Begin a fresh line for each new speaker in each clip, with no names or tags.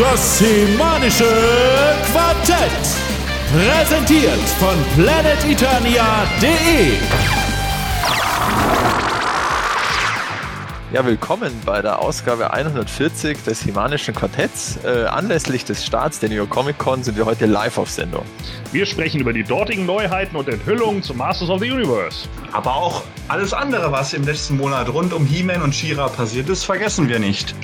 Das semanische Quartett. Präsentiert von planeteternia.de.
Ja, willkommen bei der Ausgabe 140 des Himanischen Quartetts. Äh, anlässlich des Starts der New York Comic Con sind wir heute live auf Sendung.
Wir sprechen über die dortigen Neuheiten und Enthüllungen zu Masters of the Universe.
Aber auch alles andere, was im letzten Monat rund um He-Man und She-Ra passiert ist, vergessen wir nicht.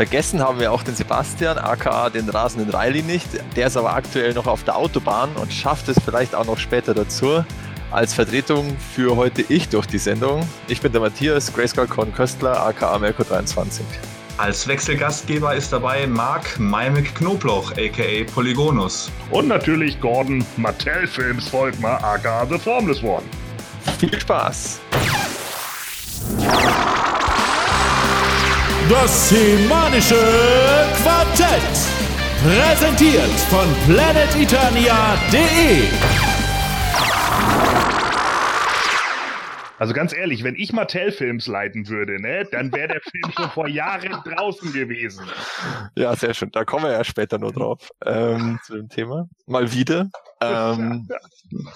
Vergessen haben wir auch den Sebastian, aka den rasenden Riley nicht. Der ist aber aktuell noch auf der Autobahn und schafft es vielleicht auch noch später dazu. Als Vertretung für heute ich durch die Sendung. Ich bin der Matthias, Grayskull Con Köstler, aka Melko23.
Als Wechselgastgeber ist dabei Marc Maimek Knoblauch, aka Polygonus.
Und natürlich Gordon Mattel Films Volkmar, aka The Formless One.
Viel Spaß!
Das semanische Quartett. Präsentiert von planeteternia.de.
Also ganz ehrlich, wenn ich Mattel Films leiten würde, ne, dann wäre der Film schon vor Jahren draußen gewesen.
Ja, sehr schön. Da kommen wir ja später nur drauf ähm, zu dem Thema. Mal wieder. Ähm,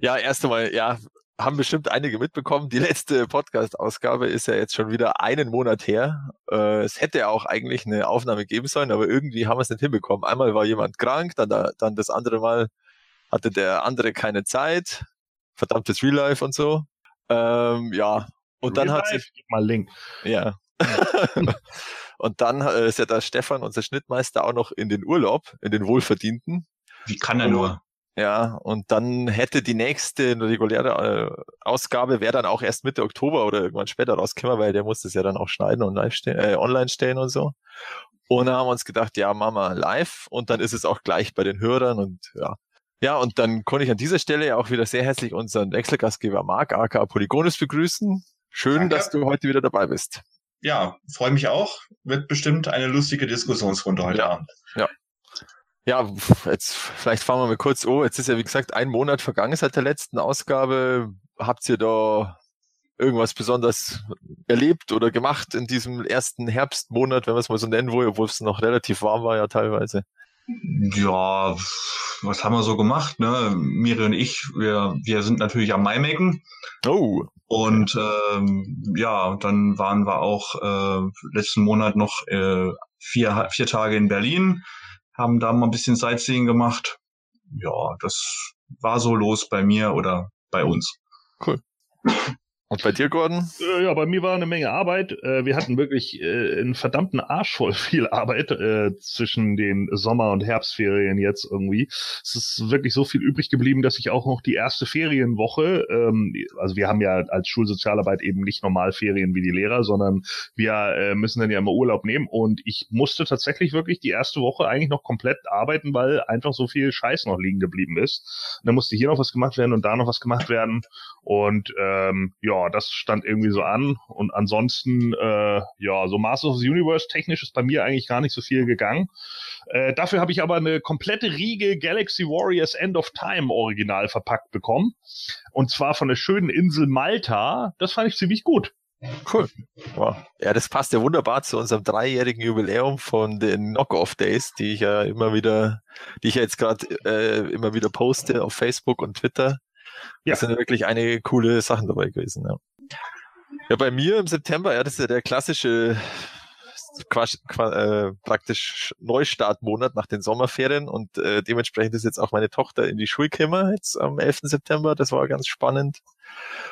ja, erst einmal, ja, haben bestimmt einige mitbekommen. Die letzte Podcast-Ausgabe ist ja jetzt schon wieder einen Monat her. Äh, es hätte auch eigentlich eine Aufnahme geben sollen, aber irgendwie haben wir es nicht hinbekommen. Einmal war jemand krank, dann, dann das andere Mal hatte der andere keine Zeit. Verdammtes Real Life und so. Ähm, ja, und dann hat sich
mal Link.
Ja. und dann äh, ist ja der Stefan, unser Schnittmeister, auch noch in den Urlaub, in den Wohlverdienten.
Wie kann er nur?
Ja, und dann hätte die nächste reguläre äh, Ausgabe wäre dann auch erst Mitte Oktober oder irgendwann später rausgekommen, weil der muss das ja dann auch schneiden und live stehen, äh, online stellen und so. Und dann haben wir uns gedacht, ja, machen wir live und dann ist es auch gleich bei den Hörern und ja. Ja, und dann konnte ich an dieser Stelle ja auch wieder sehr herzlich unseren Wechselgastgeber Marc, aka Polygonus, begrüßen. Schön, Danke. dass du heute wieder dabei bist.
Ja, freue mich auch. Wird bestimmt eine lustige Diskussionsrunde heute
ja.
Abend.
Ja. Ja, jetzt vielleicht fangen wir mal kurz oh, jetzt ist ja wie gesagt ein Monat vergangen seit der letzten Ausgabe. Habt ihr da irgendwas besonders erlebt oder gemacht in diesem ersten Herbstmonat, wenn wir es mal so nennen wollen, obwohl es noch relativ warm war ja teilweise?
Ja, was haben wir so gemacht? Ne? Miri und ich, wir, wir sind natürlich am Maimecken.
Oh.
Und ähm, ja, dann waren wir auch äh, letzten Monat noch äh, vier, vier Tage in Berlin, haben da mal ein bisschen Sightseeing gemacht. Ja, das war so los bei mir oder bei uns.
Cool. Und bei dir, Gordon?
Äh, ja, bei mir war eine Menge Arbeit. Äh, wir hatten wirklich äh, einen verdammten Arsch voll viel Arbeit zwischen den Sommer- und Herbstferien jetzt irgendwie. Es ist wirklich so viel übrig geblieben, dass ich auch noch die erste Ferienwoche, ähm, also wir haben ja als Schulsozialarbeit eben nicht normal Ferien wie die Lehrer, sondern wir müssen dann ja immer Urlaub nehmen und ich musste tatsächlich wirklich die erste Woche eigentlich noch komplett arbeiten, weil einfach so viel Scheiß noch liegen geblieben ist. Und dann musste hier noch was gemacht werden und da noch was gemacht werden und ähm, ja, das stand irgendwie so an. Und ansonsten, äh, ja, so Masters of the Universe technisch ist bei mir eigentlich gar nicht so viel gegangen. Äh, dafür habe ich aber eine komplette Riege Galaxy Warriors End of Time original verpackt bekommen. Und zwar von der schönen Insel Malta. Das fand ich ziemlich gut.
Cool. Wow. Ja, das passt ja wunderbar zu unserem dreijährigen Jubiläum von den Knockoff Days, die ich ja immer wieder, die ich ja jetzt gerade äh, immer wieder poste auf Facebook und Twitter. Ja. Das sind wirklich einige coole Sachen dabei gewesen. Ja. ja, bei mir im September, ja, das ist ja der klassische Quatsch, äh, praktisch Neustartmonat nach den Sommerferien und äh, dementsprechend ist jetzt auch meine Tochter in die Schule jetzt am 11. September, das war ganz spannend.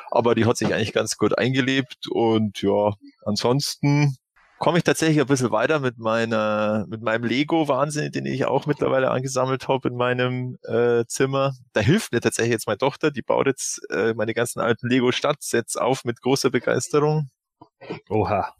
Aber die hat sich eigentlich ganz gut eingelebt und ja, ansonsten komme ich tatsächlich ein bisschen weiter mit meiner, mit meinem Lego-Wahnsinn, den ich auch mittlerweile angesammelt habe in meinem äh, Zimmer. Da hilft mir tatsächlich jetzt meine Tochter, die baut jetzt äh, meine ganzen alten Lego-Stadtsets auf mit großer Begeisterung.
Oha.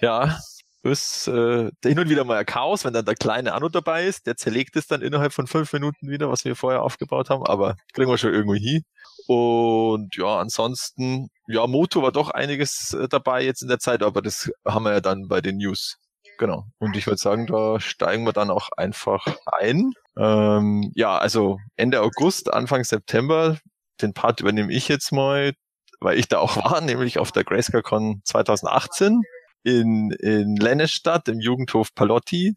Ja, ist äh, hin und wieder mal ein Chaos, wenn dann der kleine Anno dabei ist, der zerlegt es dann innerhalb von fünf Minuten wieder, was wir vorher aufgebaut haben, aber kriegen wir schon irgendwie hin. Und ja, ansonsten, ja, Moto war doch einiges äh, dabei jetzt in der Zeit, aber das haben wir ja dann bei den News. Genau. Und ich würde sagen, da steigen wir dann auch einfach ein. Ähm, ja, also Ende August, Anfang September, den Part übernehme ich jetzt mal, weil ich da auch war, nämlich auf der GrayscaleCon 2018 in, in Lennestadt im Jugendhof Palotti.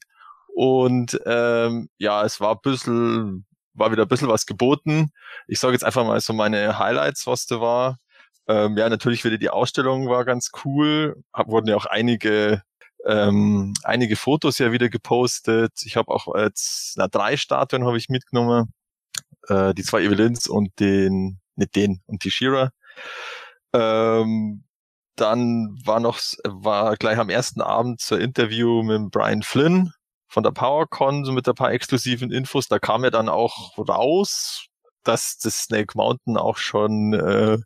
Und ähm, ja, es war ein bisschen, war wieder ein bisschen was geboten. Ich sage jetzt einfach mal so meine Highlights, was da war. Ähm, ja, natürlich wieder die Ausstellung war ganz cool. Hab, wurden ja auch einige ähm, einige Fotos ja wieder gepostet. Ich habe auch jetzt na, drei Statuen habe ich mitgenommen. Äh, die zwei Evelyns und den, nicht den und die Shira. Ähm, dann war noch, war gleich am ersten Abend zur Interview mit Brian Flynn von der PowerCon, so mit ein paar exklusiven Infos. Da kam ja dann auch raus, dass das Snake Mountain auch schon äh,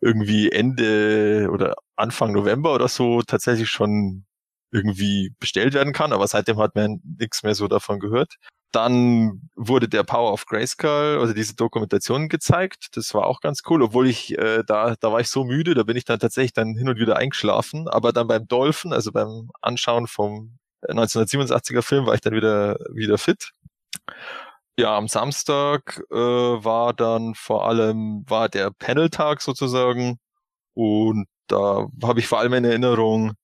irgendwie Ende oder Anfang November oder so tatsächlich schon irgendwie bestellt werden kann, aber seitdem hat man nichts mehr so davon gehört. Dann wurde der Power of Grayskull, also diese Dokumentation gezeigt. Das war auch ganz cool, obwohl ich äh, da, da war ich so müde, da bin ich dann tatsächlich dann hin und wieder eingeschlafen. Aber dann beim Dolphin, also beim Anschauen vom 1987er Film, war ich dann wieder wieder fit. Ja, am Samstag äh, war dann vor allem war der Panel-Tag sozusagen und da habe ich vor allem in Erinnerung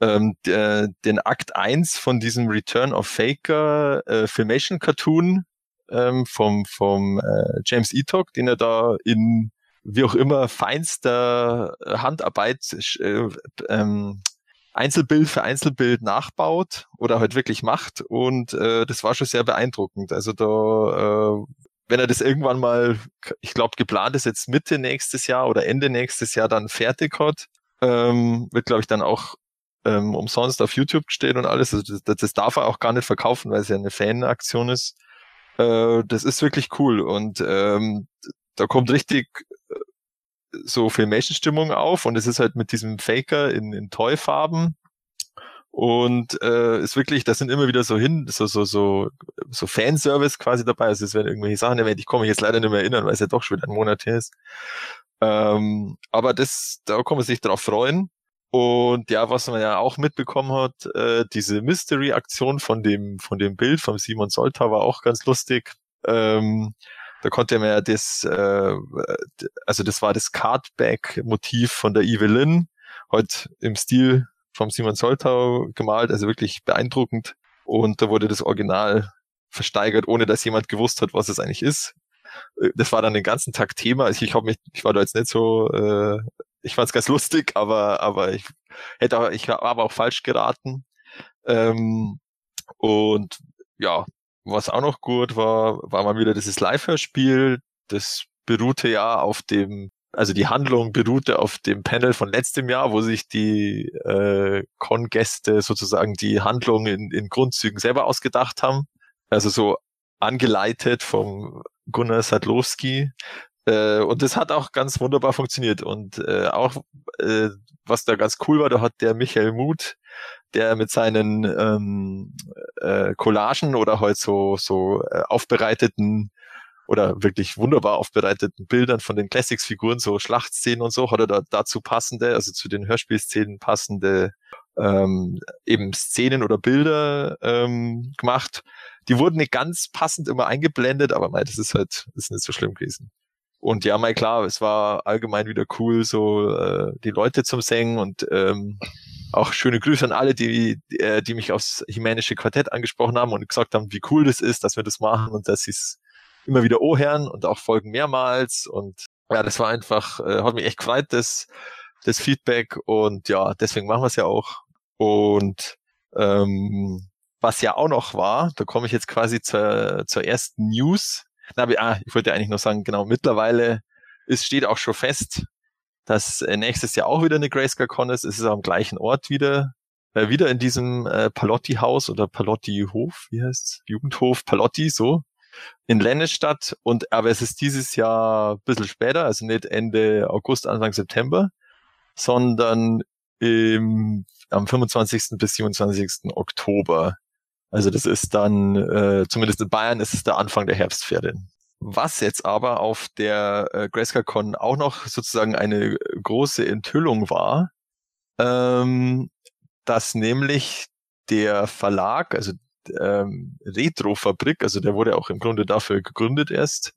ähm, der, den Akt 1 von diesem Return of Faker äh, Filmation Cartoon ähm, vom, vom äh, James Etok, den er da in wie auch immer feinster Handarbeit äh, ähm, Einzelbild für Einzelbild nachbaut oder halt wirklich macht und äh, das war schon sehr beeindruckend. Also da, äh, wenn er das irgendwann mal, ich glaube geplant ist jetzt Mitte nächstes Jahr oder Ende nächstes Jahr dann fertig hat, ähm, wird glaube ich dann auch ähm, umsonst auf YouTube stehen und alles. Also das, das darf er auch gar nicht verkaufen, weil es ja eine Fanaktion ist. Äh, das ist wirklich cool und ähm, da kommt richtig äh, so Filmation-Stimmung auf und es ist halt mit diesem Faker in, in Toy-Farben und äh, ist wirklich, das sind immer wieder so hin, so so so so Fanservice quasi dabei. Also es werden irgendwelche Sachen erwähnt. Ich komme mich jetzt leider nicht mehr erinnern, weil es ja doch schon wieder ein Monat her ist. Ähm, aber das, da kann man sich drauf freuen. Und ja, was man ja auch mitbekommen hat, äh, diese Mystery-Aktion von dem, von dem Bild vom Simon Solta war auch ganz lustig. Ähm, da konnte man ja das, äh, also das war das Cardback-Motiv von der Evelyn, heute im Stil vom Simon Soltau gemalt, also wirklich beeindruckend. Und da wurde das Original versteigert, ohne dass jemand gewusst hat, was es eigentlich ist. Äh, das war dann den ganzen Tag Thema. Also ich habe mich, ich war da jetzt nicht so äh, ich fand es ganz lustig, aber, aber ich hätte auch, ich habe aber auch falsch geraten. Ähm, und ja, was auch noch gut war, war mal wieder dieses Live-Hörspiel. Das beruhte ja auf dem, also die Handlung beruhte auf dem Panel von letztem Jahr, wo sich die äh, Con-Gäste sozusagen die Handlung in, in Grundzügen selber ausgedacht haben. Also so angeleitet vom Gunnar Sadlowski, äh, und das hat auch ganz wunderbar funktioniert. Und äh, auch, äh, was da ganz cool war, da hat der Michael Muth, der mit seinen ähm, äh, Collagen oder halt so, so äh, aufbereiteten oder wirklich wunderbar aufbereiteten Bildern von den Classics-Figuren, so Schlachtszenen und so, hat er da dazu passende, also zu den Hörspielszenen passende ähm, eben Szenen oder Bilder ähm, gemacht. Die wurden nicht ganz passend immer eingeblendet, aber mei, das ist halt, ist nicht so schlimm gewesen. Und ja, mal klar, es war allgemein wieder cool, so äh, die Leute zum Singen und ähm, auch schöne Grüße an alle, die, die, äh, die mich aufs Himänische Quartett angesprochen haben und gesagt haben, wie cool das ist, dass wir das machen und dass sie es immer wieder ohren und auch folgen mehrmals. Und ja, das war einfach, äh, hat mich echt gefreut, das, das Feedback. Und ja, deswegen machen wir es ja auch. Und ähm, was ja auch noch war, da komme ich jetzt quasi zur, zur ersten News, na, ah, ich wollte eigentlich noch sagen, genau, mittlerweile es steht auch schon fest, dass äh, nächstes Jahr auch wieder eine Grayscale Con ist. Es ist am gleichen Ort wieder, äh, wieder in diesem äh, Palotti-Haus oder Palotti-Hof, wie heißt's? Jugendhof Palotti, so, in Lennestadt. Und aber es ist dieses Jahr ein bisschen später, also nicht Ende August, Anfang September, sondern im, am 25. bis 27. Oktober. Also das ist dann, äh, zumindest in Bayern ist es der Anfang der Herbstferien. Was jetzt aber auf der äh, GrayscaleCon auch noch sozusagen eine große Enthüllung war, ähm, dass nämlich der Verlag, also ähm, Retrofabrik, also der wurde auch im Grunde dafür gegründet erst,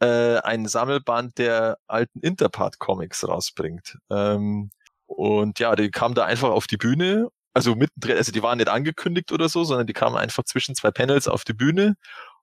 äh, ein Sammelband der alten Interpart-Comics rausbringt. Ähm, und ja, die kam da einfach auf die Bühne also mittendrin, also die waren nicht angekündigt oder so, sondern die kamen einfach zwischen zwei Panels auf die Bühne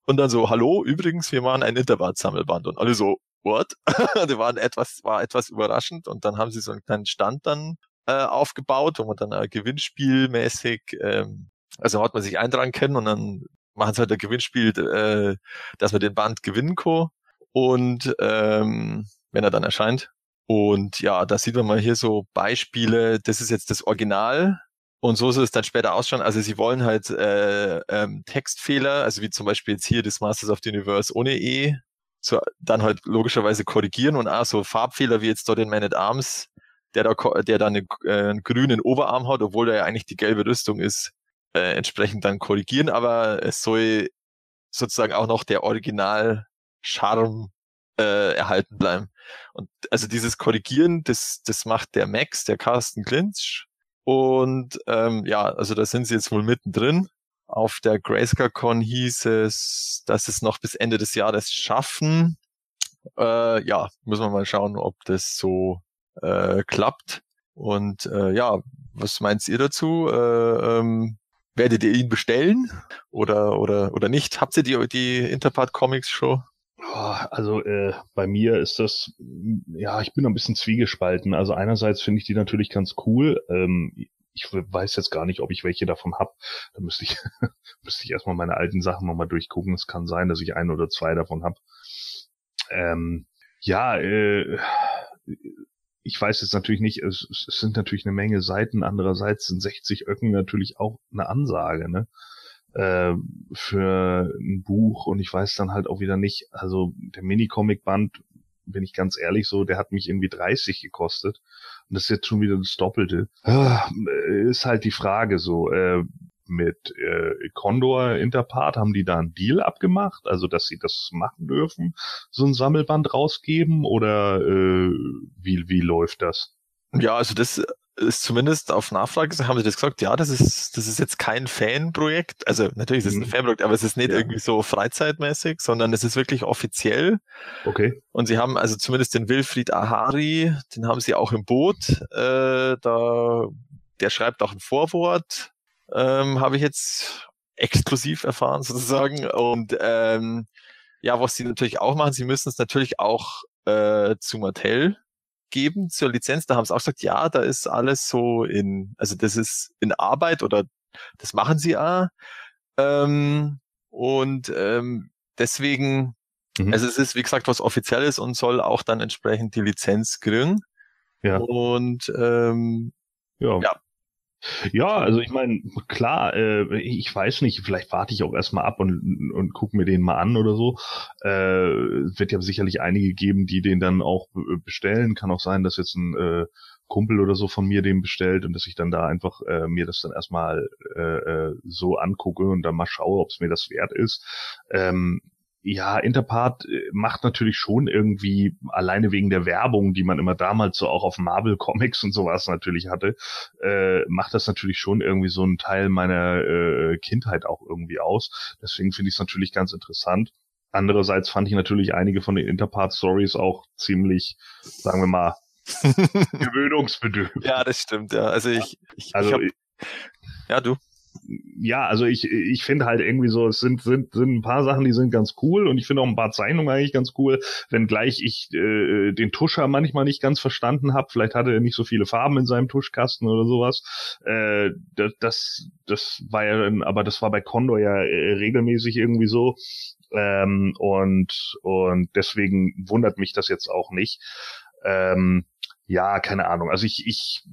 und dann so, hallo, übrigens, wir machen ein Intervall-Sammelband und alle so, what? die waren etwas, war etwas überraschend und dann haben sie so einen kleinen Stand dann äh, aufgebaut, wo man dann äh, gewinnspielmäßig, ähm, also hat man sich eintragen können und dann machen sie halt ein Gewinnspiel, äh, dass man den Band gewinnen kann und ähm, wenn er dann erscheint. Und ja, da sieht man mal hier so Beispiele. Das ist jetzt das Original. Und so soll es dann später ausschauen. Also sie wollen halt äh, ähm, Textfehler, also wie zum Beispiel jetzt hier das Masters of the Universe ohne E, so dann halt logischerweise korrigieren und auch so Farbfehler wie jetzt dort in Man at Arms, der da, der da eine, äh, einen grünen Oberarm hat, obwohl der ja eigentlich die gelbe Rüstung ist, äh, entsprechend dann korrigieren. Aber es soll sozusagen auch noch der Original Charme äh, erhalten bleiben. Und also dieses Korrigieren, das, das macht der Max, der Carsten Klinsch. Und ähm, ja, also da sind sie jetzt wohl mittendrin. Auf der GrayscaleCon hieß es, dass es noch bis Ende des Jahres schaffen. Äh, ja, müssen wir mal schauen, ob das so äh, klappt. Und äh, ja, was meint ihr dazu? Äh, ähm, werdet ihr ihn bestellen oder oder oder nicht? Habt ihr die die Interpart Comics schon?
Also äh, bei mir ist das, ja, ich bin ein bisschen zwiegespalten. Also einerseits finde ich die natürlich ganz cool. Ähm, ich weiß jetzt gar nicht, ob ich welche davon hab. Da müsste ich, müsste ich erstmal meine alten Sachen nochmal durchgucken. Es kann sein, dass ich ein oder zwei davon hab. Ähm, ja, äh, ich weiß jetzt natürlich nicht, es, es sind natürlich eine Menge Seiten. Andererseits sind 60 Öcken natürlich auch eine Ansage, ne? Äh, für ein Buch und ich weiß dann halt auch wieder nicht, also der Mini-Comic-Band, bin ich ganz ehrlich so, der hat mich irgendwie 30 gekostet und das ist jetzt schon wieder das Doppelte. Ah, ist halt die Frage so, äh, mit äh, Condor Interpart haben die da einen Deal abgemacht, also dass sie das machen dürfen, so ein Sammelband rausgeben oder äh, wie wie läuft das?
Ja, also das ist zumindest auf Nachfrage, haben sie das gesagt, ja, das ist, das ist jetzt kein Fanprojekt. Also natürlich ist es ein mhm. Fanprojekt, aber es ist nicht ja. irgendwie so freizeitmäßig, sondern es ist wirklich offiziell.
Okay.
Und sie haben also zumindest den Wilfried Ahari, den haben sie auch im Boot. Äh, da, der schreibt auch ein Vorwort, ähm, habe ich jetzt exklusiv erfahren sozusagen. Und ähm, ja, was sie natürlich auch machen, sie müssen es natürlich auch äh, zu Mattel geben zur Lizenz. Da haben sie auch gesagt, ja, da ist alles so in, also das ist in Arbeit oder das machen sie auch. Ähm, und ähm, deswegen, mhm. also es ist wie gesagt was Offizielles und soll auch dann entsprechend die Lizenz kriegen.
Ja.
Und ähm,
ja. ja, ja, also ich meine, klar, äh, ich weiß nicht, vielleicht warte ich auch erstmal ab und, und gucke mir den mal an oder so. Äh, wird ja sicherlich einige geben, die den dann auch bestellen. Kann auch sein, dass jetzt ein äh, Kumpel oder so von mir den bestellt und dass ich dann da einfach äh, mir das dann erstmal äh, äh so angucke und dann mal schaue, ob es mir das wert ist. Ähm, ja, Interpart äh, macht natürlich schon irgendwie, alleine wegen der Werbung, die man immer damals so auch auf Marvel Comics und sowas natürlich hatte, äh, macht das natürlich schon irgendwie so einen Teil meiner äh, Kindheit auch irgendwie aus. Deswegen finde ich es natürlich ganz interessant. Andererseits fand ich natürlich einige von den Interpart-Stories auch ziemlich, sagen wir mal, gewöhnungsbedürftig.
Ja, das stimmt, ja. Also ich, ich,
also,
ich hab, ja, du
ja, also ich, ich finde halt irgendwie so, es sind, sind, sind ein paar Sachen, die sind ganz cool und ich finde auch ein paar Zeichnungen eigentlich ganz cool, wenngleich ich äh, den Tuscher manchmal nicht ganz verstanden habe. Vielleicht hatte er nicht so viele Farben in seinem Tuschkasten oder sowas. Äh, das, das, war ja, aber das war bei Condor ja äh, regelmäßig irgendwie so. Ähm, und, und deswegen wundert mich das jetzt auch nicht. Ähm, ja, keine Ahnung. Also ich, ich,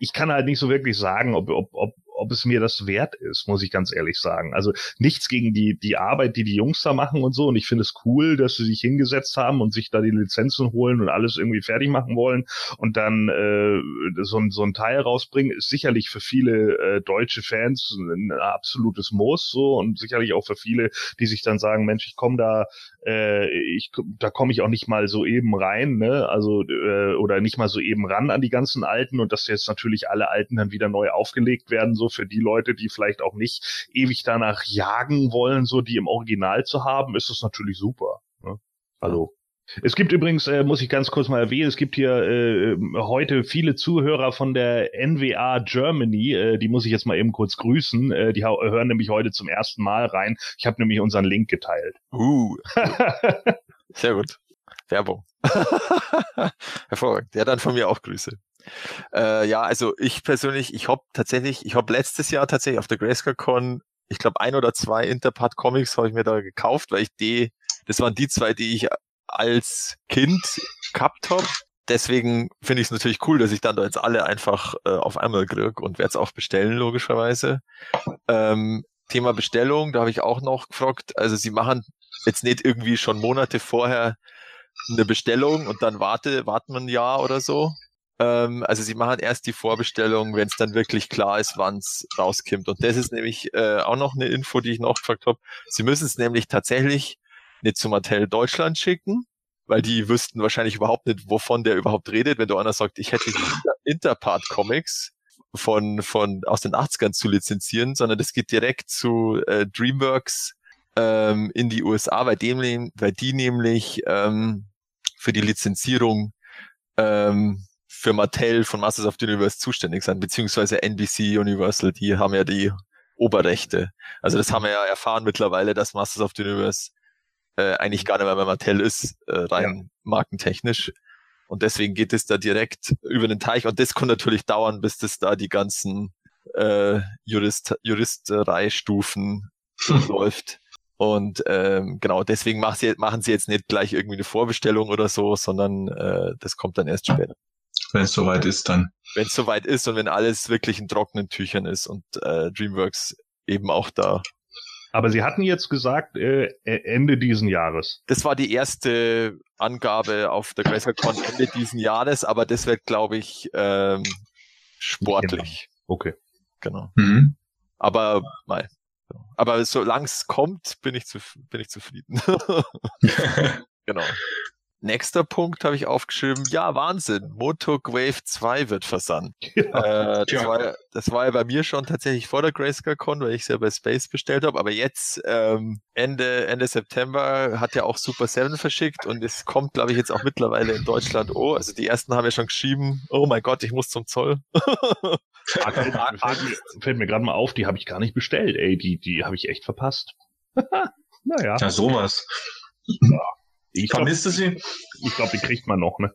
ich kann halt nicht so wirklich sagen, ob, ob, ob, ob es mir das wert ist, muss ich ganz ehrlich sagen. Also nichts gegen die, die Arbeit, die die Jungs da machen und so. Und ich finde es cool, dass sie sich hingesetzt haben und sich da die Lizenzen holen und alles irgendwie fertig machen wollen und dann äh, so, so ein Teil rausbringen. Ist sicherlich für viele äh, deutsche Fans ein absolutes Muss so und sicherlich auch für viele, die sich dann sagen, Mensch, ich komme da, äh, ich, da komme ich auch nicht mal so eben rein, ne? Also äh, oder nicht mal so eben ran an die ganzen Alten und dass jetzt natürlich alle Alten dann wieder neu aufgelegt werden, so für die Leute, die vielleicht auch nicht ewig danach jagen wollen, so die im Original zu haben, ist das natürlich super. Ne? Also Es gibt übrigens, äh, muss ich ganz kurz mal erwähnen, es gibt hier äh, heute viele Zuhörer von der NWA Germany, äh, die muss ich jetzt mal eben kurz grüßen. Äh, die hören nämlich heute zum ersten Mal rein. Ich habe nämlich unseren Link geteilt.
Uh, sehr gut. Werbung. Hervorragend. Ja, dann von mir auch Grüße. Äh, ja, also ich persönlich, ich hab tatsächlich, ich hab letztes Jahr tatsächlich auf der Grayscale ich glaube ein oder zwei Interpart Comics habe ich mir da gekauft, weil ich die, das waren die zwei, die ich als Kind gehabt habe. Deswegen finde ich es natürlich cool, dass ich dann da jetzt alle einfach äh, auf einmal kriege und werde es auch bestellen, logischerweise. Ähm, Thema Bestellung, da habe ich auch noch gefragt. Also sie machen jetzt nicht irgendwie schon Monate vorher eine Bestellung und dann warte, warten wir ein Jahr oder so. Ähm, also sie machen erst die Vorbestellung, wenn es dann wirklich klar ist, wann es rauskommt. Und das ist nämlich äh, auch noch eine Info, die ich noch gefragt habe. Sie müssen es nämlich tatsächlich nicht zu Mattel Deutschland schicken, weil die wüssten wahrscheinlich überhaupt nicht, wovon der überhaupt redet, wenn du einer sagt, ich hätte Interpart Comics von, von aus den 80ern zu lizenzieren, sondern das geht direkt zu äh, DreamWorks ähm, in die USA, weil, dem, weil die nämlich ähm, für die Lizenzierung ähm, für Mattel von Masters of the Universe zuständig sind, beziehungsweise NBC Universal, die haben ja die Oberrechte. Also das haben wir ja erfahren mittlerweile, dass Masters of the Universe äh, eigentlich gar nicht mehr bei Mattel ist, äh, rein ja. markentechnisch. Und deswegen geht es da direkt über den Teich. Und das kann natürlich dauern, bis das da die ganzen äh, Jurist Juristereistufen läuft. Und ähm, genau, deswegen machen sie, machen sie jetzt nicht gleich irgendwie eine Vorbestellung oder so, sondern äh, das kommt dann erst später.
Wenn es soweit ist, dann.
Wenn es soweit ist und wenn alles wirklich in trockenen Tüchern ist und äh, DreamWorks eben auch da.
Aber Sie hatten jetzt gesagt, äh, Ende diesen Jahres.
Das war die erste Angabe auf der GrayscaleCon Ende diesen Jahres, aber das wird, glaube ich, ähm, sportlich.
Genau. Okay.
Genau. Mhm. Aber mal. Aber solange es kommt, bin ich, zu, bin ich zufrieden. genau. Nächster Punkt habe ich aufgeschrieben. Ja, Wahnsinn. Motok Wave 2 wird versandt. Ja, äh, das, war, das war ja bei mir schon tatsächlich vor der Grayscale-Con, weil ich es ja bei Space bestellt habe. Aber jetzt, ähm, Ende, Ende September, hat ja auch Super 7 verschickt und es kommt, glaube ich, jetzt auch mittlerweile in Deutschland. Oh, also die ersten haben ja schon geschrieben, oh mein Gott, ich muss zum Zoll.
ah, fällt, fällt, fällt mir gerade mal auf, die habe ich gar nicht bestellt. Ey, die, die habe ich echt verpasst.
naja. Ja, sowas.
Ja. Ich Vermisste sie? Ich glaube, die kriegt man noch, ne?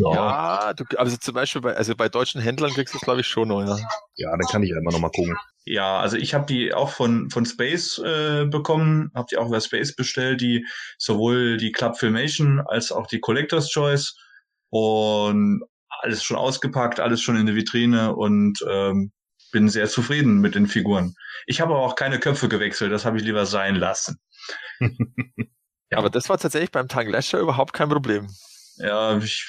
Ja, ja du, also zum Beispiel bei, also bei deutschen Händlern kriegst du es, glaube ich, schon noch, ja.
Ja, dann kann ich einmal noch mal gucken.
Ja, also ich habe die auch von, von Space äh, bekommen, habe die auch über Space bestellt, die sowohl die Club Filmation als auch die Collector's Choice und alles schon ausgepackt, alles schon in der Vitrine und ähm, bin sehr zufrieden mit den Figuren. Ich habe aber auch keine Köpfe gewechselt, das habe ich lieber sein lassen.
Ja. Aber das war tatsächlich beim Tang Lasher überhaupt kein Problem.
Ja, ich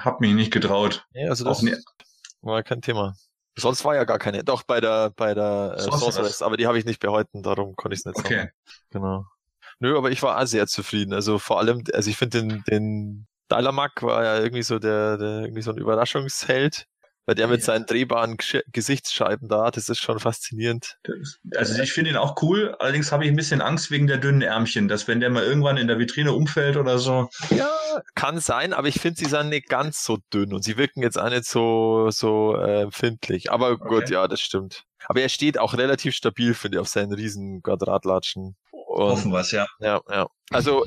habe mich nicht getraut.
Ja, also das war kein Thema. Sonst war ja gar keine. Doch bei der bei der äh, Sorceress, aber die habe ich nicht behalten, darum konnte ich es nicht
okay. sagen.
Okay. Genau. Nö, aber ich war auch sehr zufrieden. Also vor allem, also ich finde den den Dalamak war ja irgendwie so der, der irgendwie so ein Überraschungsheld weil der mit ja. seinen drehbaren Gesichtsscheiben da, das ist schon faszinierend.
Also ich finde ihn auch cool, allerdings habe ich ein bisschen Angst wegen der dünnen Ärmchen, dass wenn der mal irgendwann in der Vitrine umfällt oder so.
Ja, kann sein, aber ich finde, sie sind nicht ganz so dünn und sie wirken jetzt auch nicht so, so äh, empfindlich. Aber okay. gut, ja, das stimmt. Aber er steht auch relativ stabil, finde ich, auf seinen riesen Quadratlatschen.
Hoffen wir ja.
Ja, ja. Also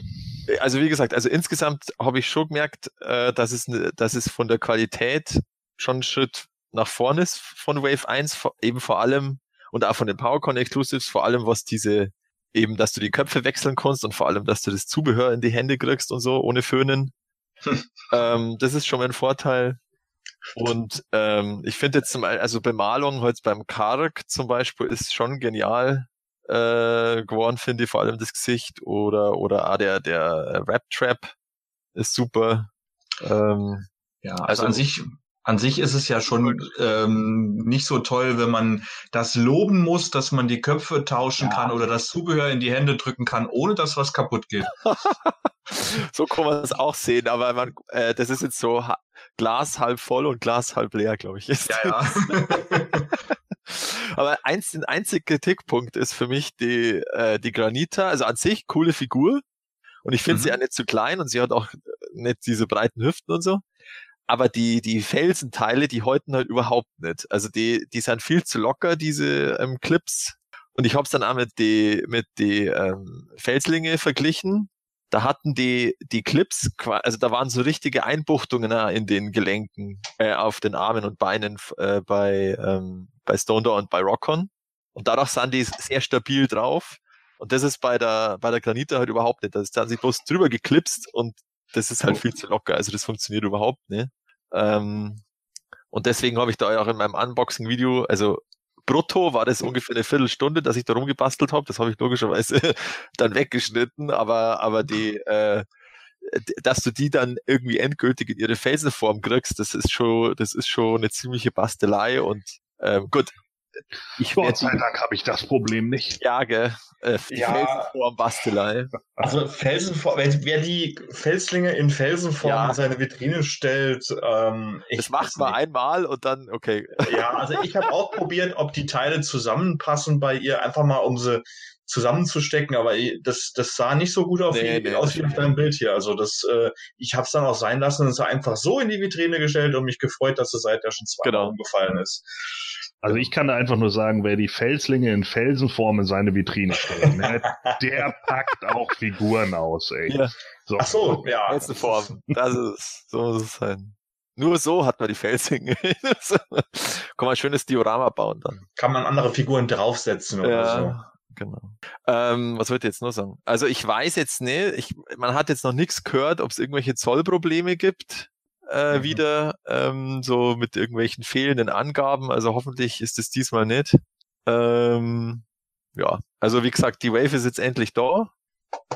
also wie gesagt, also insgesamt habe ich schon gemerkt, äh, dass es, dass es von der Qualität schon ein Schritt nach vorne ist von Wave 1, eben vor allem und auch von den PowerCon Exclusives, vor allem was diese eben, dass du die Köpfe wechseln kannst und vor allem, dass du das Zubehör in die Hände kriegst und so, ohne Föhnen. ähm, das ist schon mal ein Vorteil. Und ähm, ich finde jetzt zum Beispiel, also Bemalung heute beim Kark zum Beispiel ist schon genial äh, geworden, finde ich, vor allem das Gesicht oder oder ah, der der Rap Trap ist super. Ähm,
ja, also, also an sich an sich ist es ja schon ähm, nicht so toll, wenn man das loben muss, dass man die Köpfe tauschen ja. kann oder das Zubehör in die Hände drücken kann, ohne dass was kaputt geht.
so kann man es auch sehen, aber man, äh, das ist jetzt so Glas halb voll und Glas halb leer, glaube ich. Ist.
Ja, ja.
aber eins, ein einziger Kritikpunkt ist für mich die, äh, die Granita, also an sich coole Figur, Und ich finde
Mhm.
sie ja nicht zu klein und sie hat auch nicht diese breiten Hüften und so. Aber die, die Felsenteile, die häuten halt überhaupt nicht. Also die, die sind viel zu locker, diese ähm, Clips. Und ich habe es dann auch mit die, mit die ähm, Felslinge verglichen. Da hatten die, die Clips, also da waren so richtige Einbuchtungen auch in den Gelenken, äh, auf den Armen und Beinen äh, bei, ähm, bei Stone Door und bei Rockon. Und dadurch sind die sehr stabil drauf. Und das ist bei der, bei der Granite halt überhaupt nicht. Da ist- da haben sie bloß drüber geklipst und das ist halt viel zu locker. Also das funktioniert überhaupt nicht. Ähm, und deswegen habe ich da auch in meinem Unboxing-Video, also brutto war das ungefähr eine Viertelstunde, dass ich da rumgebastelt habe. Das habe ich logischerweise dann weggeschnitten, aber, aber die, äh, dass du die dann irgendwie endgültig in ihre Felsenform kriegst, das ist schon, das ist schon eine ziemliche Bastelei und ähm, gut. Ich
Gott sei Dank habe ich das Problem nicht.
ja, gell, äh, die
Ja.
Felsenform Bastelei.
Also Felsenform, wer, wer die Felslinge in Felsenform
Ja.
in seine Vitrine stellt, ähm, ich
Das macht man
nicht.
einmal und dann, okay.
Ja, also ich habe auch probiert, ob die Teile zusammenpassen bei ihr, einfach mal um sie zusammenzustecken, aber das, das sah nicht so gut auf
Nee,
wie,
nee,
aus wie auf deinem Bild hier. Also das, äh, ich habe es dann auch sein lassen und es einfach so in die Vitrine gestellt und mich gefreut, dass es seither schon zweimal
Genau.
umgefallen ist.
Also ich kann da einfach nur sagen, wer die Felslinge in Felsenform in seine Vitrine stellt, ne, der packt auch Figuren aus, ey.
Ja.
So.
Ach so, ja.
Felsenform. Das ist, so muss es sein. Nur so hat man die Felsinge. So. Kann man ein schönes Diorama bauen dann.
Kann man andere Figuren draufsetzen oder so.
Ja, genau. Ähm, was wollte ich jetzt nur sagen? Also ich weiß jetzt nicht, ich, man hat jetzt noch nichts gehört, ob es irgendwelche Zollprobleme gibt. Äh,
Mhm.
wieder ähm, so mit irgendwelchen fehlenden Angaben. Also hoffentlich ist es diesmal nicht. Ähm, ja, also wie gesagt, die Wave ist jetzt endlich da.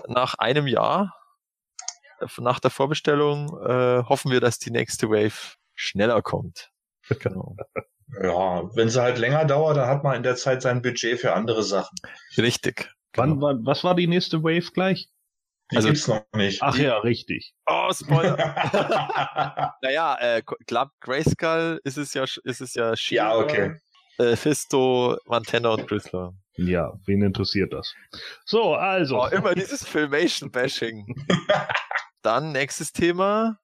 Nach einem Jahr nach der Vorbestellung äh, hoffen wir, dass die nächste Wave schneller kommt. Genau.
Ja, wenn sie halt länger dauert, dann hat man in der Zeit sein Budget für andere Sachen.
Richtig.
Wann,
Genau.
wann, was war die nächste Wave gleich?
Die
Also-
gibt's noch nicht.
Ach ja, richtig.
Oh, Spoiler. naja, äh, Club Grayskull ist es ja, ist es ja Shield,
ja, okay.
äh, Fisto, Montana und Bristler.
Ja, wen interessiert das? So, also.
Oh, immer dieses Filmation-Bashing. Dann nächstes Thema.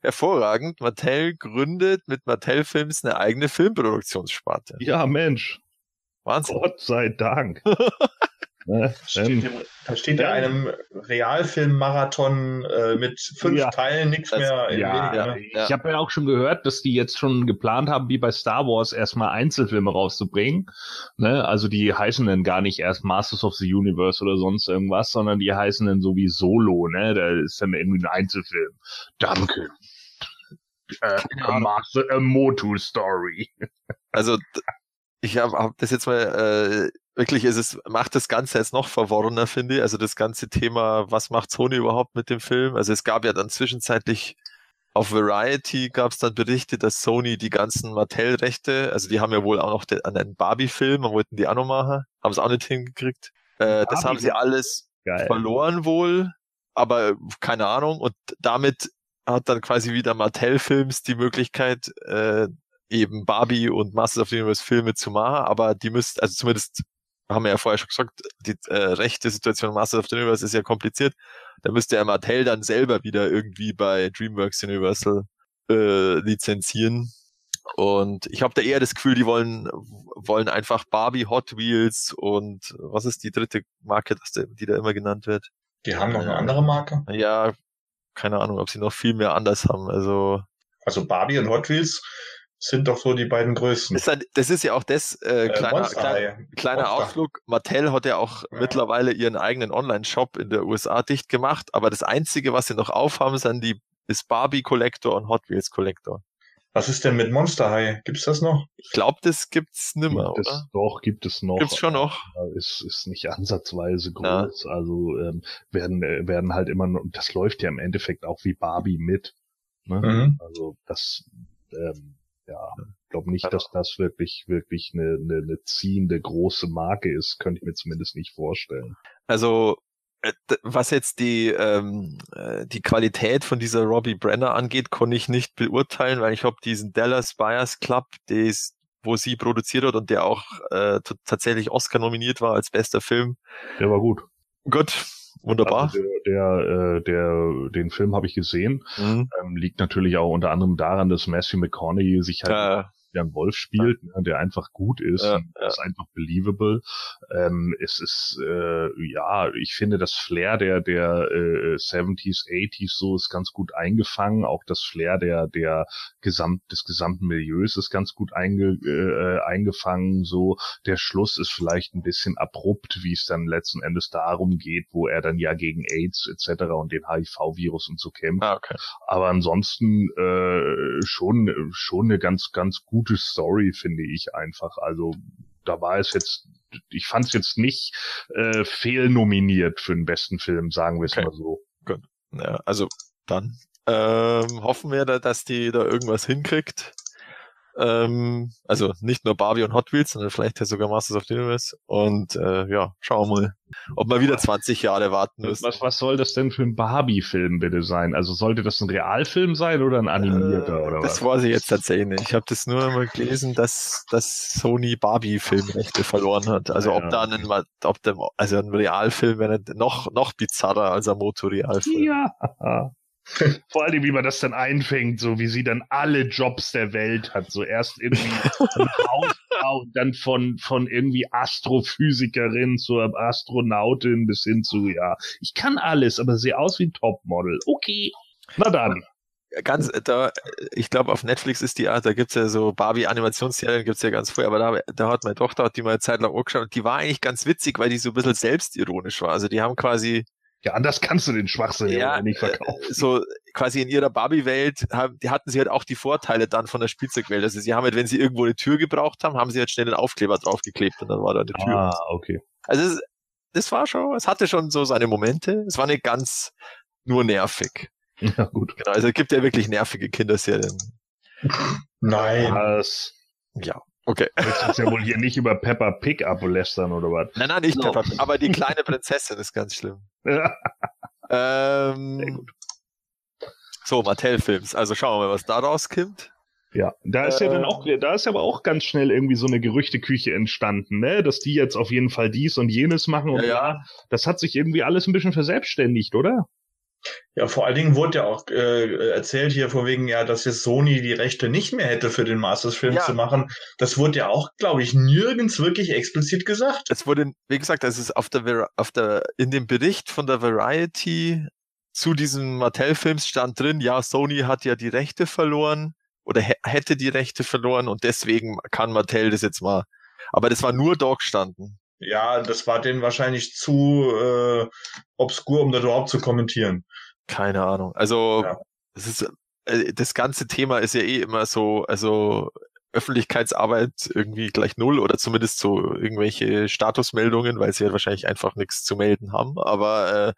Hervorragend. Mattel gründet mit Mattel Films eine eigene Filmproduktionssparte.
Ja, Mensch.
Wahnsinn.
Gott sei Dank. Ne,
Steht,
ähm,
im- da steht ja
ähm,
einem Realfilm-Marathon äh, mit fünf
Ja.
Teilen nichts mehr in
ja,
weniger.
ja.
ne?
ich habe ja auch schon gehört, dass die jetzt schon geplant haben, wie bei Star Wars erstmal Einzelfilme rauszubringen. Ne? Also die heißen dann gar nicht erst Masters of the Universe oder sonst irgendwas, sondern die heißen dann so wie Solo, ne? Da ist dann irgendwie ein Einzelfilm. Danke. Äh, a, Master, a Motu Story.
Also ich habe hab das jetzt mal äh, wirklich ist es macht das Ganze jetzt noch verworrener finde ich. Also das ganze Thema, was macht Sony überhaupt mit dem Film? Also es gab ja dann zwischenzeitlich auf Variety gab es dann Berichte, dass Sony die ganzen Mattel-Rechte, also die haben ja wohl auch noch den, an einen Barbie-Film, und wollten die auch noch machen, haben es auch nicht hingekriegt. Äh, das haben sie alles
Geil.
verloren wohl, aber keine Ahnung. Und damit hat dann quasi wieder Mattel Films die Möglichkeit, äh, eben Barbie und Masters of the Universe Filme zu machen, aber die müssten, also zumindest haben wir ja vorher schon gesagt, die äh, rechte Situation Masters of the Universe ist ja kompliziert. Da müsste ja Mattel dann selber wieder irgendwie bei DreamWorks Universal äh, lizenzieren. Und ich habe da eher das Gefühl, die wollen wollen einfach Barbie, Hot Wheels und was ist die dritte Marke, die da immer genannt wird?
Die haben noch eine andere Marke.
Ja, keine Ahnung, ob sie noch viel mehr anders haben. Also
Also Barbie und Hot Wheels sind doch so die beiden größten.
das ist, halt, das ist ja auch das äh,
Äh,
kleiner,
Monster
kleiner, kleiner. Ausflug. Mattel hat ja auch
Ja.
mittlerweile ihren eigenen Online-Shop in der USA dicht gemacht, aber das einzige, was sie noch aufhaben, sind die ist Barbie Collector und Hot Wheels Collector.
Was ist denn mit Monster High? Gibt's das noch?
Ich glaube, das gibt's nimmer,
Gibt es,
oder?
doch, gibt es noch.
Gibt's schon noch.
Ist, ist nicht ansatzweise
Ja.
groß. Also ähm, werden, äh, werden halt immer noch, das läuft ja im Endeffekt auch wie Barbie mit. Ne?
Mhm.
Also das, ähm, ja, ich glaube nicht,
Ja.
dass das wirklich, wirklich eine, eine, eine ziehende große Marke ist, könnte ich mir zumindest nicht vorstellen.
Also äh, was jetzt die ähm, äh, die Qualität von dieser Robbie Brenner angeht, konnte ich nicht beurteilen, weil ich habe diesen Dallas Buyers Club, des, wo sie produziert hat und der auch äh, tatsächlich Oscar nominiert war als bester Film.
Der war gut.
Gut, wunderbar.
Also der, der, äh, der, den Film habe ich gesehen. Mhm. Ähm, liegt natürlich auch unter anderem daran, dass Matthew McConaughey sich halt
Ja,
der einen Wolf spielt, ne, der einfach gut ist,
Ja,
und ist einfach believable. Ähm, es ist äh, ja, ich finde das Flair der der äh, 70s, 80s so ist ganz gut eingefangen. Auch das Flair der der gesamt des gesamten Milieus ist ganz gut einge, äh, eingefangen. So der Schluss ist vielleicht ein bisschen abrupt, wie es dann letzten Endes darum geht, wo er dann ja gegen AIDS etc. und den HIV-Virus und so kämpft.
ah, okay.
Aber ansonsten äh, schon schon eine ganz ganz gute Story finde ich einfach. Also da war es jetzt, ich fand es jetzt nicht äh, fehlnominiert für den besten Film, sagen wir es
Okay.
mal so.
Ja, also dann ähm, hoffen wir, da, dass die da irgendwas hinkriegt. Ähm, also nicht nur Barbie und Hot Wheels, sondern vielleicht ja sogar Masters of the Universe. Und äh, ja, schauen wir mal, ob wir wieder 20 Jahre warten müssen.
Was, was soll das denn für ein Barbie-Film bitte sein? Also sollte das ein Realfilm sein oder ein animierter oder
Äh, das
was?
weiß ich jetzt tatsächlich nicht. Ich habe das nur mal gelesen, dass, dass Sony Barbie-Filmrechte verloren hat. Also ob
Ja.
da ein, ob der, also ein Realfilm wäre noch, noch bizarrer als ein Motorealfilm.
Ja. Vor allem, wie man das dann einfängt, so wie sie dann alle Jobs der Welt hat. So erst irgendwie Hausfrau, dann von, von irgendwie Astrophysikerin zur Astronautin bis hin zu, ja, ich kann alles, aber sehe aus wie ein Topmodel. Okay. Na dann.
ganz da, ich glaube auf Netflix ist die Art, da gibt's ja so Barbie-Animationsserien, gibt's ja ganz früh, aber da, da hat meine Tochter, hat die mal eine Zeit lang angeschaut und die war eigentlich ganz witzig, weil die so ein bisschen selbstironisch war. Also die haben quasi
Ja, anders kannst du den Schwachsinn ja,
Ja,
nicht verkaufen.
äh, so quasi in ihrer Barbie-Welt, haben, die hatten sie halt auch die Vorteile dann von der Spielzeugwelt. Also sie haben halt, wenn sie irgendwo eine Tür gebraucht haben, haben sie halt schnell einen Aufkleber draufgeklebt und dann war da eine Tür.
ah, okay.
Also es, das war schon, es hatte schon so seine Momente. Es war nicht ganz nur nervig.
Ja, gut.
Genau, also es gibt ja wirklich nervige Kinderserien.
Nein.
Das
Ja, okay.
willst du jetzt ja wohl hier nicht über Peppa Pig ablästern oder was?
Nein, nein, nicht
No.
Peppa, Pig, aber die kleine Prinzessin ist ganz schlimm.
Sehr
Ähm,
gut.
so, Mattel-Films. Also schauen wir mal, was da rauskommt.
Ja, da ist ja dann
Äh.
auch, da ist aber auch ganz schnell irgendwie so eine Gerüchteküche entstanden, ne, dass die jetzt auf jeden Fall dies und jenes machen und
Ja, ja.
ja, das hat sich irgendwie alles ein bisschen verselbstständigt, oder?
Ja, vor allen Dingen wurde ja auch äh, erzählt hier vor wegen, ja, dass jetzt Sony die Rechte nicht mehr hätte für den Masters-Film
Ja.
zu machen. Das wurde ja auch, glaube ich, nirgends wirklich explizit gesagt.
Es wurde, wie gesagt, es ist auf der, auf der, in dem Bericht von der Variety zu diesem Mattel-Films stand drin, ja, Sony hat ja die Rechte verloren oder hä- hätte die Rechte verloren und deswegen kann Mattel das jetzt mal. Aber das war nur dort gestanden.
Ja, das war denen wahrscheinlich zu äh, obskur, um das überhaupt zu kommentieren.
Keine Ahnung. Also,
Ja.
das ist, äh, das ganze Thema ist ja eh immer so, also Öffentlichkeitsarbeit irgendwie gleich null oder zumindest so irgendwelche Statusmeldungen, weil sie ja wahrscheinlich einfach nichts zu melden haben. Aber äh,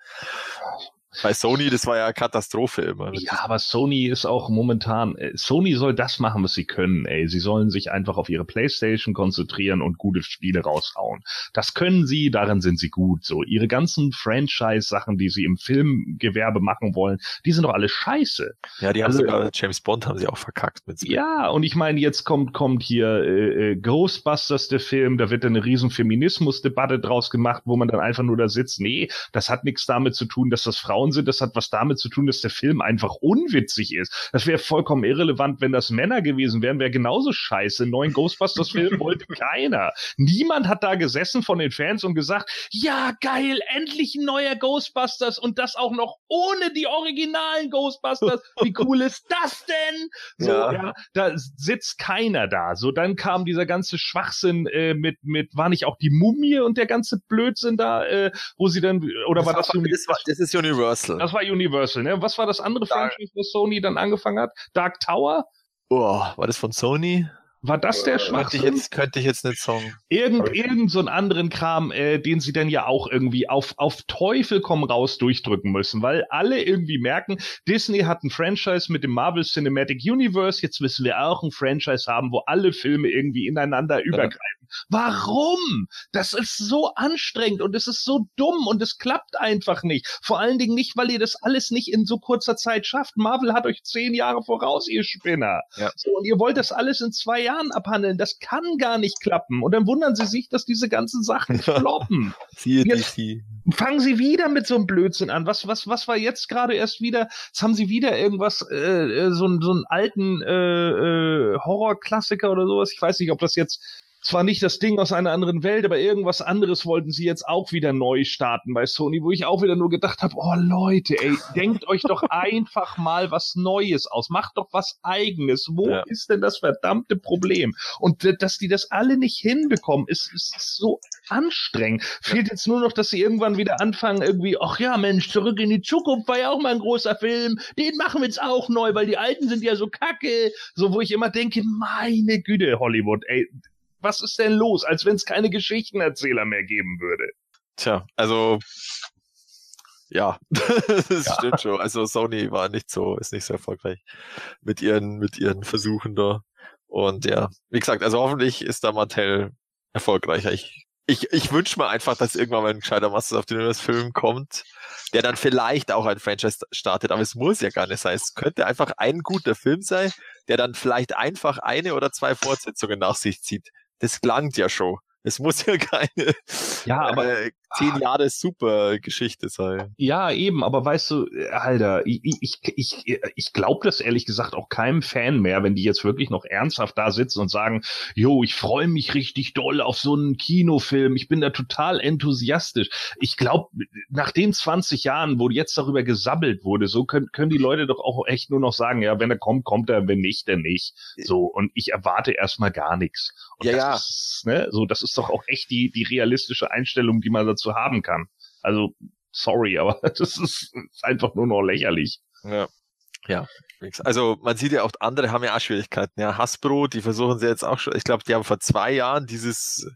bei Sony, das war ja Katastrophe immer.
Ja, aber Sony ist auch momentan, äh, Sony soll das machen, was sie können, ey. Sie sollen sich einfach auf ihre Playstation konzentrieren und gute Spiele raushauen. Das können sie, darin sind sie gut, so. Ihre ganzen Franchise-Sachen, die sie im Filmgewerbe machen wollen, die sind doch alle scheiße.
Ja, die haben
Also,
sogar James Bond haben sie auch verkackt mit Split.
Ja, und ich meine, jetzt kommt, kommt hier äh, äh, Ghostbusters, der Film, da wird dann eine riesen Feminismusdebatte draus gemacht, wo man dann einfach nur da sitzt, nee, das hat nichts damit zu tun, dass das Frauen sind, das hat was damit zu tun, dass der Film einfach unwitzig ist. Das wäre vollkommen irrelevant, wenn das Männer gewesen wären, wäre genauso scheiße. Einen neuen Ghostbusters-Film wollte keiner. Niemand hat da gesessen von den Fans und gesagt, ja, geil, endlich ein neuer Ghostbusters und das auch noch ohne die originalen Ghostbusters. Wie cool ist das denn? So,
Ja.
ja. da sitzt keiner da. So, dann kam dieser ganze Schwachsinn äh, mit, mit, war nicht auch die Mumie und der ganze Blödsinn da, äh, wo sie dann, oder war das,
war, das, war, das ist Universal.
Das war Universal, ne? Was war das andere
Dark.
Franchise, was Sony dann angefangen hat? Dark Tower?
oh, war das von Sony?
War das der
Äh,
Könnte ich
Schwachsinn?
jetzt, könnte ich jetzt nicht sagen.
Irgend,
ich-
irgend so einen anderen Kram, äh, den sie dann ja auch irgendwie auf, auf Teufel komm raus durchdrücken müssen, weil alle irgendwie merken, Disney hat ein Franchise mit dem Marvel Cinematic Universe, jetzt müssen wir auch ein Franchise haben, wo alle Filme irgendwie ineinander übergreifen. Warum? Das ist so anstrengend und es ist so dumm und es klappt einfach nicht. Vor allen Dingen nicht, weil ihr das alles nicht in so kurzer Zeit schafft. Marvel hat euch zehn Jahre voraus, ihr Spinner. Ja. So, und ihr wollt das alles in zwei Jahren abhandeln. Das kann gar nicht klappen. Und dann wundern sie sich, dass diese ganzen Sachen floppen.
Siehe DC.
Fangen sie wieder mit so einem Blödsinn an. Was, was, was war jetzt gerade erst wieder? Jetzt haben sie wieder irgendwas, äh, äh so, so einen alten äh, äh, Horrorklassiker oder sowas. Ich weiß nicht, ob das jetzt zwar nicht das Ding aus einer anderen Welt, aber irgendwas anderes wollten sie jetzt auch wieder neu starten bei Sony, wo ich auch wieder nur gedacht habe, oh Leute, ey, denkt euch doch einfach mal was Neues aus, macht doch was eigenes. Wo ja. ist denn das verdammte Problem? Und dass die das alle nicht hinbekommen, ist, ist so anstrengend. Fehlt jetzt nur noch, dass sie irgendwann wieder anfangen, irgendwie, ach ja, Mensch, zurück in die Zukunft war ja auch mal ein großer Film, den machen wir jetzt auch neu, weil die alten sind ja so kacke. So, wo ich immer denke, meine Güte, Hollywood, ey, was ist denn los? Als wenn es keine Geschichtenerzähler mehr geben würde.
Tja, also ja, das ja. stimmt schon. Also Sony war nicht so, ist nicht so erfolgreich mit ihren, mit ihren Versuchen da. Und ja, wie gesagt, also hoffentlich ist da Mattel erfolgreicher. Ich, ich, ich wünsche mir einfach, dass irgendwann mal ein gescheiter Masters of the Universe Film kommt, der dann vielleicht auch ein Franchise startet, aber es muss ja gar nicht sein. Es könnte einfach ein guter Film sein, der dann vielleicht einfach eine oder zwei Fortsetzungen nach sich zieht das klangt ja schon. Es muss ja keine
ja, aber,
äh, zehn Jahre super Geschichte sein.
Ja, eben, aber weißt du, Alter, ich, ich, ich, ich glaube das ehrlich gesagt auch keinem Fan mehr, wenn die jetzt wirklich noch ernsthaft da sitzen und sagen, jo, ich freue mich richtig doll auf so einen Kinofilm, ich bin da total enthusiastisch. Ich glaube, nach den 20 Jahren, wo jetzt darüber gesabbelt wurde, so können, können die Leute doch auch echt nur noch sagen, ja, wenn er kommt, kommt er, wenn nicht, dann nicht. So, und ich erwarte erstmal gar nichts. Und
ja, ja.
Ist, ne, so, das ist doch auch echt die, die realistische Einstellung, die man dazu haben kann. Also, sorry, aber das ist, ist einfach nur noch lächerlich.
Ja. Ja, also man sieht ja auch, andere haben ja auch Schwierigkeiten. Ja, Hasbro, die versuchen sie jetzt auch schon, ich glaube, die haben vor zwei Jahren dieses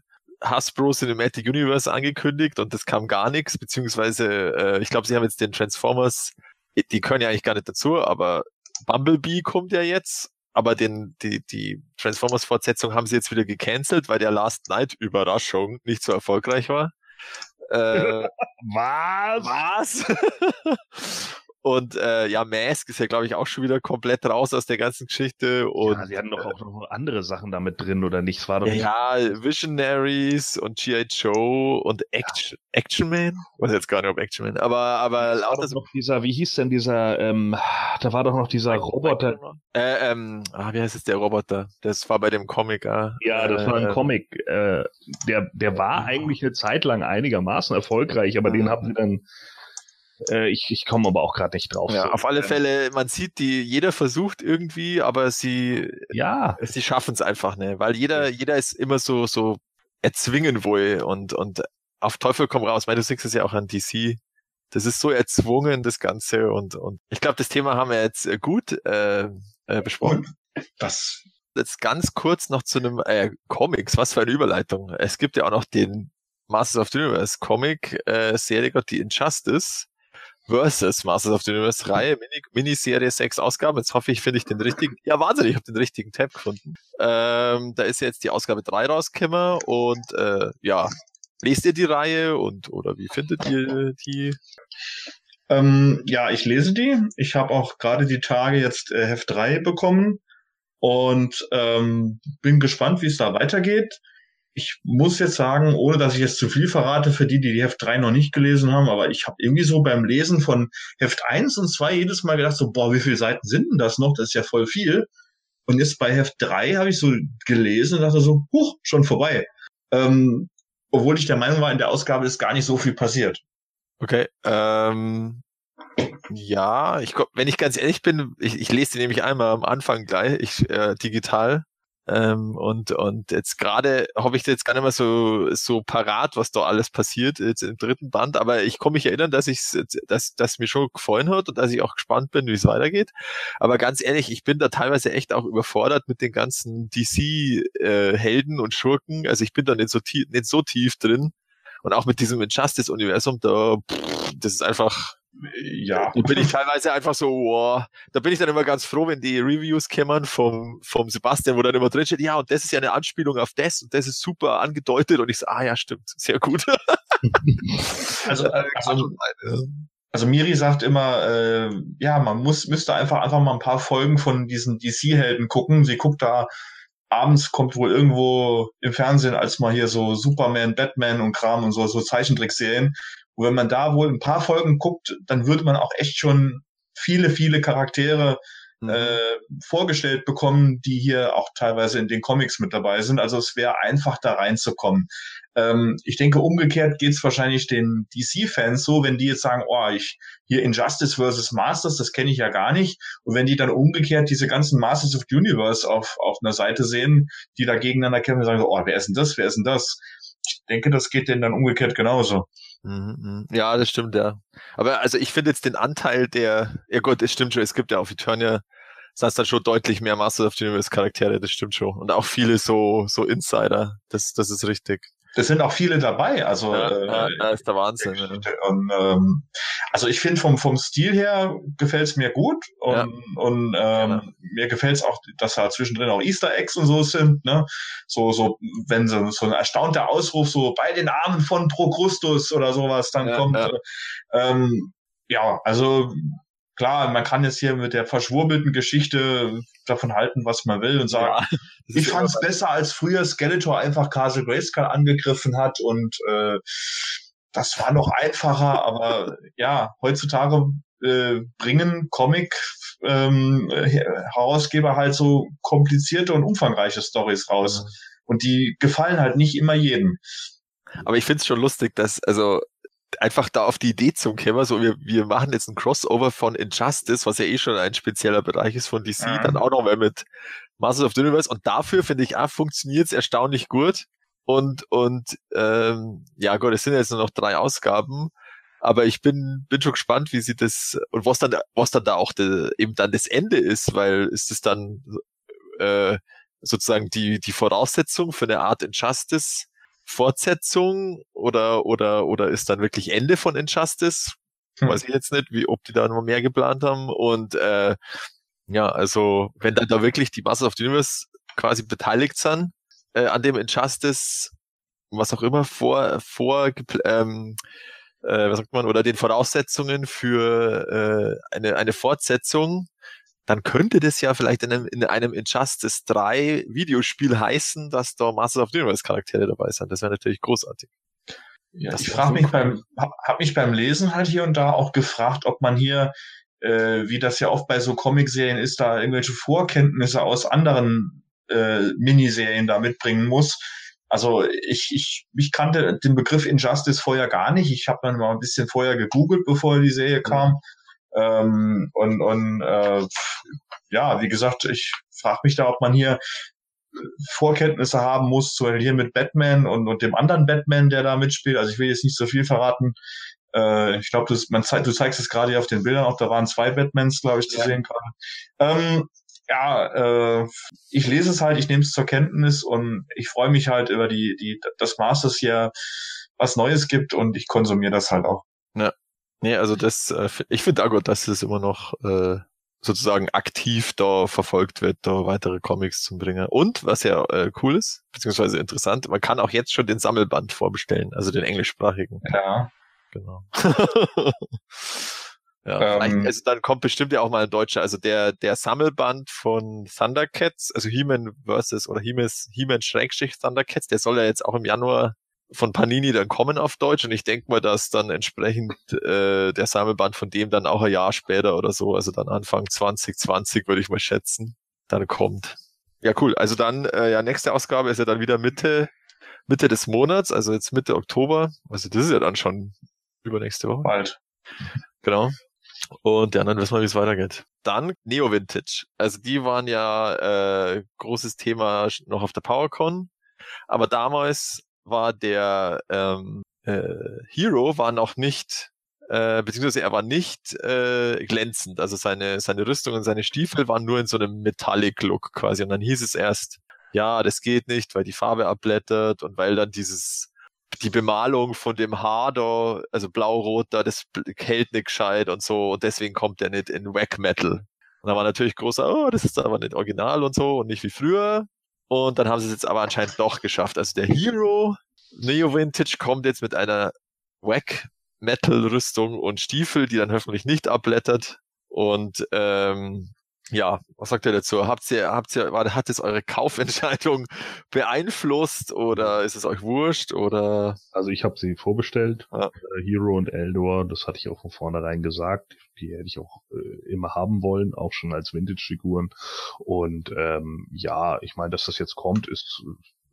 Hasbro Cinematic Universe angekündigt und das kam gar nichts, beziehungsweise äh, ich glaube, sie haben jetzt den Transformers, die können ja eigentlich gar nicht dazu, aber Bumblebee kommt ja jetzt aber den, die, die Transformers-Fortsetzung haben sie jetzt wieder gecancelt, weil der Last Night Überraschung nicht so erfolgreich war.
Äh, was?
Was? Und äh, ja, Mask ist ja, glaube ich, auch schon wieder komplett raus aus der ganzen Geschichte. Und,
ja, sie hatten doch auch noch andere Sachen damit drin, oder nicht? Es war doch
ja, nicht... Visionaries und G.I. Joe und Action, ja. Action Man? Ich weiß jetzt gar nicht, ob Action Man, aber, aber
lauter so. noch dieser, wie hieß denn dieser, ähm, da war doch noch dieser Roboter.
Äh, ähm, ah, wie heißt es, der Roboter? Das war bei dem Comic, ah.
Ja, das äh, war ein äh, Comic. Äh, der, der war eigentlich eine Zeit lang einigermaßen erfolgreich, aber den haben sie dann äh, ich ich komme aber auch gerade nicht drauf.
Ja, so. auf alle ähm, Fälle, man sieht die, jeder versucht irgendwie, aber sie,
ja,
sie schaffen es einfach, ne, weil jeder, jeder ist immer so, so erzwingen wohl und, und auf Teufel komm raus. Weil du siehst es ja auch an DC. Das ist so erzwungen, das Ganze und, und ich glaube, das Thema haben wir jetzt äh, gut äh, äh, besprochen.
das
jetzt ganz kurz noch zu einem äh, Comics, was für eine Überleitung. Es gibt ja auch noch den Masters of the Universe Comic äh, Serie, die Injustice versus Masters of the Universe Reihe, Mini Miniserie, sechs Ausgaben. Jetzt hoffe ich, finde ich den richtigen. Ja, Wahnsinn, ich habe den richtigen Tab gefunden. Ähm, da ist jetzt die Ausgabe drei rausgekommen und äh, ja, lest ihr die Reihe und oder wie findet ihr die?
Ähm, ja, ich lese die. Ich habe auch gerade die Tage jetzt äh, Heft 3 bekommen und ähm, bin gespannt, wie es da weitergeht ich muss jetzt sagen, ohne dass ich jetzt zu viel verrate für die, die die Heft 3 noch nicht gelesen haben, aber ich habe irgendwie so beim Lesen von Heft 1 und 2 jedes Mal gedacht, so, boah, wie viele Seiten sind denn das noch? Das ist ja voll viel. Und jetzt bei Heft 3 habe ich so gelesen und dachte so, huch, schon vorbei. Ähm, obwohl ich der Meinung war, in der Ausgabe ist gar nicht so viel passiert.
Okay, ähm, ja, ich, wenn ich ganz ehrlich bin, ich, ich lese die nämlich einmal am Anfang gleich, ich, äh, digital. Ähm, und, und jetzt gerade habe ich jetzt gar nicht mehr so, so parat, was da alles passiert jetzt im dritten Band, aber ich kann mich erinnern, dass ich dass, dass mir schon gefallen hat und dass ich auch gespannt bin, wie es weitergeht. Aber ganz ehrlich, ich bin da teilweise echt auch überfordert mit den ganzen DC-Helden äh, und Schurken. Also ich bin da nicht so tief, nicht so tief drin. Und auch mit diesem Injustice-Universum, da, pff, das ist einfach, ja. Da bin ich teilweise einfach so, oh, da bin ich dann immer ganz froh, wenn die Reviews kämmern vom, vom Sebastian, wo dann immer drin steht, ja, und das ist ja eine Anspielung auf das und das ist super angedeutet und ich so, ah ja, stimmt, sehr gut.
also, äh, also, also Miri sagt immer, äh, ja, man muss, müsste einfach, einfach mal ein paar Folgen von diesen DC-Helden gucken. Sie guckt da abends kommt wohl irgendwo im Fernsehen als mal hier so Superman, Batman und Kram und so, so Zeichentrickserien. Und wenn man da wohl ein paar Folgen guckt, dann würde man auch echt schon viele, viele Charaktere mhm. äh, vorgestellt bekommen, die hier auch teilweise in den Comics mit dabei sind. Also es wäre einfach da reinzukommen. Ähm, ich denke, umgekehrt geht's wahrscheinlich den DC-Fans so, wenn die jetzt sagen, oh, ich hier Injustice versus Masters, das kenne ich ja gar nicht. Und wenn die dann umgekehrt diese ganzen Masters of the Universe auf, auf einer Seite sehen, die da gegeneinander kämpfen, sagen so, oh, wer ist denn das, wer ist denn das? Ich denke, das geht denen dann umgekehrt genauso.
Mhm, mhm. Ja, das stimmt, ja. Aber also ich finde jetzt den Anteil der, ja gut, es stimmt schon, es gibt ja auf Eternia, das heißt dann schon deutlich mehr Masters of the Universe Charaktere, das stimmt schon. Und auch viele so, so Insider, das, das ist richtig.
Es sind auch viele dabei. Also
ja, äh, ja, ist der Wahnsinn.
Und, ähm, also ich finde vom vom Stil her gefällt es mir gut und, ja. und ähm, ja. mir gefällt es auch, dass da zwischendrin auch Easter Eggs und so sind. Ne? So so wenn so, so ein erstaunter Ausruf so bei den Armen von Procrustus oder sowas dann kommt. Äh, ähm, ja, also klar, man kann jetzt hier mit der verschwurbelten Geschichte davon halten, was man will und sagen, ja, ich fand es besser, als früher Skeletor einfach Castle Grayskull angegriffen hat und äh, das war noch einfacher, aber ja, heutzutage äh, bringen Comic ähm, Herausgeber halt so komplizierte und umfangreiche Stories raus. Mhm. Und die gefallen halt nicht immer jedem.
Aber ich finde es schon lustig, dass, also einfach da auf die Idee zum kommen, so wir, wir machen jetzt ein Crossover von Injustice, was ja eh schon ein spezieller Bereich ist von DC, mhm. dann auch noch mal mit Masters of the Universe. Und dafür finde ich, ah, funktioniert es erstaunlich gut. Und und ähm, ja Gott, es sind jetzt nur noch drei Ausgaben, aber ich bin bin schon gespannt, wie sie das und was dann was dann da auch de, eben dann das Ende ist, weil ist es dann äh, sozusagen die die Voraussetzung für eine Art Injustice Fortsetzung oder, oder, oder ist dann wirklich Ende von Injustice? Hm. Weiß ich jetzt nicht, wie, ob die da noch mehr geplant haben. Und äh, ja, also wenn dann da wirklich die Masters of the Universe quasi beteiligt sind äh, an dem Injustice, was auch immer vor, vor ähm, äh, was sagt man, oder den Voraussetzungen für äh, eine, eine Fortsetzung, dann könnte das ja vielleicht in einem, in einem Injustice 3 Videospiel heißen, dass da Masters of the Universe Charaktere dabei sind. Das wäre natürlich großartig.
Ja, das ich frage mich cool. beim, habe mich beim Lesen halt hier und da auch gefragt, ob man hier, äh, wie das ja oft bei so Comicserien ist, da irgendwelche Vorkenntnisse aus anderen äh, Miniserien da mitbringen muss. Also ich, ich, ich kannte den Begriff Injustice vorher gar nicht. Ich habe dann mal ein bisschen vorher gegoogelt, bevor die Serie kam. Mhm ähm, und und äh, ja, wie gesagt, ich frage mich da, ob man hier Vorkenntnisse haben muss, zu hier mit Batman und, und dem anderen Batman, der da mitspielt. Also ich will jetzt nicht so viel verraten. Äh, ich glaube, man zeig, du zeigst es gerade hier auf den Bildern, auch da waren zwei Batmans, glaube ich, zu ja. sehen gerade. Ähm, ja, äh, ich lese es halt, ich nehme es zur Kenntnis und ich freue mich halt über die, die, das Maß, dass hier was Neues gibt und ich konsumiere das halt auch.
Ja. Nee, also das, äh, ich finde auch gut, dass es immer noch äh, sozusagen aktiv da verfolgt wird, da weitere Comics zu bringen. Und was ja äh, cool ist, beziehungsweise interessant, man kann auch jetzt schon den Sammelband vorbestellen, also den englischsprachigen.
Ja.
Genau. ja, ähm, also dann kommt bestimmt ja auch mal ein deutscher, also der, der Sammelband von Thundercats, also He-Man versus oder He-Man Schrägstrich Thundercats, der soll ja jetzt auch im Januar von Panini dann kommen auf Deutsch und ich denke mal, dass dann entsprechend äh, der Sammelband von dem dann auch ein Jahr später oder so, also dann Anfang 2020 würde ich mal schätzen, dann kommt. Ja, cool. Also dann, äh, ja, nächste Ausgabe ist ja dann wieder Mitte, Mitte des Monats, also jetzt Mitte Oktober. Also das ist ja dann schon übernächste Woche.
Bald.
Genau. Und ja, dann wissen wir, wie es weitergeht. Dann Neo Vintage. Also die waren ja äh, großes Thema noch auf der PowerCon. Aber damals war der ähm, äh, Hero war noch nicht, äh, beziehungsweise er war nicht äh, glänzend. Also seine, seine Rüstung und seine Stiefel waren nur in so einem Metallic-Look quasi. Und dann hieß es erst, ja, das geht nicht, weil die Farbe abblättert und weil dann dieses die Bemalung von dem Haar da, also blau-rot da, das hält nicht gescheit und so und deswegen kommt der nicht in Wack Metal. Und da war natürlich großer, oh, das ist aber nicht original und so und nicht wie früher. Und dann haben sie es jetzt aber anscheinend doch geschafft. Also der Hero Neo Vintage kommt jetzt mit einer Wack Metal Rüstung und Stiefel, die dann hoffentlich nicht abblättert. Und ähm, ja, was sagt ihr dazu? Habt ihr, habt ihr, hat es eure Kaufentscheidung beeinflusst oder ist es euch wurscht oder?
Also ich habe sie vorbestellt, ja. Äh, Hero und Eldor, das hatte ich auch von vornherein gesagt. Die hätte ich auch äh, immer haben wollen, auch schon als Vintage-Figuren. Und ähm, ja, ich meine, dass das jetzt kommt, ist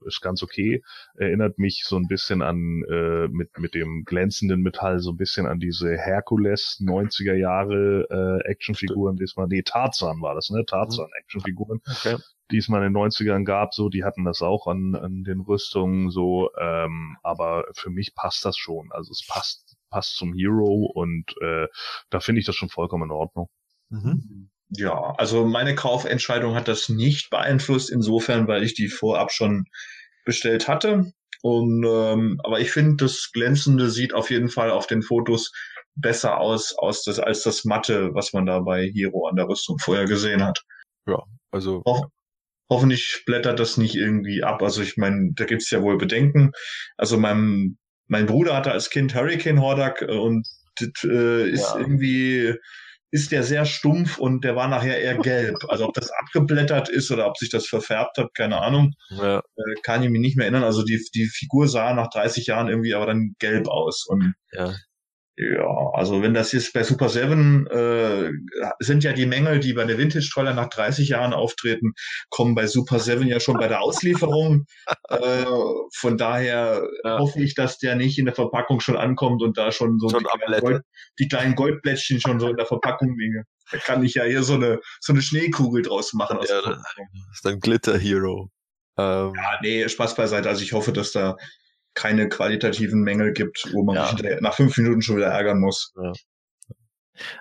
ist ganz okay. Erinnert mich so ein bisschen an, äh, mit, mit dem glänzenden Metall, so ein bisschen an diese Herkules 90er Jahre äh, Actionfiguren, diesmal, nee, Tarzan war das, ne? Tarzan mhm. Actionfiguren. Okay. Die es mal in den 90ern gab, so, die hatten das auch an, an den Rüstungen, so, ähm, aber für mich passt das schon. Also es passt, passt zum Hero und äh, da finde ich das schon vollkommen in Ordnung.
Mhm. Ja, also meine Kaufentscheidung hat das nicht beeinflusst, insofern, weil ich die vorab schon bestellt hatte. Und ähm, aber ich finde, das Glänzende sieht auf jeden Fall auf den Fotos besser aus, aus das, als das Matte, was man da bei Hero an der Rüstung vorher gesehen hat.
Ja, also.
Ho hoffentlich blättert das nicht irgendwie ab. Also ich meine, da gibt's ja wohl Bedenken. Also mein, mein Bruder hatte als Kind Hurricane Hordak und das äh, ist ja. irgendwie ist der sehr stumpf und der war nachher eher gelb. Also ob das abgeblättert ist oder ob sich das verfärbt hat, keine Ahnung. Ja. Äh, kann ich mich nicht mehr erinnern. Also die, die Figur sah nach 30 Jahren irgendwie aber dann gelb aus. Und ja. Ja, also wenn das jetzt bei Super 7 äh, sind ja die Mängel, die bei der Vintage Troller nach 30 Jahren auftreten, kommen bei Super 7 ja schon bei der Auslieferung. äh, von daher ja. hoffe ich, dass der nicht in der Verpackung schon ankommt und da schon so schon die, kleinen Gold, die, kleinen Goldblättchen schon so in der Verpackung liegen. Da kann ich ja hier so eine so eine Schneekugel draus machen.
ja, das ist ein Glitter Hero.
Ähm, ja, nee, Spaß beiseite. Also ich hoffe, dass da keine qualitativen Mängel gibt, wo man ja. sich nach fünf Minuten schon wieder ärgern muss. Ja.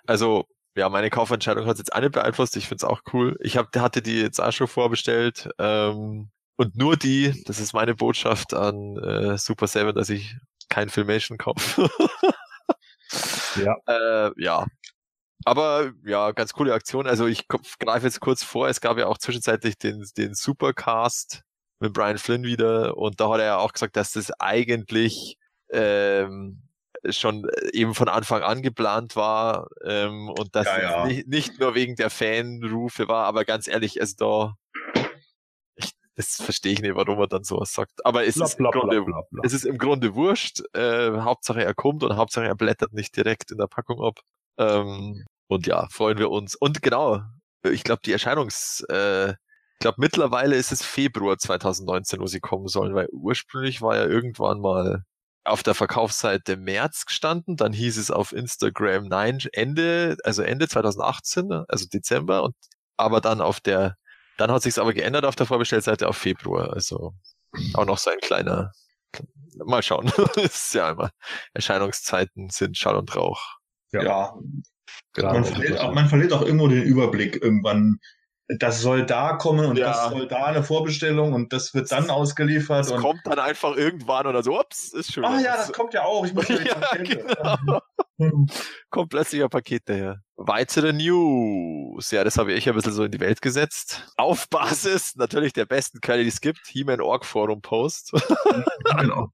Also, ja, meine Kaufentscheidung hat es jetzt eine beeinflusst. Ich finde es auch cool. Ich hab, hatte die jetzt auch schon vorbestellt. Ähm, und nur die, das ist meine Botschaft an äh, Super 7, dass ich kein Filmation kaufe. ja. Äh, ja. Aber ja, ganz coole Aktion. Also ich greife jetzt kurz vor, es gab ja auch zwischenzeitlich den, den Supercast mit Brian Flynn wieder und da hat er ja auch gesagt, dass das eigentlich ähm, schon eben von Anfang an geplant war ähm, und dass ja, ja. Nicht, nicht nur wegen der Fanrufe war, aber ganz ehrlich, also da ich, das verstehe ich nicht, warum er dann sowas sagt. Aber es, bla, ist, bla, im Grunde, bla, es ist im Grunde wurscht. Äh, Hauptsache er kommt und Hauptsache er blättert nicht direkt in der Packung ab. Ähm, und ja, freuen wir uns. Und genau, ich glaube, die Erscheinungs äh, glaube, mittlerweile ist es Februar 2019, wo sie kommen sollen, weil ursprünglich war ja irgendwann mal auf der Verkaufsseite März gestanden, dann hieß es auf Instagram nein, Ende, also Ende 2018, also Dezember und aber dann auf der, dann hat sich's aber geändert auf der Vorbestellseite auf Februar, also auch noch so ein kleiner, mal schauen, das ist ja immer, Erscheinungszeiten sind Schall und Rauch.
Ja. ja. Genau. Man, verliert auch, man verliert auch irgendwo den Überblick irgendwann, das soll da kommen und ja. das soll da eine Vorbestellung und das wird dann ausgeliefert.
Das kommt dann einfach irgendwann oder so, ups, ist schon.
Ah ja, das kommt ja auch. Ich muss ja, genau.
kommt plötzlich ein Paket daher. Weitere News. Ja, das habe ich ein bisschen so in die Welt gesetzt. Auf Basis natürlich der besten Quelle, die es gibt, He-Man Org Forum Post. genau.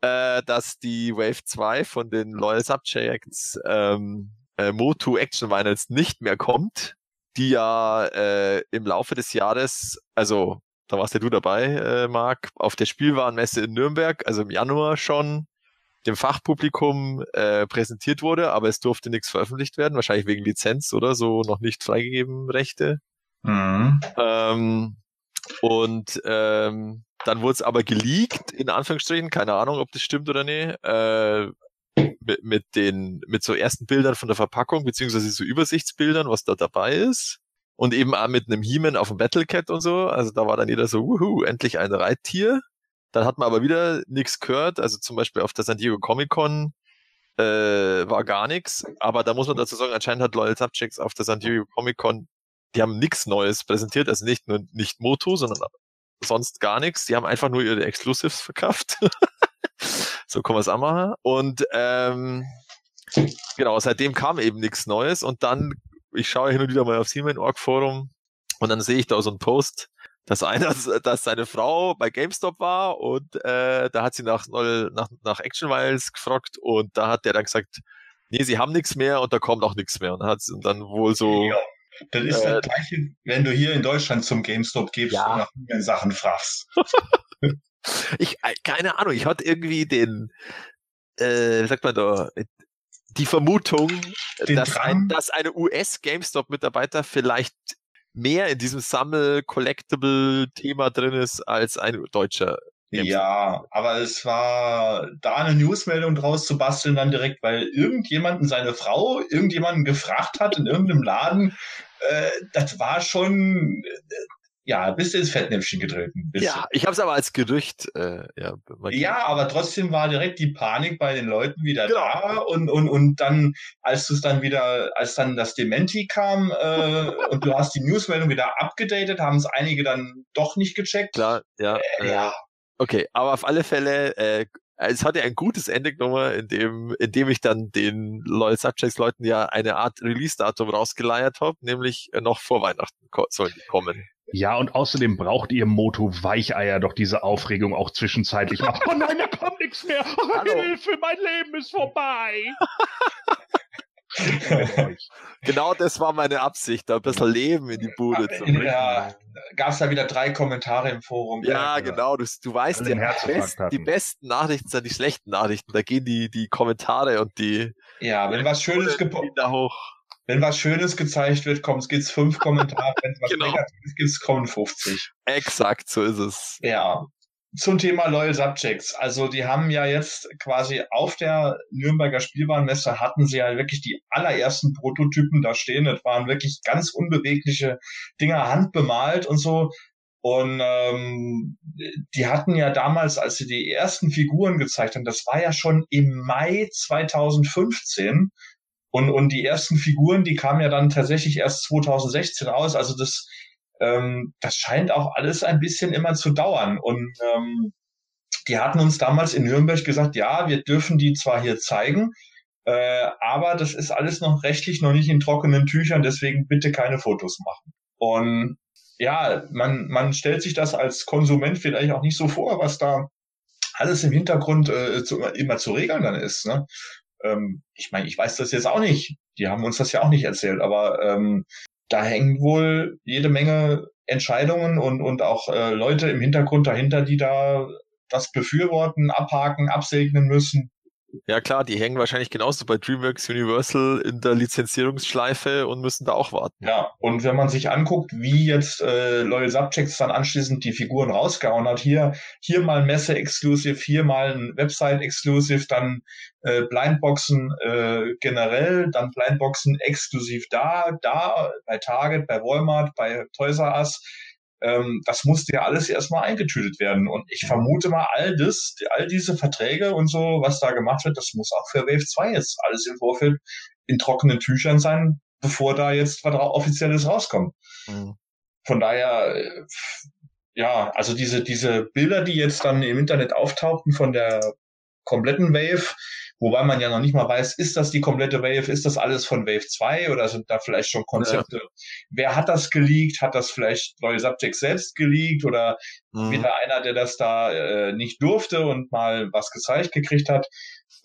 äh, dass die Wave 2 von den Loyal Subjects ähm, äh, Motu Action Vinyls nicht mehr kommt die ja äh, im Laufe des Jahres, also da warst ja du dabei, äh, Marc, auf der Spielwarenmesse in Nürnberg, also im Januar schon dem Fachpublikum äh, präsentiert wurde, aber es durfte nichts veröffentlicht werden, wahrscheinlich wegen Lizenz oder so noch nicht freigegeben Rechte. Mhm. Ähm, und ähm, dann wurde es aber geleakt, in Anführungsstrichen, keine Ahnung, ob das stimmt oder nicht, äh, mit, mit den, mit so ersten Bildern von der Verpackung, beziehungsweise so Übersichtsbildern, was da dabei ist. Und eben auch mit einem He-Man auf dem Battlecat und so. Also da war dann jeder so, wuhu, endlich ein Reittier. Dann hat man aber wieder nichts gehört. Also zum Beispiel auf der San Diego Comic Con äh, war gar nichts. Aber da muss man dazu sagen, anscheinend hat Loyal Subjects auf der San Diego Comic Con, die haben nichts Neues präsentiert. Also nicht nur nicht Moto, sondern sonst gar nichts. Die haben einfach nur ihre Exclusives verkauft. So kann man es auch machen. Und ähm, genau, seitdem kam eben nichts Neues und dann, ich schaue hin und wieder mal auf Siemens.org Forum und dann sehe ich da so einen Post, dass einer, dass seine Frau bei GameStop war und äh, da hat sie nach, nach, nach Action Miles gefragt und da hat der dann gesagt, nee, sie haben nichts mehr und da kommt auch nichts mehr. Und hat dann wohl so. Ja,
das ist äh, das gleiche, wenn du hier in Deutschland zum GameStop gehst ja. und nach Sachen fragst.
ich, äh, keine Ahnung, ich hatte irgendwie den, äh, wie sagt man da, die Vermutung, dass, ein, dass eine US-GameStop-Mitarbeiter vielleicht mehr in diesem Sammel-Collectible-Thema drin ist als ein deutscher.
Ja, aber es war da eine Newsmeldung draus zu basteln dann direkt, weil irgendjemanden seine Frau irgendjemanden gefragt hat in irgendeinem Laden. Äh, das war schon ja, bist du ins Fettnäpfchen getreten.
Ja, ich habe es aber als Gerücht. Äh, ja,
ja, aber trotzdem war direkt die Panik bei den Leuten wieder genau. da und und und dann, als du es dann wieder, als dann das Dementi kam äh, und du hast die Newsmeldung wieder abgedatet, haben es einige dann doch nicht gecheckt.
Klar, ja. Äh, ja. Okay, aber auf alle Fälle, äh, es hatte ein gutes Ende genommen, in dem, in dem ich dann den Loyal Subjects Leuten ja eine Art Release-Datum rausgeleiert habe, nämlich noch vor Weihnachten sollen die kommen.
Ja, und außerdem braucht ihr Moto Weicheier doch diese Aufregung auch zwischenzeitlich. Oh nein, da kommt nichts mehr. Oh, Hilfe, mein Leben ist vorbei.
genau das war meine Absicht, da ein bisschen Leben in die Bude zu bringen. Ja,
gab es da wieder drei Kommentare im Forum.
Ja, genau, du, du weißt ja, best, die besten Nachrichten sind die schlechten Nachrichten. Da gehen die, die Kommentare und die.
Ja, wenn was Schönes gepostet wenn was Schönes gezeigt wird, kommt, gibt's fünf Kommentare. Wenn was genau. Negatives gibt, kommen 50.
Exakt, so ist es.
Ja. Zum Thema Loyal Subjects. Also die haben ja jetzt quasi auf der Nürnberger Spielwarenmesse hatten sie ja wirklich die allerersten Prototypen da stehen. Das waren wirklich ganz unbewegliche Dinger, handbemalt und so. Und ähm, die hatten ja damals, als sie die ersten Figuren gezeigt haben, das war ja schon im Mai 2015. Und, und die ersten Figuren, die kamen ja dann tatsächlich erst 2016 raus. Also das, ähm, das scheint auch alles ein bisschen immer zu dauern. Und ähm, die hatten uns damals in Nürnberg gesagt, ja, wir dürfen die zwar hier zeigen, äh, aber das ist alles noch rechtlich noch nicht in trockenen Tüchern, deswegen bitte keine Fotos machen. Und ja, man, man stellt sich das als Konsument vielleicht auch nicht so vor, was da alles im Hintergrund äh, zu, immer zu regeln dann ist. Ne? Ähm, ich meine, ich weiß das jetzt auch nicht. Die haben uns das ja auch nicht erzählt, aber ähm, da hängen wohl jede Menge Entscheidungen und, und auch äh, Leute im Hintergrund dahinter, die da das befürworten, abhaken, absegnen müssen.
Ja klar, die hängen wahrscheinlich genauso bei DreamWorks Universal in der Lizenzierungsschleife und müssen da auch warten.
Ja, und wenn man sich anguckt, wie jetzt äh, Loyal Subjects dann anschließend die Figuren rausgehauen hat, hier, hier mal Messe-Exclusive, hier mal ein Website-Exclusive, dann äh, Blindboxen äh, generell, dann Blindboxen exklusiv da, da, bei Target, bei Walmart, bei Toys R Us, ähm, das musste ja alles erstmal eingetütet werden. Und ich vermute mal, all das, all diese Verträge und so, was da gemacht wird, das muss auch für Wave 2 jetzt alles im Vorfeld in trockenen Tüchern sein, bevor da jetzt was Offizielles rauskommt. Mhm. Von daher, äh, ja, also diese, diese Bilder, die jetzt dann im Internet auftauchten von der kompletten Wave, Wobei man ja noch nicht mal weiß, ist das die komplette Wave, ist das alles von Wave 2 oder sind da vielleicht schon Konzepte? Ja. Wer hat das geleakt? Hat das vielleicht neue Subject selbst geleakt oder mhm. wieder einer, der das da äh, nicht durfte und mal was gezeigt gekriegt hat?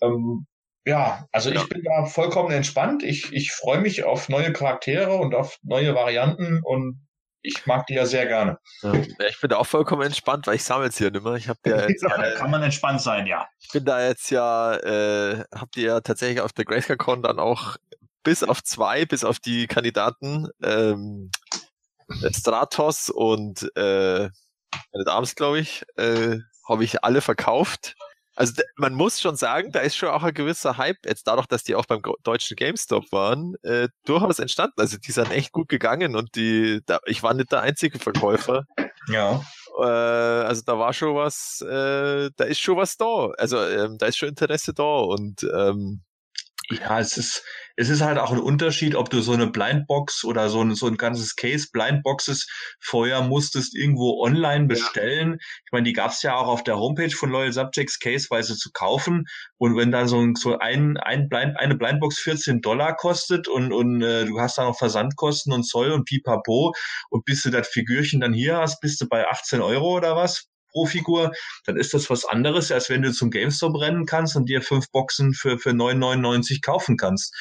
Ähm, ja, also ja. ich bin da vollkommen entspannt. Ich, ich freue mich auf neue Charaktere und auf neue Varianten und ich mag die ja sehr gerne.
Ja, ich bin da auch vollkommen entspannt, weil ich sammle es hier nicht mehr. Ich habe ja
jetzt, ja, kann man entspannt sein, ja.
Ich bin da jetzt ja, äh, habt ihr ja tatsächlich auf der GrayscaleCon dann auch bis auf zwei, bis auf die Kandidaten ähm, Stratos und äh, Arms, glaube ich, äh, habe ich alle verkauft. Also man muss schon sagen, da ist schon auch ein gewisser Hype, jetzt dadurch, dass die auch beim deutschen GameStop waren, äh, durchaus entstanden. Also die sind echt gut gegangen und die, da, ich war nicht der einzige Verkäufer.
Ja.
Äh, also da war schon was, äh, da ist schon was da. Also ähm, da ist schon Interesse da und ähm,
Ja, es ist, es ist halt auch ein Unterschied, ob du so eine Blindbox oder so ein, so ein ganzes Case Blindboxes vorher musstest irgendwo online bestellen. Ich meine, die gab's ja auch auf der Homepage von Loyal Subjects caseweise zu kaufen. Und wenn dann so ein, so ein, ein Blind, eine Blindbox 14 Dollar kostet und, und äh, du hast dann noch Versandkosten und Zoll und Pipapo und bis du das Figürchen dann hier hast, bist du bei 18 Euro oder was? Pro Figur, dann ist das was anderes, als wenn du zum GameStop rennen kannst und dir fünf Boxen für, für 9,99 kaufen kannst.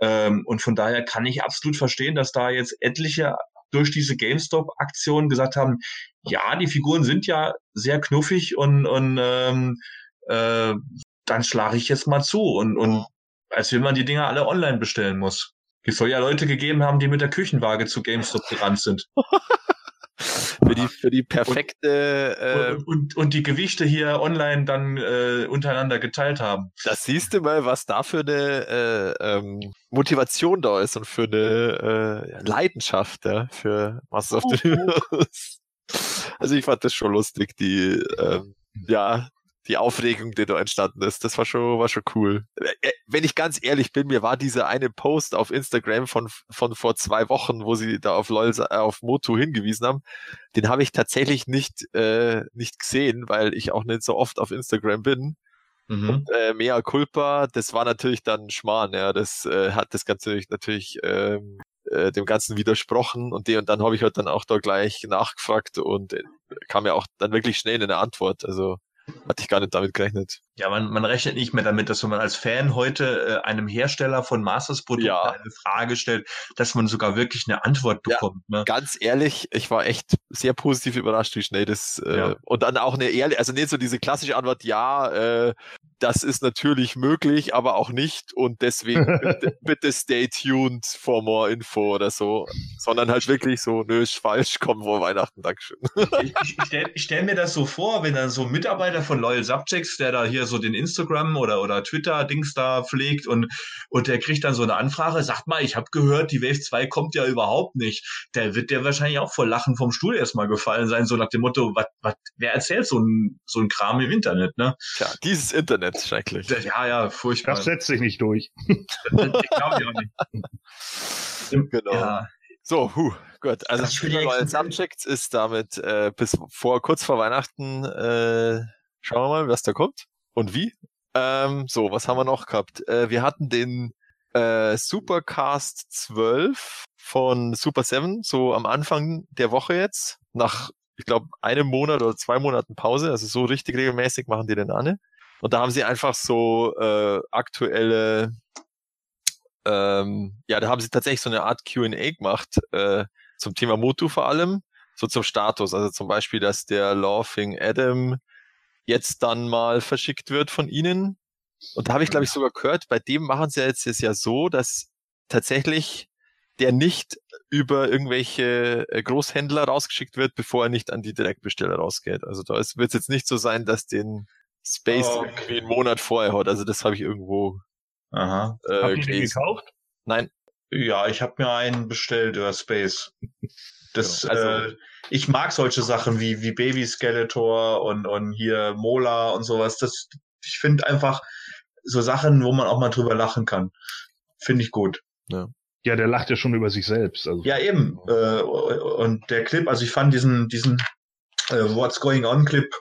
Ähm, und von daher kann ich absolut verstehen, dass da jetzt etliche durch diese GameStop-Aktion gesagt haben, ja, die Figuren sind ja sehr knuffig und, und ähm, äh, dann schlage ich jetzt mal zu. Und, und als wenn man die Dinger alle online bestellen muss. Es soll ja Leute gegeben haben, die mit der Küchenwaage zu GameStop gerannt sind.
für die, für die perfekte.
Äh, und, und, und, die Gewichte hier online dann äh, untereinander geteilt haben.
Das siehst du mal, was da für eine äh, ähm, Motivation da ist und für eine äh, Leidenschaft ja, für Masters of the Universe. Also ich fand das schon lustig, die ähm, ja, die Aufregung, die da entstanden ist. Das war schon, war schon cool. Äh, äh, wenn ich ganz ehrlich bin, mir war dieser eine Post auf Instagram von, von vor zwei Wochen, wo sie da auf LOL, äh, auf Motu hingewiesen haben, den habe ich tatsächlich nicht, äh, nicht gesehen, weil ich auch nicht so oft auf Instagram bin. Mhm. Und, äh, Mea Culpa, das war natürlich dann Schmarrn, ja. Das äh, hat das Ganze natürlich ähm, äh, dem Ganzen widersprochen und, die, und dann habe ich halt dann auch da gleich nachgefragt und äh, kam ja auch dann wirklich schnell in eine Antwort. Also hatte ich gar nicht damit gerechnet.
Ja, man, man rechnet nicht mehr damit, dass wenn man als Fan heute äh, einem Hersteller von Masters-Produkten ja. eine Frage stellt, dass man sogar wirklich eine Antwort bekommt. Ja,
ne? Ganz ehrlich, ich war echt sehr positiv überrascht, wie schnell das äh, ja. und dann auch eine ehrliche, also nicht so diese klassische Antwort, ja, äh, das ist natürlich möglich, aber auch nicht und deswegen bitte, bitte stay tuned for more info oder so, sondern halt wirklich so, nö, ist falsch, komm vor Weihnachten, Dankeschön.
ich ich, ich stelle stell mir das so vor, wenn dann so ein Mitarbeiter von Loyal Subjects, der da hier hier so den Instagram oder, oder Twitter-Dings da pflegt und, und der kriegt dann so eine Anfrage, sagt mal, ich habe gehört, die Wave 2 kommt ja überhaupt nicht. Der wird der wahrscheinlich auch vor Lachen vom Stuhl erstmal gefallen sein, so nach dem Motto, was, was, wer erzählt so ein, so ein Kram im Internet, ne?
Tja, dieses Internet, schrecklich.
Ja, ja, furchtbar.
Das setzt sich nicht durch. ich glaube
auch nicht. Genau. Ja. So, huh, gut. Also Spieler als Subjects ist damit äh, bis vor kurz vor Weihnachten. Äh, schauen wir mal, was da kommt und wie. Ähm, so, was haben wir noch gehabt? Äh, wir hatten den äh, Supercast 12 von Super 7, so am Anfang der Woche jetzt, nach, ich glaube, einem Monat oder zwei Monaten Pause, also so richtig regelmäßig machen die den an. Und da haben sie einfach so äh, aktuelle, ähm, ja, da haben sie tatsächlich so eine Art Q&A gemacht, äh, zum Thema Motu vor allem, so zum Status. Also zum Beispiel, dass der Laughing Adam jetzt dann mal verschickt wird von ihnen. Und da habe ich, glaube ich, sogar gehört, bei dem machen sie jetzt es ja so, dass tatsächlich der nicht über irgendwelche äh, Großhändler rausgeschickt wird, bevor er nicht an die Direktbesteller rausgeht. Also da wird es jetzt nicht so sein, dass den Space oh, irgendwie einen Monat vorher hat. Also das habe ich irgendwo
Aha.
Äh, Habt ihr den gekauft?
Nein.
Ja, ich habe mir einen bestellt über Space. Das, genau. also, äh, ich mag solche Sachen wie, wie Baby Skeletor und, und hier Mola und sowas. Das, ich finde einfach so Sachen, wo man auch mal drüber lachen kann. Finde ich gut.
Ja. Ja, der lacht ja schon über sich selbst.
Also. Ja, eben. Äh, und der Clip, also ich fand diesen, diesen äh, What's Going On Clip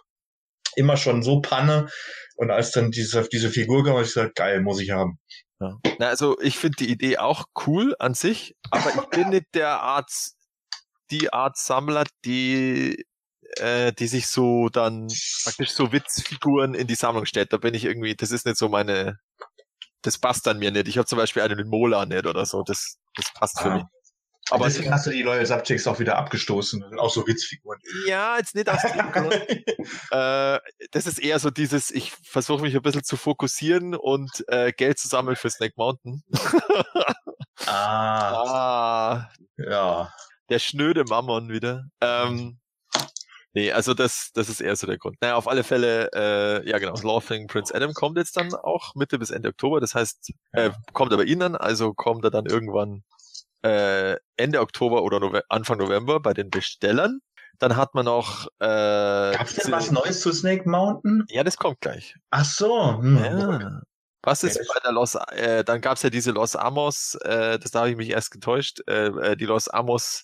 immer schon so Panne. Und als dann diese, diese Figur kam, habe ich gesagt, geil, muss ich haben.
Ja. Na, also ich finde die Idee auch cool an sich, aber ich bin nicht der Art die Art Sammler, die äh, die sich so dann praktisch so Witzfiguren in die Sammlung stellt. Da bin ich irgendwie, das ist nicht so meine, das passt dann mir nicht. Ich habe zum Beispiel einen Mola nicht oder so. Das, das passt ah. für mich.
Aber deswegen hast du die Loyal Subjects auch wieder abgestoßen. Auch so Witzfiguren.
Ja, jetzt nicht aus dem Grund. äh, das ist eher so dieses, ich versuche mich ein bisschen zu fokussieren und äh, Geld zu sammeln für Snake Mountain.
ah.
ah.
Ja
der schnöde Mammon wieder. Ähm, nee, also das, das ist eher so der Grund. Naja, auf alle Fälle, äh, ja genau, Laughing Prince Adam kommt jetzt dann auch Mitte bis Ende Oktober. Das heißt, äh, kommt aber Ihnen, also kommt er dann irgendwann äh, Ende Oktober oder Nove Anfang November bei den Bestellern. Dann hat man noch. Äh,
Gab's denn was Neues zu Snake Mountain?
Ja, das kommt gleich.
Ach so. Hm.
Ja. Was ist bei der Los, äh, dann gab's ja diese Los Amos, äh, das da habe ich mich erst getäuscht, äh, äh, die Los Amos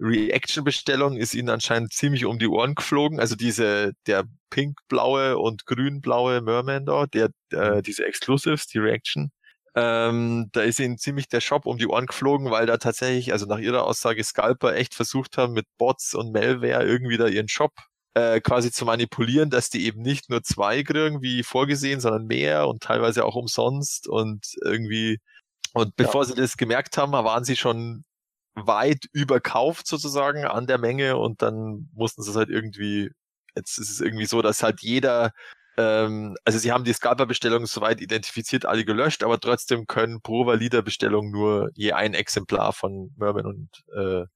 Reaction-Bestellung ist ihnen anscheinend ziemlich um die Ohren geflogen. Also diese, der pink-blaue und grün-blaue Merman da, der, äh, diese Exclusives, die Reaction, ähm, da ist ihnen ziemlich der Shop um die Ohren geflogen, weil da tatsächlich, also nach ihrer Aussage, Scalper echt versucht haben, mit Bots und Malware irgendwie da ihren Shop äh, quasi zu manipulieren, dass die eben nicht nur zwei kriegen, wie vorgesehen, sondern mehr und teilweise auch umsonst und irgendwie und bevor sie das gemerkt haben, waren sie schon weit überkauft sozusagen an der Menge und dann mussten sie es halt irgendwie, jetzt ist es irgendwie so, dass halt jeder, ähm, also sie haben die Scalper-Bestellungen soweit identifiziert, alle gelöscht, aber trotzdem können pro valider Bestellung nur je ein Exemplar von Merman und äh,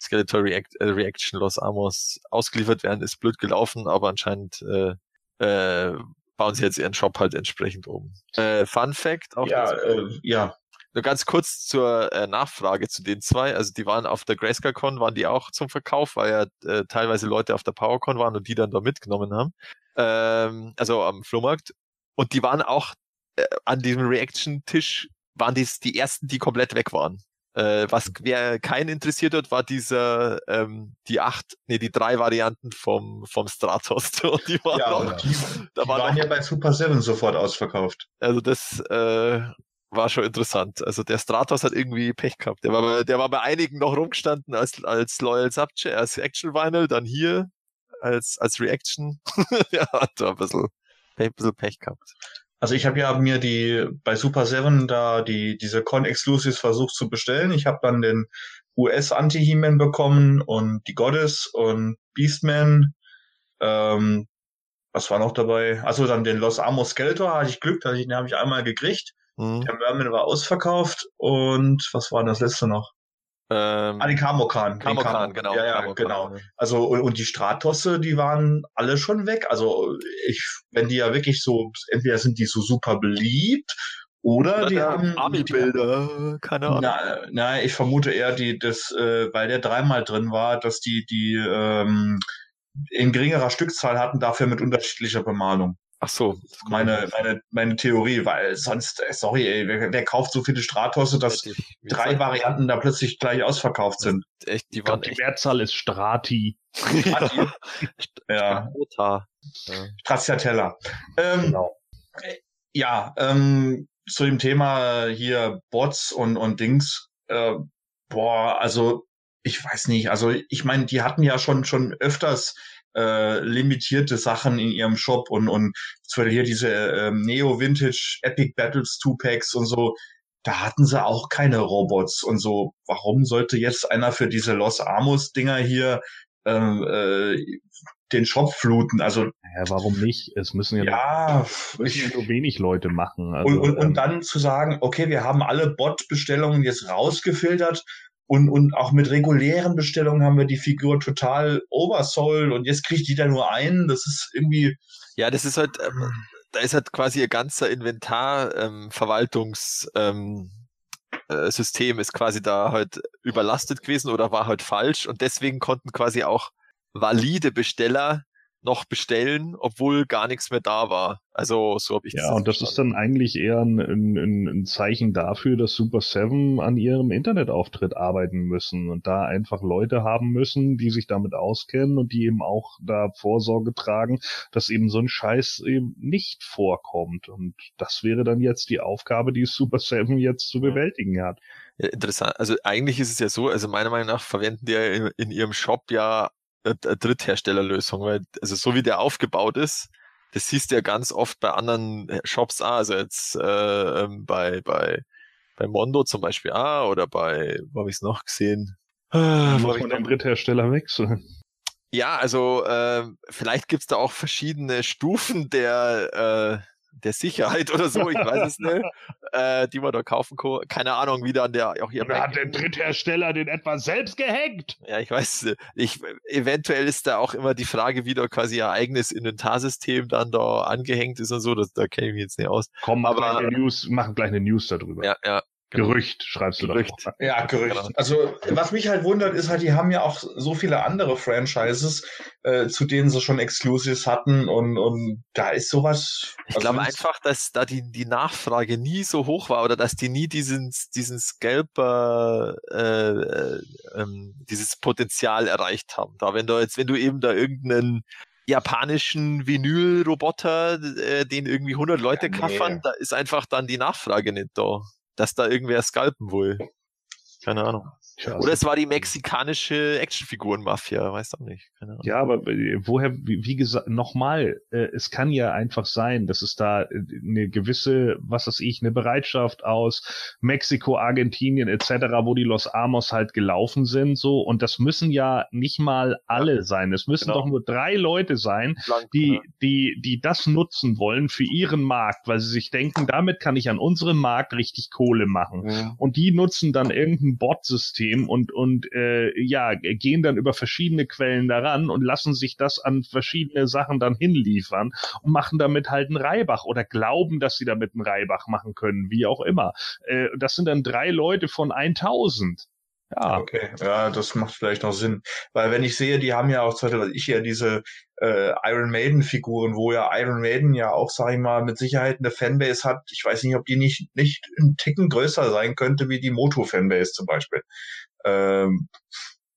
Skeletor React, äh, Reaction Los Amos ausgeliefert werden, ist blöd gelaufen, aber anscheinend äh, äh, bauen sie jetzt ihren Shop halt entsprechend um. Äh, Fun Fact auch
Ja, äh, ja.
Nur ganz kurz zur äh, Nachfrage zu den zwei. Also die waren auf der GrayscaleCon, waren die auch zum Verkauf, weil ja äh, teilweise Leute auf der PowerCon waren und die dann da mitgenommen haben. Ähm, also am Flohmarkt. Und die waren auch äh, an diesem Reaction-Tisch, waren dies die ersten, die komplett weg waren. Äh, was wer keinen interessiert hat, war dieser, ähm, die acht, nee, die drei Varianten vom, vom Stratos. Und die waren
Ja,
noch,
die,
da
die
war
waren
noch
ja bei Super Seven sofort ausverkauft.
also das äh, war schon interessant. Also der Stratos hat irgendwie Pech gehabt. Der war bei, der war bei einigen noch rumgestanden als, als Loyal Subject, als Action Vinyl, dann hier als, als Reaction. ja, hat da ein bisschen, ein bisschen Pech gehabt.
Also ich habe ja mir die bei Super Seven da die diese Con Exclusives versucht zu bestellen. Ich habe dann den US Anti He-Man bekommen und die Goddess und Beastman. Ähm, was war noch dabei? Also dann den Los Amos Skeletor hatte ich Glück, den habe ich einmal gekriegt.
Hm.
Der Merman war ausverkauft und was war das letzte noch?
Ähm,
Ah, den Kamokan.
Kamokan,
Kamo-
genau.
Ja, ja,
Kamokan,
genau. Also und, und die Stratosse, die waren alle schon weg. Also ich, wenn die ja wirklich so, entweder sind die so super beliebt oder,
Oder
die haben
Army-Bilder, keine Ahnung.
Na, na, ich vermute eher, die das, äh, weil der dreimal drin war, dass die die ähm, in geringerer Stückzahl hatten, dafür mit unterschiedlicher Bemalung.
Ach so.
Meine, meine, meine Theorie, weil sonst, äh, sorry, ey, wer, wer kauft so viele Stratosse, dass drei
gesagt,
Varianten da plötzlich gleich ausverkauft sind?
Echt, die
Ich glaub, die. Mehrzahl ist Strati.
Ja,
Strata. Ja.
Stracciatella. Ähm,
Genau.
Ja, ähm, zu dem Thema hier Bots und, und Dings, äh, boah, also ich weiß nicht, also ich meine, die hatten ja schon schon öfters äh, limitierte Sachen in ihrem Shop und und zum Beispiel hier diese ähm, Neo Vintage Epic Battles Two Packs und so, da hatten sie auch keine Robots und so. Warum sollte jetzt einer für diese Los Amos Dinger hier ähm, äh, den Shop fluten? Also
Ja, warum nicht? Es müssen ja,
ja,
nur, müssen ja nur wenig Leute machen. Also,
und, und,
ähm,
und dann zu sagen, okay, wir haben alle Bot-Bestellungen jetzt rausgefiltert und, und auch mit regulären Bestellungen haben wir die Figur total oversold und jetzt kriegt jeder nur einen. Das ist irgendwie,
Ja, das ist halt, ähm, da ist halt quasi ihr ganzer Inventar, ähm, ähm, äh, System ist quasi da halt überlastet gewesen oder war halt falsch und deswegen konnten quasi auch valide Besteller noch bestellen, obwohl gar nichts mehr da war. Also so habe ich
ja, und das ist dann eigentlich eher ein, ein, ein ein Zeichen dafür, dass Super Seven an ihrem Internetauftritt arbeiten müssen und da einfach Leute haben müssen, die sich damit auskennen und die eben auch da Vorsorge tragen, dass eben so ein Scheiß eben nicht vorkommt. Und das wäre dann jetzt die Aufgabe, die Super Seven jetzt zu bewältigen hat.
Ja, interessant. Also eigentlich ist es ja so, also meiner Meinung nach verwenden die ja in, in ihrem Shop ja eine eine Drittherstellerlösung, weil also so wie der aufgebaut ist, das siehst du ja ganz oft bei anderen Shops auch, also jetzt äh, ähm, bei bei bei Mondo zum Beispiel ah oder bei wo habe ich es noch gesehen? Ah,
Muss man den Dritthersteller wechseln.
ja, also äh, vielleicht gibt's da auch verschiedene Stufen der äh, der Sicherheit oder so, ich weiß es nicht, äh, die man da kaufen kann. Keine Ahnung, wie dann der auch hier
Oder hat der Dritthersteller den etwa selbst gehackt?
Ja, ich weiß, ich, eventuell ist da auch immer die Frage, wie da quasi ihr eigenes Inventarsystem dann da angehängt ist und so, das, da kenne ich mich jetzt nicht aus.
Komm,
Aber-
gleich eine News, machen gleich eine News darüber.
Ja, ja.
Gerücht, schreibst du
Gerücht.
doch.
Ja, Gerücht.
Genau.
Also, was mich halt wundert, ist halt, die haben ja auch so viele andere Franchises, äh, zu denen sie schon Exclusives hatten und, und da ist sowas.
Ich
also
glaube
das-
einfach, dass da die, die Nachfrage nie so hoch war oder dass die nie diesen, diesen Scalper, äh, äh, ähm, dieses Potenzial erreicht haben. Da, wenn du jetzt, wenn du eben da irgendeinen japanischen Vinyl-Roboter, äh, den irgendwie 100 Leute
Ja, nee.
kaffern, da ist einfach dann die Nachfrage nicht da. Dass da irgendwer scalpen will. Keine Ahnung.
Tja,
Oder es war die mexikanische Actionfiguren-Mafia, weiß auch nicht.
Ja, aber äh, woher, wie, wie gesagt, nochmal, äh, es kann ja einfach sein, dass es da äh, eine gewisse, was weiß ich, eine Bereitschaft aus Mexiko, Argentinien etc., wo die Los Amos halt gelaufen sind, so, und das müssen ja nicht mal alle sein. Es müssen
Genau.
doch nur drei Leute sein,
Blank,
die,
ja.
die, die das nutzen wollen für ihren Markt, weil sie sich denken, damit kann ich an unserem Markt richtig Kohle machen
Mhm.
und die nutzen dann irgendein Bot-System und und äh, ja gehen dann über verschiedene Quellen daran und lassen sich das an verschiedene Sachen dann hinliefern und machen damit halt einen Reibach oder glauben, dass sie damit einen Reibach machen können, wie auch immer. Äh, das sind dann drei Leute von 1000. Ja,
Okay, ja, das macht vielleicht noch Sinn. Weil wenn ich sehe, die haben ja auch zum Beispiel, was ich ja diese äh, Iron Maiden-Figuren, wo ja Iron Maiden ja auch, sag ich mal, mit Sicherheit eine Fanbase hat. Ich weiß nicht, ob die nicht, nicht einen Ticken größer sein könnte wie die Moto-Fanbase zum Beispiel. Ähm,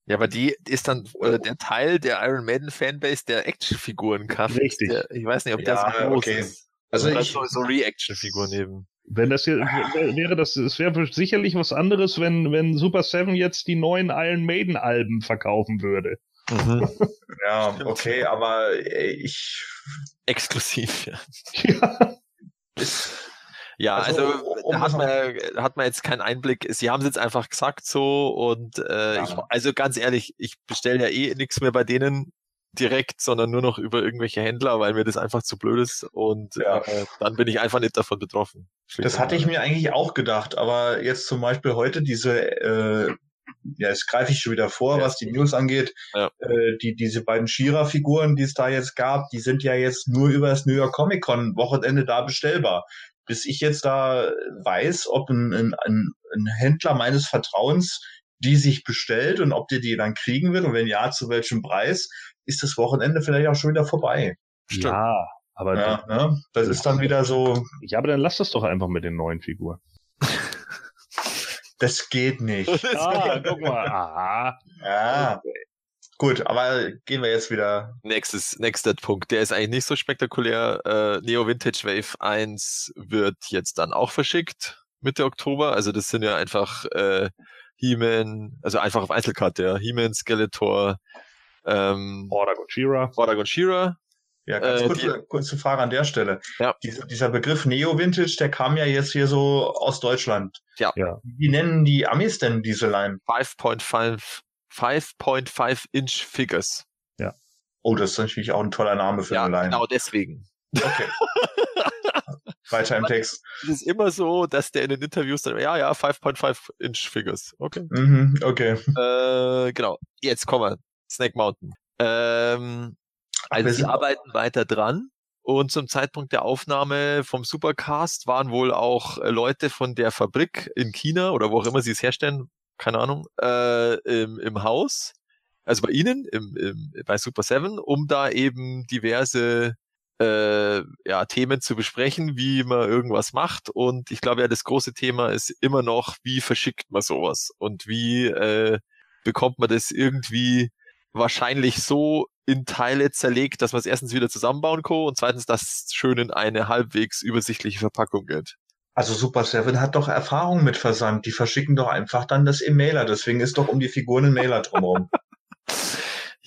Ja, aber die ist dann äh, der Teil der Iron Maiden Fanbase der Actionfiguren kauft.
Richtig.
Der, ich weiß nicht, ob der
Ja,
so groß
okay.
ist.
also
Oder
ich,
so, so Reaction-Figuren eben.
Wenn das hier wär- wäre das es wäre sicherlich was anderes, wenn wenn Super Seven jetzt die neuen Iron Maiden Alben verkaufen würde.
ja,
Stimmt.
okay, aber äh, ich,
Exklusiv, ja.
Ja.
Ja,
Also,
also,
um
da hat man, hat man jetzt keinen Einblick. Sie haben es jetzt einfach gesagt so und äh,
Ja.
ich, also ganz ehrlich, ich bestelle ja eh nichts mehr bei denen direkt, sondern nur noch über irgendwelche Händler, weil mir das einfach zu blöd ist und
Ja.
äh, dann bin ich einfach nicht davon betroffen.
Das hatte ich mir eigentlich auch gedacht, aber jetzt zum Beispiel heute diese, äh, ja, jetzt greife ich schon wieder vor,
Ja.
was die News angeht.
Ja.
Äh, die, diese beiden Shira-Figuren, die es da jetzt gab, die sind ja jetzt nur über das New York Comic Con Wochenende da bestellbar. Bis ich jetzt da weiß, ob ein, ein, ein, ein Händler meines Vertrauens die sich bestellt und ob der die dann kriegen wird und wenn ja, zu welchem Preis, ist das Wochenende vielleicht auch schon wieder vorbei.
Stimmt.
Ja, aber
Ja, ne? Das ist dann wieder so,
ja, aber dann lass das doch einfach mit den neuen Figuren.
das geht nicht.
Ah, guck mal. Ah.
Ja. Gut, aber gehen wir jetzt wieder.
Nächstes, nächster Punkt, der ist eigentlich nicht so spektakulär. Äh, Neo Vintage Wave 1 wird jetzt dann auch verschickt Mitte Oktober. Also das sind ja einfach äh, He-Man, also einfach auf Einzelkarte, ja. He-Man, Skeletor, ähm,
Order Gojira.
Vorderg und Shira.
Ja, ganz
Äh,
kurze, kurze Frage an der Stelle.
Ja.
Dieser, dieser Begriff Neo-Vintage, der kam ja jetzt hier so aus Deutschland.
Ja.
Ja.
Wie nennen die Amis denn diese Line?
5.5 5.5 Inch Figures.
Oh, das ist natürlich auch ein toller Name für
Ja,
eine Line.
genau deswegen.
Okay. Weiter im Text.
Es ist immer so, dass der in den Interviews dann, ja, ja, 5.5 Inch Figures. Okay.
Mhm, okay.
Äh, genau. Jetzt kommen wir. Snake Mountain. Ähm, also sie arbeiten weiter dran. Und zum Zeitpunkt der Aufnahme vom Supercast waren wohl auch äh, Leute von der Fabrik in China oder wo auch immer sie es herstellen, keine Ahnung, äh, im, im Haus, also bei Ihnen, im, im, bei Super Seven, um da eben diverse äh, ja, Themen zu besprechen, wie man irgendwas macht. Und ich glaube ja, das große Thema ist immer noch, wie verschickt man sowas und wie äh, bekommt man das irgendwie wahrscheinlich so in Teile zerlegt, dass man es erstens wieder zusammenbauen kann und zweitens, dass es schön in eine halbwegs übersichtliche Verpackung geht.
Also Super Seven hat doch Erfahrung mit Versand. Die verschicken doch einfach dann das im Mailer. Deswegen ist doch um die Figuren ein Mailer drumherum.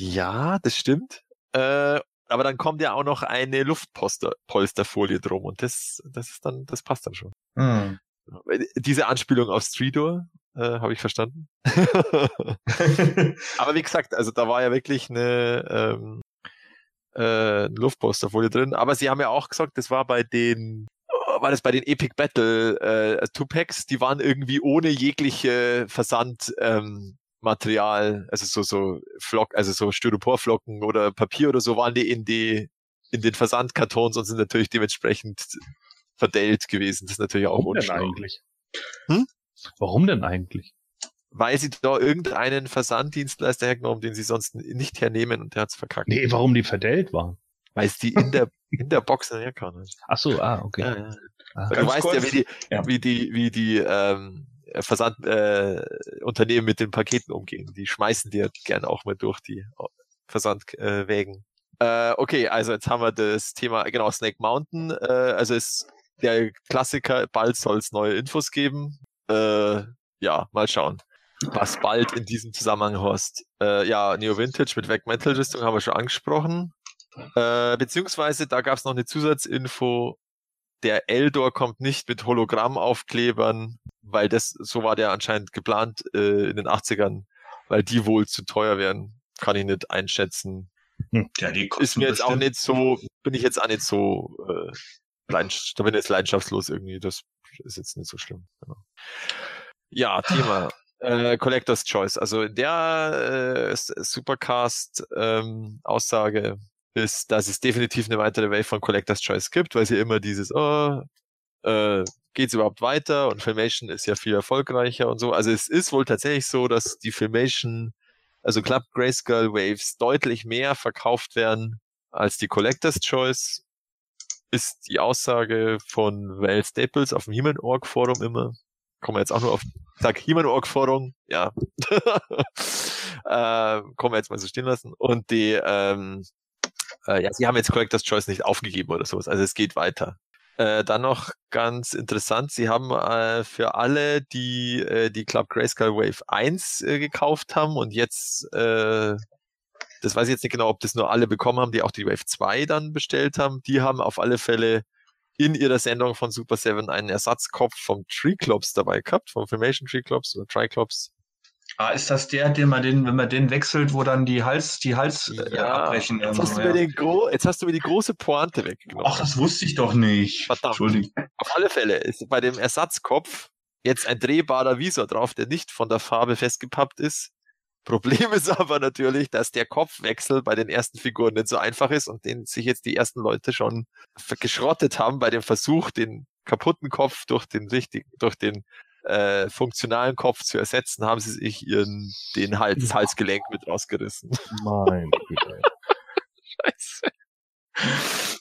Ja, das stimmt. Äh, aber dann kommt ja auch noch eine Luftpolsterfolie drum und das, das ist dann, das passt dann schon.
Hm.
Diese Anspielung auf Streetor äh, habe ich verstanden. Aber wie gesagt, also da war ja wirklich eine, ähm, äh, eine Luftposterfolie drin. Aber sie haben ja auch gesagt, das war bei den, oh, war das bei den Epic Battle äh, Two Packs, die waren irgendwie ohne jegliche Versand. Ähm, Material, also so so Flock, also so Styroporflocken oder Papier oder so waren die in die in den Versandkartons und sind natürlich dementsprechend verdellt gewesen. Das ist natürlich auch
Warum denn eigentlich?
Hm?
Warum denn eigentlich?
Weil sie da irgendeinen Versanddienstleister hergenommen, den sie sonst nicht hernehmen und der hat's verkackt.
Nee, warum die verdellt waren?
Weil es die in der, in der Box herkam.
Ach so, ah, okay.
Ja, ja.
Ah.
Du weißt ja, wie die,
Ja.
wie die, wie die ähm, Versandunternehmen äh, Unternehmen mit den Paketen umgehen. Die schmeißen dir gern auch mal durch die Versandwägen. Äh, Wägen. äh, okay, also jetzt haben wir das Thema, genau, Snake Mountain. Äh, also ist der Klassiker, bald soll es neue Infos geben. Äh, ja, mal schauen, was bald in diesem Zusammenhang hast. Äh, ja, Neo Vintage mit Weg Metal Rüstung haben wir schon angesprochen. Äh, beziehungsweise da gab es noch eine Zusatzinfo, der Eldor kommt nicht mit Hologrammaufklebern, weil das, so war der anscheinend geplant äh, in den 80ern, weil die wohl zu teuer wären. Kann ich nicht einschätzen.
Ja, die kosten
Ist mir jetzt auch
bestimmt-
nicht so, bin ich jetzt auch nicht so, äh, da bin ich jetzt leidenschaftslos irgendwie, das ist jetzt nicht so schlimm. Genau. Ja, Thema. Äh, Collector's Choice. Also der äh, S- Supercast ähm, ist, dass es definitiv eine weitere Wave von Collector's Choice gibt, weil sie immer dieses, oh, äh, geht's überhaupt weiter und Filmation ist ja viel erfolgreicher und so. Also es ist wohl tatsächlich so, dass die Filmation, also Club Grayskull Waves deutlich mehr verkauft werden als die Collector's Choice. Ist die Aussage von Val Staples auf dem He-Man.org Forum immer. Kommen wir jetzt auch nur auf, sag He-Man.org Forum, ja. äh, kommen wir jetzt mal so stehen lassen. Und die, ähm, äh, ja, sie haben jetzt Collector's Choice nicht aufgegeben oder sowas. Also es geht weiter. Äh, dann noch ganz interessant, sie haben äh, für alle, die äh, die Club Grayskull Wave 1 äh, gekauft haben und jetzt, äh, das weiß ich jetzt nicht genau, ob das nur alle bekommen haben, die auch die Wave 2 dann bestellt haben, die haben auf alle Fälle in ihrer Sendung von Super 7 einen Ersatzkopf vom Triclops dabei gehabt, vom Filmation Triclops oder Triclops.
Ah, ist das der, den man den, wenn man den wechselt, wo dann die Hals, die Hals äh, abbrechen?
jetzt, hast
so,
du mir
ja.
jetzt hast du mir die große Pointe weggenommen.
Ach, das wusste ich doch nicht.
Verdammt.
Entschuldigung.
Auf alle Fälle ist bei dem Ersatzkopf jetzt ein drehbarer Visor drauf, der nicht von der Farbe festgepappt ist. Problem ist aber natürlich, dass der Kopfwechsel bei den ersten Figuren nicht so einfach ist und den sich jetzt die ersten Leute schon geschrottet haben bei dem Versuch, den kaputten Kopf durch den richtigen, durch den äh, funktionalen Kopf zu ersetzen, haben sie sich ihren den Hals, das Halsgelenk mit rausgerissen.
Mein Güte.
Scheiße.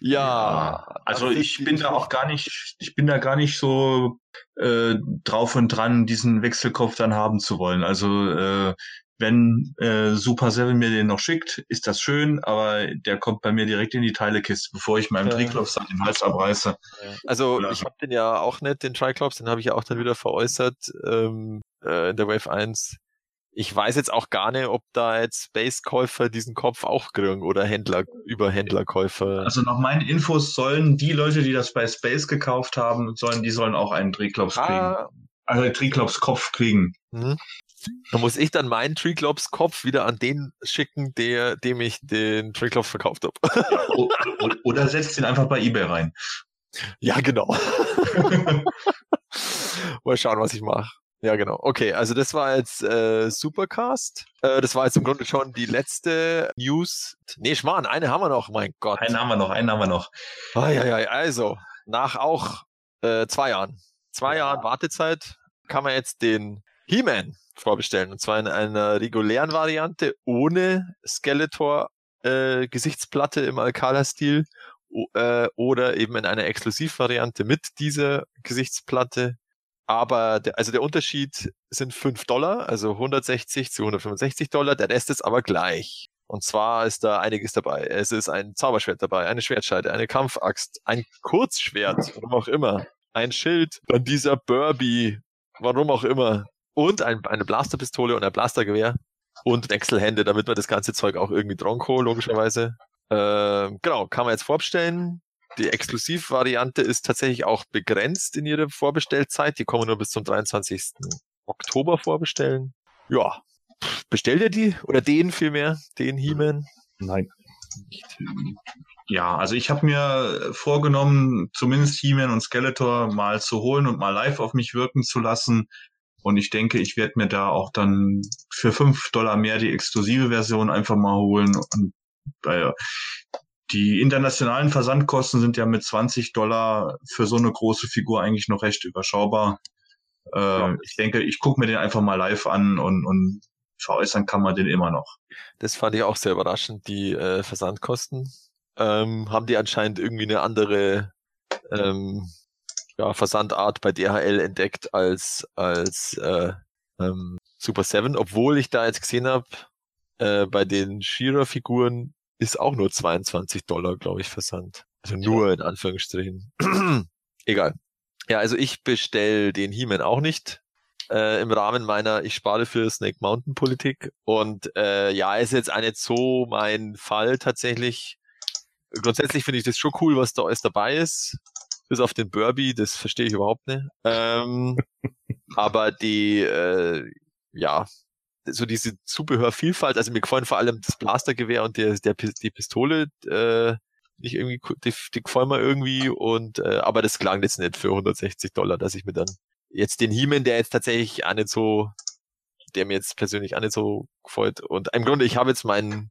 Ja,
Also ich bin da auch gar nicht, ich bin da gar nicht so äh, drauf und dran, diesen Wechselkopf dann haben zu wollen. Also äh, wenn äh, Super 7 mir den noch schickt, ist das schön, aber der kommt bei mir direkt in die Teilekiste, bevor ich meinem
Ja.
Triklops dann den Hals abreiße.
Also
Ja.
ich habe den ja auch nicht, den Triclops, den habe ich ja auch dann wieder veräußert ähm, äh, in der Wave 1. Ich weiß jetzt auch gar nicht, ob da jetzt Space-Käufer diesen Kopf auch kriegen oder Händler, über Händlerkäufer.
Also nach meinen Infos sollen die Leute, die das bei Space gekauft haben, sollen, die sollen auch einen Triklops kriegen.
ah,
Also einen Triklops Kopf kriegen.
hm. Da muss ich dann meinen Triclops Kopf wieder an den schicken, der, dem ich den Triclops verkauft habe.
O- o- Oder setzt ihn einfach bei eBay rein.
ja, genau. Mal schauen, was ich mache. Ja, genau. Okay, also das war jetzt äh, Supercast. Äh, das war jetzt im Grunde schon die letzte News. Nee, Schmarrn, eine haben wir noch, mein Gott.
Einen haben wir noch, einen haben wir noch.
Eieiei, also, nach auch äh, zwei Jahren, zwei Jahren Wartezeit, kann man jetzt den He-Man vorbestellen. Und zwar in einer regulären Variante ohne Skeletor äh, Gesichtsplatte im Alcala-Stil äh, oder eben in einer Exklusivvariante mit dieser Gesichtsplatte. Aber der, also der Unterschied sind 5 Dollar, also 160 zu 165 Dollar. Der Rest ist aber gleich. Und zwar ist da einiges dabei. Es ist ein Zauberschwert dabei, eine Schwertscheide, eine Kampfaxt, ein Kurzschwert, warum auch immer, ein Schild, dann dieser Burby, warum auch immer, und ein, eine Blasterpistole und ein Blastergewehr und Wechselhände, damit man das ganze Zeug auch irgendwie Dronko, logischerweise. Ähm, genau, kann man jetzt vorbestellen. Die Exklusivvariante ist tatsächlich auch begrenzt in ihrer Vorbestellzeit. Die kommen nur bis zum 23. Oktober vorbestellen. Ja, bestellt ihr die? Oder den vielmehr? Den He-Man?
Nein.
Ja, also ich habe mir vorgenommen, zumindest He-Man und Skeletor mal zu holen und mal live auf mich wirken zu lassen. Und ich denke, ich werde mir da auch dann für fünf Dollar mehr die exklusive Version einfach mal holen. Und äh, die internationalen Versandkosten sind ja mit 20 Dollar für so eine große Figur eigentlich noch recht überschaubar. Äh, ich denke, ich gucke mir den einfach mal live an und, und veräußern kann man den immer noch.
Das fand ich auch sehr überraschend, die äh, Versandkosten. Ähm, haben die anscheinend irgendwie eine andere ähm, ja, Versandart bei DHL entdeckt als, als äh, ähm, Super 7, obwohl ich da jetzt gesehen habe, äh, bei den Shira-Figuren ist auch nur 22 Dollar, glaube ich, Versand. Also nur in Anführungsstrichen. Egal. Ja, also ich bestell den He-Man auch nicht äh, im Rahmen meiner Ich spare für Snake Mountain Politik. Und äh, ja, ist jetzt auch nicht so mein Fall tatsächlich. Grundsätzlich finde ich das schon cool, was da alles dabei ist. Bis auf den Burby, das verstehe ich überhaupt nicht. Ähm, aber die, äh, ja, so diese Zubehörvielfalt, also mir gefallen vor allem das Blastergewehr und der, der die Pistole, äh, nicht irgendwie, die, die gefallen mir irgendwie und, äh, aber das klang jetzt nicht für 160 Dollar, dass ich mir dann jetzt den He-Man, der jetzt tatsächlich auch nicht so, der mir jetzt persönlich auch nicht so gefällt und im Grunde, ich habe jetzt meinen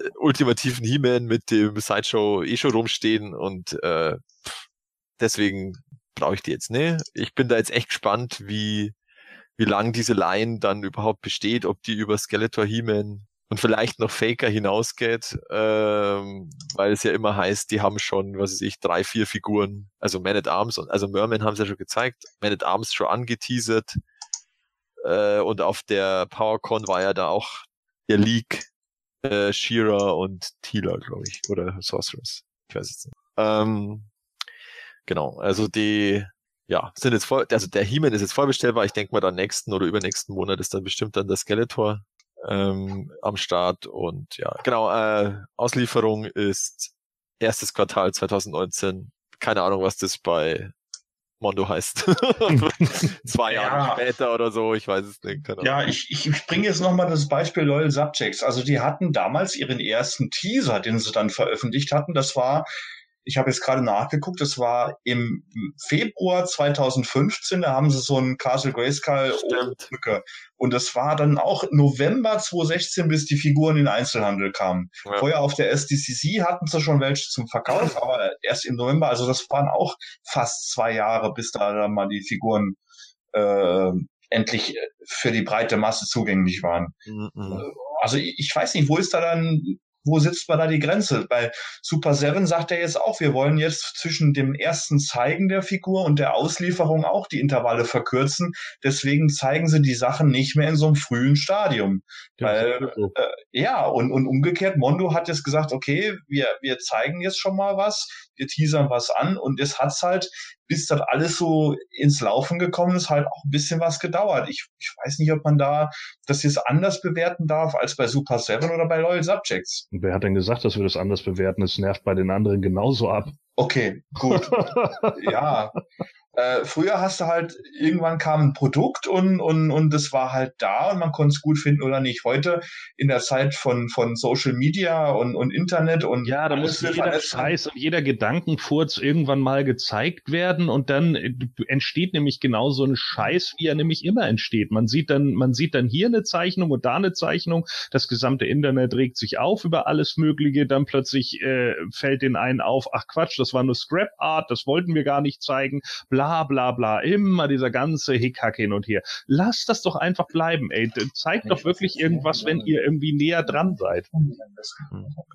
äh, ultimativen He-Man mit dem Sideshow eh schon rumstehen und, äh, deswegen brauche ich die jetzt nicht. Ich bin da jetzt echt gespannt, wie, wie lang diese Line dann überhaupt besteht, ob die über Skeletor, He-Man und vielleicht noch Faker hinausgeht, ähm, weil es ja immer heißt, die haben schon, was weiß ich, drei, vier Figuren, also Man at Arms und also Merman haben sie ja schon gezeigt, Man at Arms schon angeteasert äh, und auf der PowerCon war ja da auch der Leak äh, Shira und Tila, glaube ich, oder Sorceress, ich weiß jetzt nicht. Ähm, genau, also die ja, sind jetzt voll, also der He-Man ist jetzt vollbestellbar. Ich denke mal, dann nächsten oder übernächsten Monat ist dann bestimmt dann der Skeletor ähm, am Start. Und ja, genau, äh, Auslieferung ist erstes Quartal 2019. Keine Ahnung, was das bei Mondo heißt. Zwei Jahre ja. später oder so, ich weiß es nicht.
Ja, ich, ich bringe jetzt nochmal das Beispiel Loyal Subjects. Also die hatten damals ihren ersten Teaser, den sie dann veröffentlicht hatten. Das war ich habe jetzt gerade nachgeguckt, das war im Februar 2015, da haben sie so ein Castle Grayskull Brücke. Und das war dann auch November 2016, bis die Figuren in den Einzelhandel kamen. Ja. Vorher auf der SDCC hatten sie schon welche zum Verkauf, aber erst im November, also das waren auch fast zwei Jahre, bis da dann mal die Figuren äh, endlich für die breite Masse zugänglich waren. Mhm. Also ich weiß nicht, wo ist da dann wo sitzt man da die Grenze? Bei Super Seven sagt er jetzt auch, wir wollen jetzt zwischen dem ersten Zeigen der Figur und der Auslieferung auch die Intervalle verkürzen. Deswegen zeigen sie die Sachen nicht mehr in so einem frühen Stadium. Ja, Weil, äh, ja und, und umgekehrt, Mondo hat jetzt gesagt, okay, wir, wir zeigen jetzt schon mal was, wir teasern was an und es hat's halt bis das alles so ins Laufen gekommen ist, halt auch ein bisschen was gedauert. Ich, ich weiß nicht, ob man da das jetzt anders bewerten darf als bei Super Seven oder bei Loyal Subjects.
Und wer hat denn gesagt, dass wir das anders bewerten? Es nervt bei den anderen genauso ab.
Okay, gut. ja, äh, früher hast du halt, irgendwann kam ein Produkt und, und, und das war halt da und man konnte es gut finden oder nicht. Heute in der Zeit von, von Social Media und, und Internet und
Ja, da muss jeder Scheiß und jeder Gedankenfurz irgendwann mal gezeigt werden und dann äh, entsteht nämlich genau so ein Scheiß, wie er nämlich immer entsteht. Man sieht dann, man sieht dann hier eine Zeichnung und da eine Zeichnung, das gesamte Internet regt sich auf über alles Mögliche, dann plötzlich äh, fällt den einen auf, ach Quatsch, das war nur Scrap Art, das wollten wir gar nicht zeigen, bla bla bla bla, immer dieser ganze Hickhack hin und her. Lasst das doch einfach bleiben, ey. Zeigt doch wirklich irgendwas, wenn ihr irgendwie näher dran seid.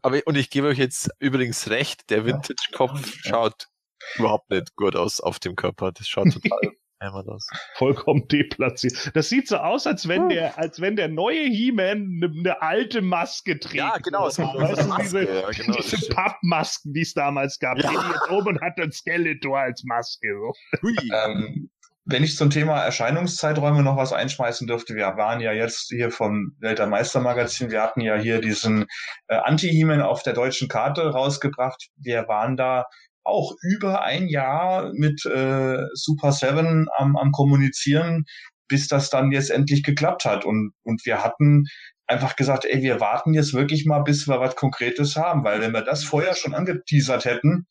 Aber, und ich gebe euch jetzt übrigens recht, der Vintage-Kopf schaut überhaupt nicht gut aus auf dem Körper. Das schaut total
einmal das. Vollkommen deplatziert. Das sieht so aus, als wenn der, als wenn der neue He-Man eine ne alte Maske trägt.
Ja, genau. So,
weißt du, diese, ja, genau, diese Pappmasken, die es damals gab. Ja. jetzt oben hat ein Skeletor als Maske. So.
Ähm, wenn ich zum Thema Erscheinungszeiträume noch was einschmeißen dürfte, wir waren ja jetzt hier vom Welter Meister Magazin, wir hatten ja hier diesen äh, Anti-He-Man auf der deutschen Karte rausgebracht. Wir waren da auch über ein Jahr mit äh, Super Seven am, am Kommunizieren, bis das dann jetzt endlich geklappt hat. Und, und wir hatten einfach gesagt, ey, wir warten jetzt wirklich mal, bis wir was Konkretes haben, weil wenn wir das vorher schon angeteasert hätten,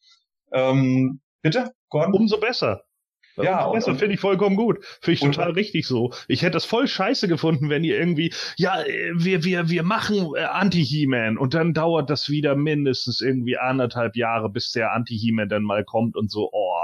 ähm, bitte,
Gordon? Umso besser. Ja, das finde ich vollkommen gut. Finde ich total richtig so. Ich hätte das voll scheiße gefunden, wenn ihr irgendwie, ja, wir, wir, wir machen äh, Anti-He-Man und dann dauert das wieder mindestens irgendwie anderthalb Jahre, bis der Anti-He-Man dann mal kommt und so, oh,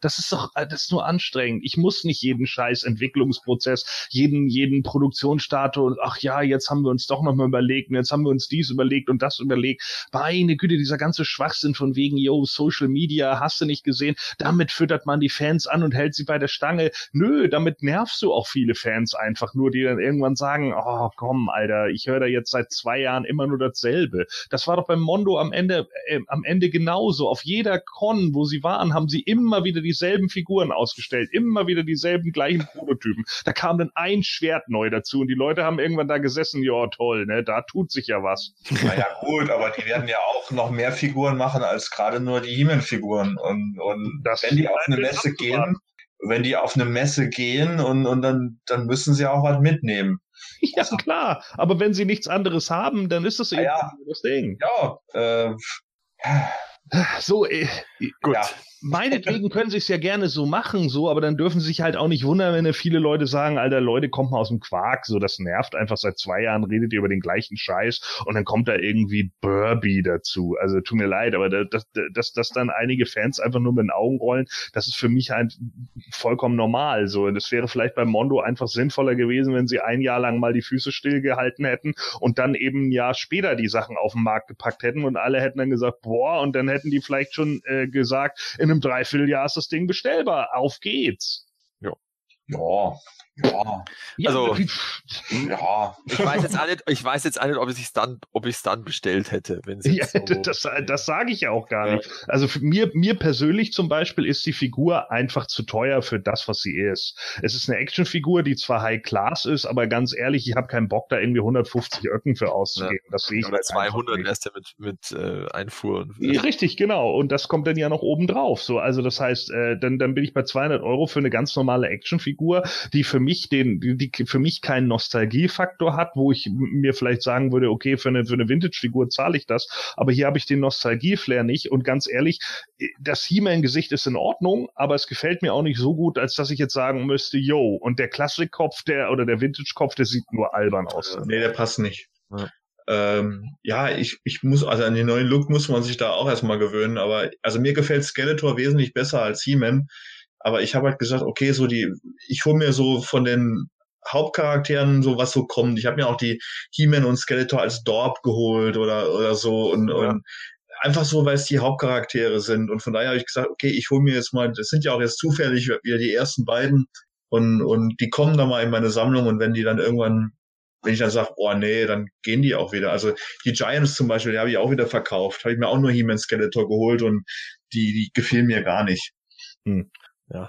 Das ist doch, äh, das ist nur anstrengend. Ich muss nicht jeden scheiß Entwicklungsprozess, jeden, jeden Produktionsstatus, ach ja, jetzt haben wir uns doch nochmal überlegt und jetzt haben wir uns dies überlegt und das überlegt. Meine Güte, dieser ganze Schwachsinn von wegen, yo, Social Media, hast du nicht gesehen, damit füttert man die Fans an und hält sie bei der Stange. Nö, damit nervst du auch viele Fans einfach nur, die dann irgendwann sagen, oh komm, Alter, ich höre da jetzt seit zwei Jahren immer nur dasselbe. Das war doch beim Mondo am Ende, äh, am Ende genauso. Auf jeder Con, wo sie waren, haben sie immer wieder dieselben Figuren ausgestellt, immer wieder dieselben gleichen Prototypen. Da kam dann ein Schwert neu dazu und die Leute haben irgendwann da gesessen, ja toll, ne, da tut sich ja was.
Naja gut, aber die werden ja auch noch mehr Figuren machen als gerade nur die He-Man-Figuren. Und, und das wenn die auf eine Messe gehen, wenn die auf eine Messe gehen und, und dann, dann müssen sie auch was mitnehmen.
Ja, also, klar. Aber wenn sie nichts anderes haben, dann ist das eben
ja, das Ding. Ja, äh,
so, äh, gut. Ja meinetwegen können sie es ja gerne so machen, so, aber dann dürfen sie sich halt auch nicht wundern, wenn viele Leute sagen, alter Leute, kommt mal aus dem Quark, so, das nervt einfach seit zwei Jahren, redet ihr über den gleichen Scheiß und dann kommt da irgendwie Burby dazu. Also tut mir leid, aber dass, dass, dass dann einige Fans einfach nur mit den Augen rollen, das ist für mich halt vollkommen normal. So, das wäre vielleicht bei Mondo einfach sinnvoller gewesen, wenn sie ein Jahr lang mal die Füße stillgehalten hätten und dann eben ein Jahr später die Sachen auf den Markt gepackt hätten und alle hätten dann gesagt, boah, und dann hätten die vielleicht schon äh, gesagt, in einem Dreivierteljahr ist das Ding bestellbar. Auf geht's.
Ja. Ja, ja.
Also, ja. Ich weiß jetzt auch nicht, ich weiß jetzt auch nicht, ob ich es dann, ob ich es dann bestellt hätte, wenn sie
ja, so Das, das sage ich ja auch gar ja. nicht. Also mir, mir persönlich zum Beispiel ist die Figur einfach zu teuer für das, was sie ist. Es ist eine Actionfigur, die zwar High Class ist, aber ganz ehrlich, ich habe keinen Bock, da irgendwie 150 Öcken für auszugeben. Ja. Das sehe ich.
Oder 200 erst ja mit, mit äh, Einfuhr.
Richtig, genau. Und das kommt dann ja noch oben drauf. So, also das heißt, äh, dann, dann bin ich bei 200 Euro für eine ganz normale Actionfigur, die für mich den, die für mich keinen Nostalgiefaktor hat, wo ich mir vielleicht sagen würde, okay, für eine, für eine Vintage-Figur zahle ich das, aber hier habe ich den Nostalgie-Flair nicht und ganz ehrlich, das He-Man-Gesicht ist in Ordnung, aber es gefällt mir auch nicht so gut, als dass ich jetzt sagen müsste, yo, und der Klassik-Kopf, der, oder der Vintage-Kopf, der sieht nur albern aus.
Nee, der passt nicht. Ja. Ähm, ja, ich, ich muss, also an den neuen Look muss man sich da auch erstmal gewöhnen, aber also mir gefällt Skeletor wesentlich besser als He-Man. Aber ich habe halt gesagt, okay, so die, ich hole mir so von den Hauptcharakteren so was so kommt. Ich habe mir auch die He-Man und Skeletor als Dorp geholt oder oder so und, ja. und einfach so, weil es die Hauptcharaktere sind. Und von daher habe ich gesagt, okay, ich hole mir jetzt mal, das sind ja auch jetzt zufällig wieder die ersten beiden und und die kommen dann mal in meine Sammlung und wenn die dann irgendwann wenn ich dann sage, oh nee, dann gehen die auch wieder. Also die Giants zum Beispiel, die habe ich auch wieder verkauft. Habe ich mir auch nur He-Man Skeletor geholt und die, die gefielen mir gar nicht.
Hm. Ja.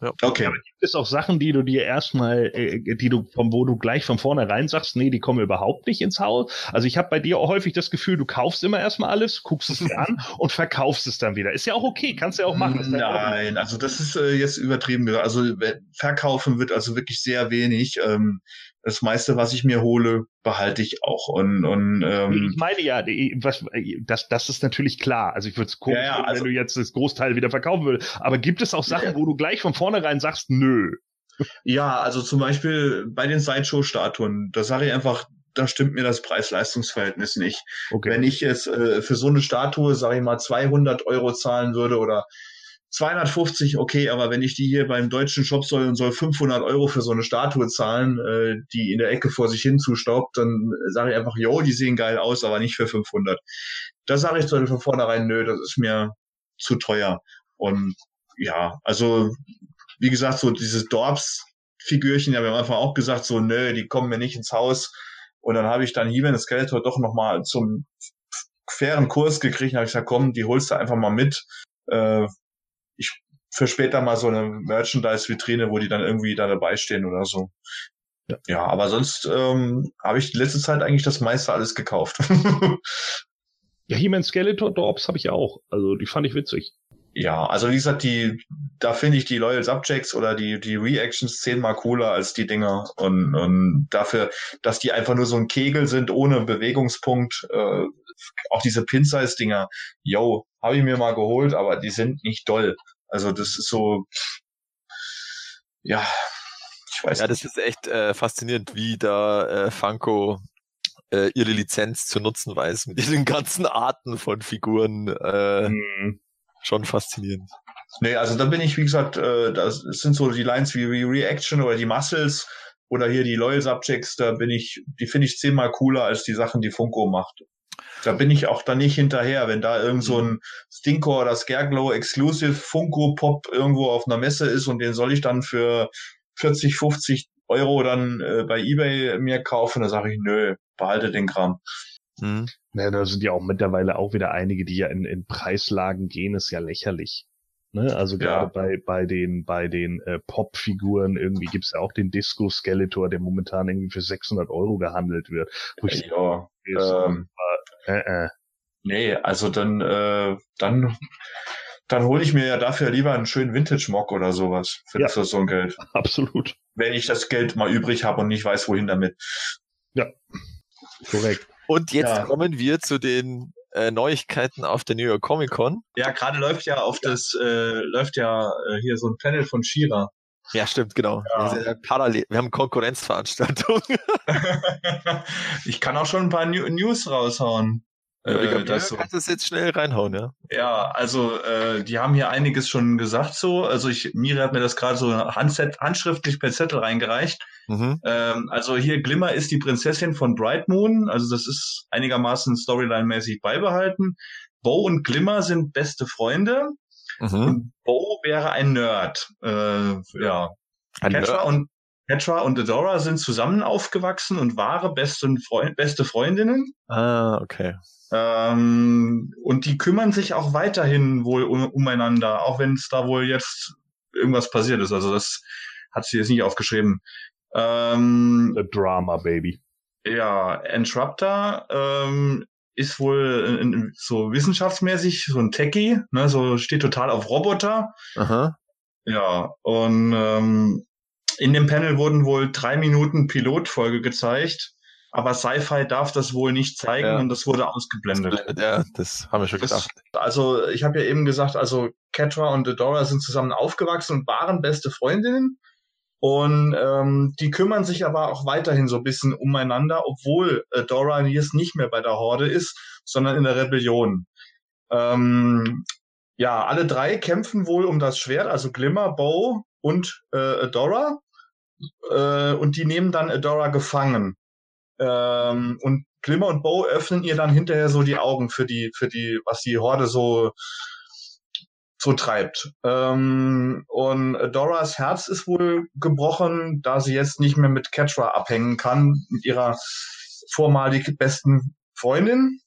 Ja. Okay. Aber gibt es auch Sachen, die du dir erstmal, äh, die du von wo du gleich von vornherein sagst, nee, die kommen überhaupt nicht ins Haus. Also ich habe bei dir auch häufig das Gefühl, du kaufst immer erstmal alles, guckst es dir an und verkaufst es dann wieder. Ist ja auch okay, kannst du ja auch machen.
Nein, also das ist äh, jetzt übertrieben. Also verkaufen wird also wirklich sehr wenig. Ähm, das meiste, was ich mir hole, behalte ich auch. Und, und ähm,
ich meine ja, was, das, das ist natürlich klar. Also ich würde es komisch, ja, ja, also, wenn du jetzt das Großteil wieder verkaufen würdest. Aber gibt es auch Sachen, wo du gleich von vornherein sagst, nö?
Ja, also zum Beispiel bei den Sideshow-Statuen, da sage ich einfach, da stimmt mir das Preis-Leistungs-Verhältnis nicht. Okay. Wenn ich jetzt äh, für so eine Statue, sage ich mal, 200 Euro zahlen würde oder 250, okay, aber wenn ich die hier beim deutschen Shop soll und soll 500 Euro für so eine Statue zahlen, äh, die in der Ecke vor sich hin zustaubt, dann sage ich einfach, jo, die sehen geil aus, aber nicht für 500. Da sage ich von vornherein, nö, das ist mir zu teuer. Und ja, also wie gesagt, so dieses Dorps-Figürchen, ja, wir haben einfach auch gesagt, so, nö, die kommen mir nicht ins Haus. Und dann habe ich dann hier das Skeletor doch nochmal zum fairen Kurs gekriegt, habe ich gesagt, komm, die holst du einfach mal mit. Äh, für später mal so eine Merchandise-Vitrine, wo die dann irgendwie da dabei stehen oder so. Ja, ja aber sonst ähm, habe ich die letzte Zeit eigentlich das meiste alles gekauft.
ja, He-Man Skeletor Dorps habe ich auch. Also die fand ich witzig.
Ja, also wie gesagt, die, da finde ich die Loyal Subjects oder die, die Reactions zehnmal cooler als die Dinger. Und, und dafür, dass die einfach nur so ein Kegel sind ohne Bewegungspunkt, äh, auch diese Pin-Size-Dinger, yo, habe ich mir mal geholt, aber die sind nicht doll. Also das ist so, ja,
ich weiß Ja, nicht. das ist echt äh, faszinierend, wie da äh, Funko äh, ihre Lizenz zu nutzen weiß mit diesen ganzen Arten von Figuren. Äh, mhm. Schon faszinierend.
Nee, also da bin ich, wie gesagt, äh, das sind so die Lines wie Re Reaction oder die Muscles oder hier die Loyal Subjects, da bin ich, die finde ich zehnmal cooler als die Sachen, die Funko macht. Da bin ich auch dann nicht hinterher, wenn da irgend so ein Stinkor oder Scareglow Exclusive Funko Pop irgendwo auf einer Messe ist und den soll ich dann für 40, 50 Euro dann äh, bei eBay mir kaufen, da sage ich, nö, behalte den Kram.
Mhm. Ja, da sind ja auch mittlerweile auch wieder einige, die ja in, in Preislagen gehen, ist ja lächerlich. Ne? Also gerade ja. bei, bei den, bei den äh, Pop-Figuren irgendwie gibt's ja auch den Disco Skeletor, der momentan irgendwie für 600 Euro gehandelt wird.
ja, ähm, äh, äh. Nee, also dann, äh, dann, dann hole ich mir ja dafür lieber einen schönen Vintage-Mock oder sowas für ja, so ein Geld.
Absolut.
Wenn ich das Geld mal übrig habe und nicht weiß, wohin damit.
Ja, korrekt.
Und jetzt ja. kommen wir zu den äh, Neuigkeiten auf der New York Comic Con.
Ja, gerade läuft ja auf das, äh, läuft ja äh, hier so ein Panel von Shira.
Ja, stimmt, genau. Ja. Wir, parallel, wir haben Konkurrenzveranstaltungen.
ich kann auch schon ein paar News raushauen.
Ja, äh, das so. kannst es jetzt schnell reinhauen, ja?
Ja, also äh, die haben hier einiges schon gesagt so. Also ich, Miri hat mir das gerade so handset, handschriftlich per Zettel reingereicht. Mhm. Ähm, also hier Glimmer ist die Prinzessin von Bright Moon. Also das ist einigermaßen Storyline-mäßig beibehalten. Bo und Glimmer sind beste Freunde. Mhm. Und Bo wäre ein Nerd. Äh, ja. Ein Petra Nerd? und Petra und Adora sind zusammen aufgewachsen und wahre beste, Freund, beste Freundinnen.
Ah, okay.
Ähm, und die kümmern sich auch weiterhin wohl um, umeinander, auch wenn es da wohl jetzt irgendwas passiert ist. Also das hat sie jetzt nicht aufgeschrieben.
Ähm, The Drama, Baby.
Ja, Entraptor ähm, ist wohl in, in, so wissenschaftsmäßig so ein Techie, ne, so steht total auf Roboter. Aha. Ja, und ähm, in dem Panel wurden wohl drei Minuten Pilotfolge gezeigt aber Sci-Fi darf das wohl nicht zeigen ja. und das wurde ausgeblendet.
Ja, das haben wir schon gedacht.
also ich habe ja eben gesagt, also Catra und Adora sind zusammen aufgewachsen und waren beste Freundinnen. Und ähm, die kümmern sich aber auch weiterhin so ein bisschen umeinander, obwohl Adora jetzt nicht mehr bei der Horde ist, sondern in der Rebellion. Ähm, ja, alle drei kämpfen wohl um das Schwert, also Glimmer, Bow und äh, Adora. Äh, und die nehmen dann Adora gefangen. Ähm, und Glimmer und Bow öffnen ihr dann hinterher so die Augen für die, für die, was die Horde so, so treibt. Ähm, und Doras Herz ist wohl gebrochen, da sie jetzt nicht mehr mit Catra abhängen kann, mit ihrer vormalig besten Freundin.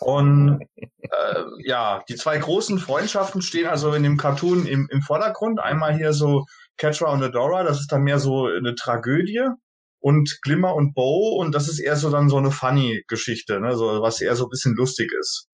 Und äh, ja, die zwei großen Freundschaften stehen also in dem Cartoon im, im Vordergrund. Einmal hier so Catra und Adora, das ist dann mehr so eine Tragödie und Glimmer und Bow und das ist eher so dann so eine funny Geschichte, ne, so was eher so ein bisschen lustig ist.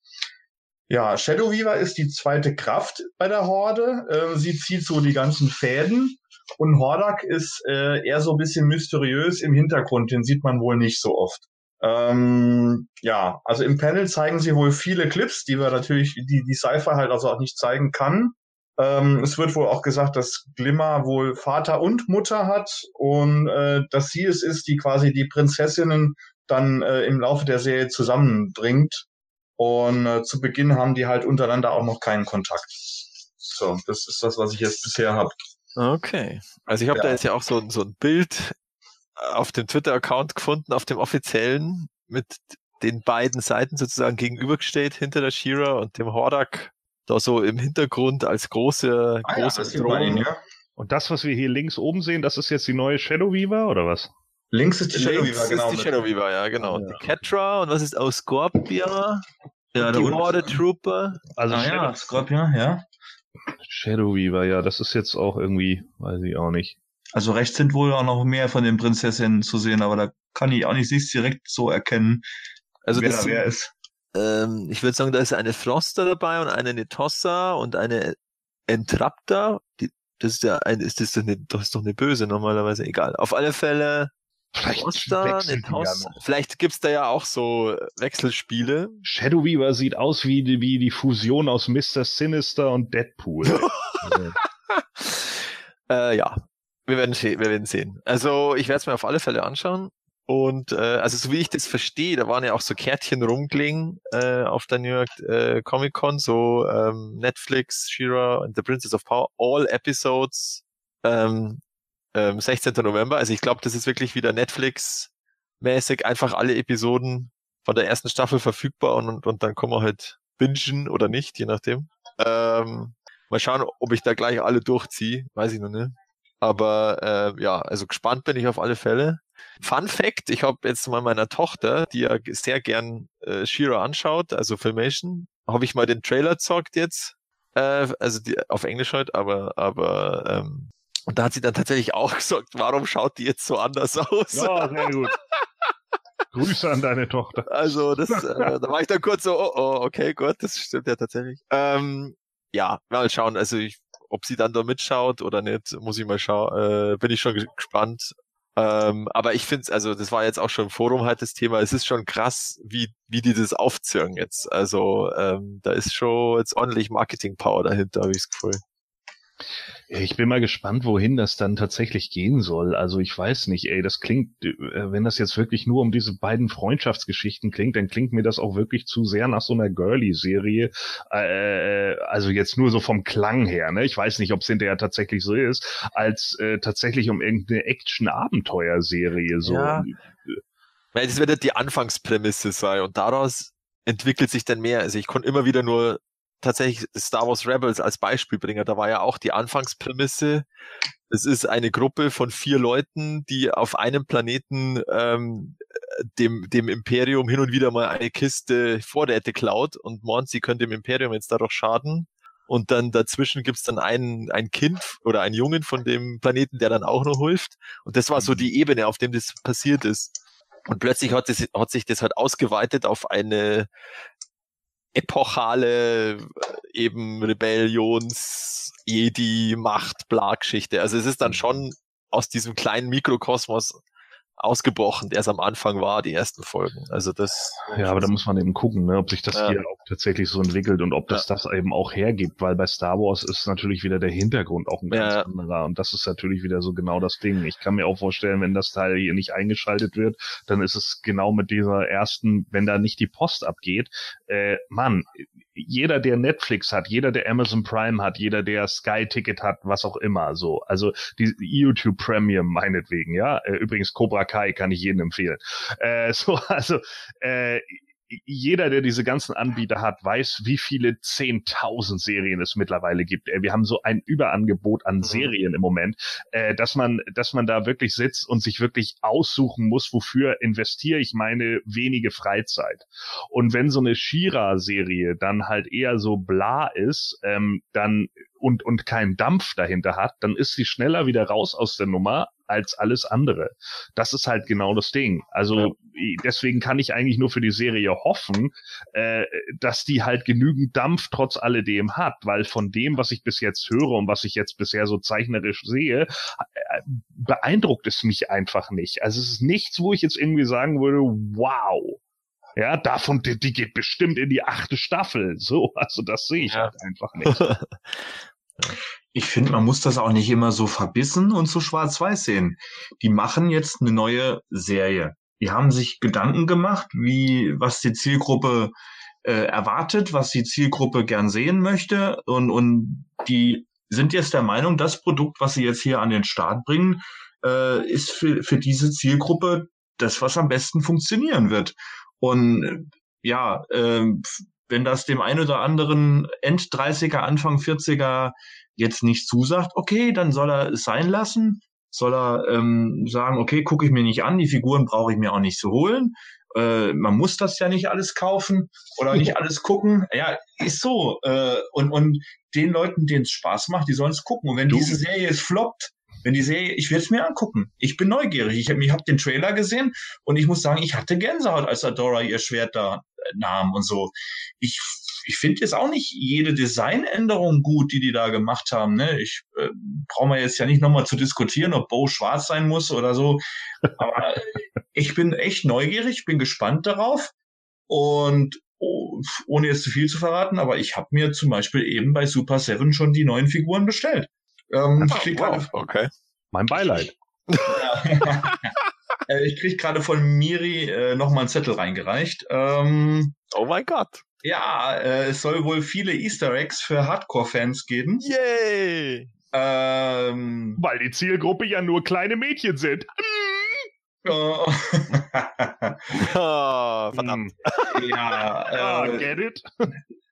Ja, Shadow Weaver ist die zweite Kraft bei der Horde. Äh, sie zieht so die ganzen Fäden und Hordak ist äh, eher so ein bisschen mysteriös im Hintergrund. Den sieht man wohl nicht so oft. Ähm, ja, also im Panel zeigen sie wohl viele Clips, die wir natürlich, die die Cypher halt also auch nicht zeigen kann. Ähm, es wird wohl auch gesagt, dass Glimmer wohl Vater und Mutter hat und äh, dass sie es ist, die quasi die Prinzessinnen dann äh, im Laufe der Serie zusammenbringt. Und äh, zu Beginn haben die halt untereinander auch noch keinen Kontakt. So, das ist das, was ich jetzt bisher habe.
Okay. Also ich habe ja. da jetzt ja auch so, so ein Bild auf dem Twitter-Account gefunden, auf dem offiziellen, mit den beiden Seiten sozusagen gegenübergestellt, hinter der Shira und dem Hordak da so im Hintergrund als große, ah, große ja, Drohne.
Ja. Und das, was wir hier links oben sehen, das ist jetzt die neue Shadow Weaver oder was?
Links ist die Shadow Weaver,
genau. Ist die Shadow Weaver, ja, genau. Ja. Die Catra und was ist aus Scorpia? Ja, die Horde Trooper.
Also ah, Shadow ja, Scorpia, ja.
Shadow Weaver, ja, das ist jetzt auch irgendwie, weiß ich auch nicht.
Also rechts sind wohl auch noch mehr von den Prinzessinnen zu sehen, aber da kann ich auch nicht sich direkt so erkennen,
also wer das da wer ist ähm, ich würde sagen, da ist eine Froster dabei und eine Netossa und eine Entrapta. Die, das ist ja ein, ist das, eine, das ist doch eine böse normalerweise, egal. Auf alle Fälle
Vielleicht,
Netossa. Ja Vielleicht gibt's da ja auch so Wechselspiele.
Shadow Weaver sieht aus wie, die, wie die Fusion aus Mr. Sinister und Deadpool.
äh, ja, wir werden, wir werden sehen. Also ich werde es mir auf alle Fälle anschauen. Und äh, also so wie ich das verstehe, da waren ja auch so Kärtchen rumklingen äh, auf der New York äh, Comic Con, so ähm, Netflix, Shira and the Princess of Power, all episodes ähm, ähm, 16. November. Also ich glaube, das ist wirklich wieder Netflix-mäßig, einfach alle Episoden von der ersten Staffel verfügbar und, und, und dann kommen wir halt bingen oder nicht, je nachdem. Ähm, mal schauen, ob ich da gleich alle durchziehe, weiß ich noch nicht. Aber äh, ja, also gespannt bin ich auf alle Fälle. Fun Fact, ich habe jetzt mal meiner Tochter, die ja sehr gern äh, Shira anschaut, also Filmation, habe ich mal den Trailer zockt jetzt. Äh, also die, auf Englisch halt, aber, aber ähm, und da hat sie dann tatsächlich auch gesagt, warum schaut die jetzt so anders aus?
Ja, sehr gut. Grüße an deine Tochter.
Also das, äh, da war ich dann kurz so, oh, oh, okay, gut, das stimmt ja tatsächlich. Ähm, ja, mal schauen, also ich, ob sie dann da mitschaut oder nicht, muss ich mal schauen, äh, bin ich schon gespannt. Ähm, aber ich finde es, also das war jetzt auch schon im Forum halt das Thema, es ist schon krass, wie, wie die das aufzirken jetzt. Also ähm, da ist schon jetzt ordentlich Marketing-Power dahinter, habe ich das Gefühl.
Ich bin mal gespannt, wohin das dann tatsächlich gehen soll. Also ich weiß nicht, ey, das klingt, äh, wenn das jetzt wirklich nur um diese beiden Freundschaftsgeschichten klingt, dann klingt mir das auch wirklich zu sehr nach so einer Girly-Serie. Äh, also jetzt nur so vom Klang her, ne? Ich weiß nicht, ob es hinterher tatsächlich so ist, als äh, tatsächlich um irgendeine Action-Abenteuer-Serie. So. Ja.
Weil das wird die Anfangsprämisse sein und daraus entwickelt sich dann mehr. Also ich konnte immer wieder nur tatsächlich Star Wars Rebels als Beispiel bringen. Da war ja auch die Anfangsprämisse. Es ist eine Gruppe von vier Leuten, die auf einem Planeten ähm, dem, dem Imperium hin und wieder mal eine Kiste Vorräte klaut und meint, sie könnte dem Imperium jetzt dadurch schaden. Und dann dazwischen gibt's dann ein, ein Kind oder einen Jungen von dem Planeten, der dann auch noch hilft. Und das war so die Ebene, auf dem das passiert ist. Und plötzlich hat, das, hat sich das halt ausgeweitet auf eine epochale äh, eben Rebellions, Jedi, Macht, Bla-Geschichte. Also es ist dann schon aus diesem kleinen Mikrokosmos ausgebrochen, der es am Anfang war, die ersten Folgen. Also das.
Ja, aber da muss man eben gucken, ne, ob sich das ja. hier auch tatsächlich so entwickelt und ob das ja. das eben auch hergibt, weil bei Star Wars ist natürlich wieder der Hintergrund auch ein ganz ja. anderer und das ist natürlich wieder so genau das Ding. Ich kann mir auch vorstellen, wenn das Teil hier nicht eingeschaltet wird, dann ist es genau mit dieser ersten, wenn da nicht die Post abgeht, äh, Mann, jeder, der Netflix hat, jeder, der Amazon Prime hat, jeder, der Sky Ticket hat, was auch immer, so. Also die YouTube Premium meinetwegen, ja. Äh, übrigens Cobra Kai kann ich jedem empfehlen. Äh, so, also äh, jeder, der diese ganzen Anbieter hat, weiß, wie viele 10.000 Serien es mittlerweile gibt. Wir haben so ein Überangebot an mhm. Serien im Moment, äh, dass man, dass man da wirklich sitzt und sich wirklich aussuchen muss, wofür investiere ich meine wenige Freizeit. Und wenn so eine Shira-Serie dann halt eher so bla ist, ähm, dann und, und keinen Dampf dahinter hat, dann ist sie schneller wieder raus aus der Nummer als alles andere. Das ist halt genau das Ding. Also deswegen kann ich eigentlich nur für die Serie hoffen, äh, dass die halt genügend Dampf trotz alledem hat, weil von dem, was ich bis jetzt höre und was ich jetzt bisher so zeichnerisch sehe, äh, beeindruckt es mich einfach nicht. Also es ist nichts, wo ich jetzt irgendwie sagen würde, wow. Ja, davon, die, die geht bestimmt in die achte Staffel. So, also das sehe ich ja. halt einfach nicht.
Ich finde, man muss das auch nicht immer so verbissen und so schwarz-weiß sehen. Die machen jetzt eine neue Serie. Die haben sich Gedanken gemacht, wie, was die Zielgruppe äh, erwartet, was die Zielgruppe gern sehen möchte und, und die sind jetzt der Meinung, das Produkt, was sie jetzt hier an den Start bringen, äh, ist für, für diese Zielgruppe das, was am besten funktionieren wird. Und ja, äh, wenn das dem einen oder anderen End-30er, Anfang 40er jetzt nicht zusagt, okay, dann soll er es sein lassen. Soll er ähm, sagen, okay, gucke ich mir nicht an, die Figuren brauche ich mir auch nicht zu holen. Äh, man muss das ja nicht alles kaufen oder nicht alles gucken. Ja, ist so. Äh, und, und den Leuten, denen es Spaß macht, die sollen es gucken. Und wenn du. diese Serie es floppt, wenn die Serie, ich will es mir angucken. Ich bin neugierig. Ich habe hab den Trailer gesehen und ich muss sagen, ich hatte Gänsehaut, als Adora ihr Schwert da äh, nahm und so. Ich ich finde jetzt auch nicht jede Designänderung gut, die die da gemacht haben. Ne? Ich äh, brauche mal jetzt ja nicht nochmal zu diskutieren, ob Bo schwarz sein muss oder so. Aber ich bin echt neugierig, bin gespannt darauf. Und oh, ohne jetzt zu viel zu verraten, aber ich habe mir zum Beispiel eben bei Super Seven schon die neuen Figuren bestellt.
Ähm, oh, wow, okay. Mein Beileid.
Äh, ich krieg gerade von Miri äh, nochmal einen Zettel reingereicht. Ähm,
oh mein Gott.
Ja, äh, es soll wohl viele Easter Eggs für Hardcore-Fans geben.
Yay!
Ähm, Weil die Zielgruppe ja nur kleine Mädchen sind.
oh,
verdammt.
ja, äh,
Ah, get it?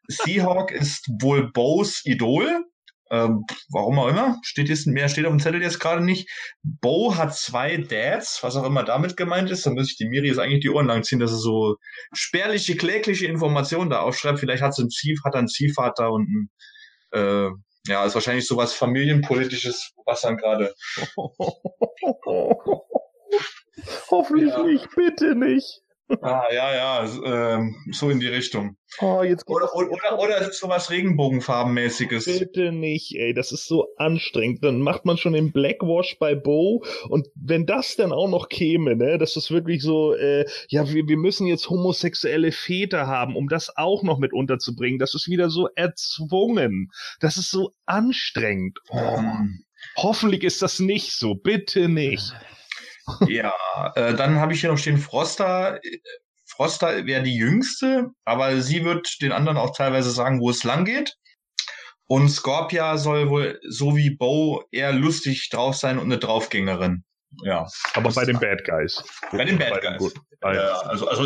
Seahawk ist wohl Bows Idol. Ähm, warum auch immer. Steht jetzt, mehr steht auf dem Zettel jetzt gerade nicht. Bo hat zwei Dads, was auch immer damit gemeint ist. Da muss ich die Miri jetzt eigentlich die Ohren langziehen, dass er so spärliche, klägliche Informationen da aufschreibt. Vielleicht hat sie einen hat er einen Ziehvater und ein, äh, ja, ist wahrscheinlich sowas familienpolitisches, was dann gerade.
Hoffentlich
Ja.
nicht, bitte nicht.
Ah, ja, ja, ähm, so in die Richtung.
Oh, jetzt
Oder, oder, oder, oder sowas Regenbogenfarbenmäßiges.
Bitte nicht, ey, das ist so anstrengend. Dann macht man schon den Blackwash bei Bo und wenn das dann auch noch käme, ne, das ist wirklich so, äh, ja, wir, wir müssen jetzt homosexuelle Väter haben, um das auch noch mit unterzubringen. Das ist wieder so erzwungen. Das ist so anstrengend. Oh,
Ähm,
hoffentlich ist das nicht so, bitte nicht.
Ja, äh, dann habe ich hier noch stehen Froster. Froster wäre die jüngste, aber sie wird den anderen auch teilweise sagen, wo es lang geht. Und Scorpia soll wohl so wie Bo eher lustig drauf sein und eine Draufgängerin. Ja,
Aber bei den Bad Guys.
bei den Bad Guys.
Gut. Ah, ja.
Also, also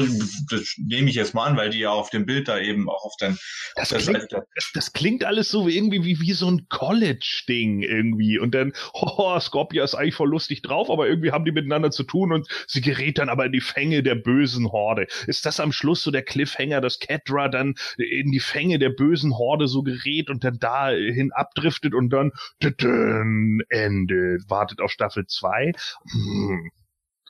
das nehme ich jetzt mal an, weil die ja auf dem Bild da eben auch auf den
Das
der
klingt
Seite-
das, klingt alles so wie irgendwie wie, wie so ein College-Ding irgendwie. Und dann, oh, Scorpia ist eigentlich voll lustig drauf, aber irgendwie haben die miteinander zu tun und sie gerät dann aber in die Fänge der bösen Horde. Ist das am Schluss so der Cliffhanger, dass Kedra dann in die Fänge der bösen Horde so gerät und dann dahin abdriftet und dann tütün, endet, wartet auf Staffel 2? Hm.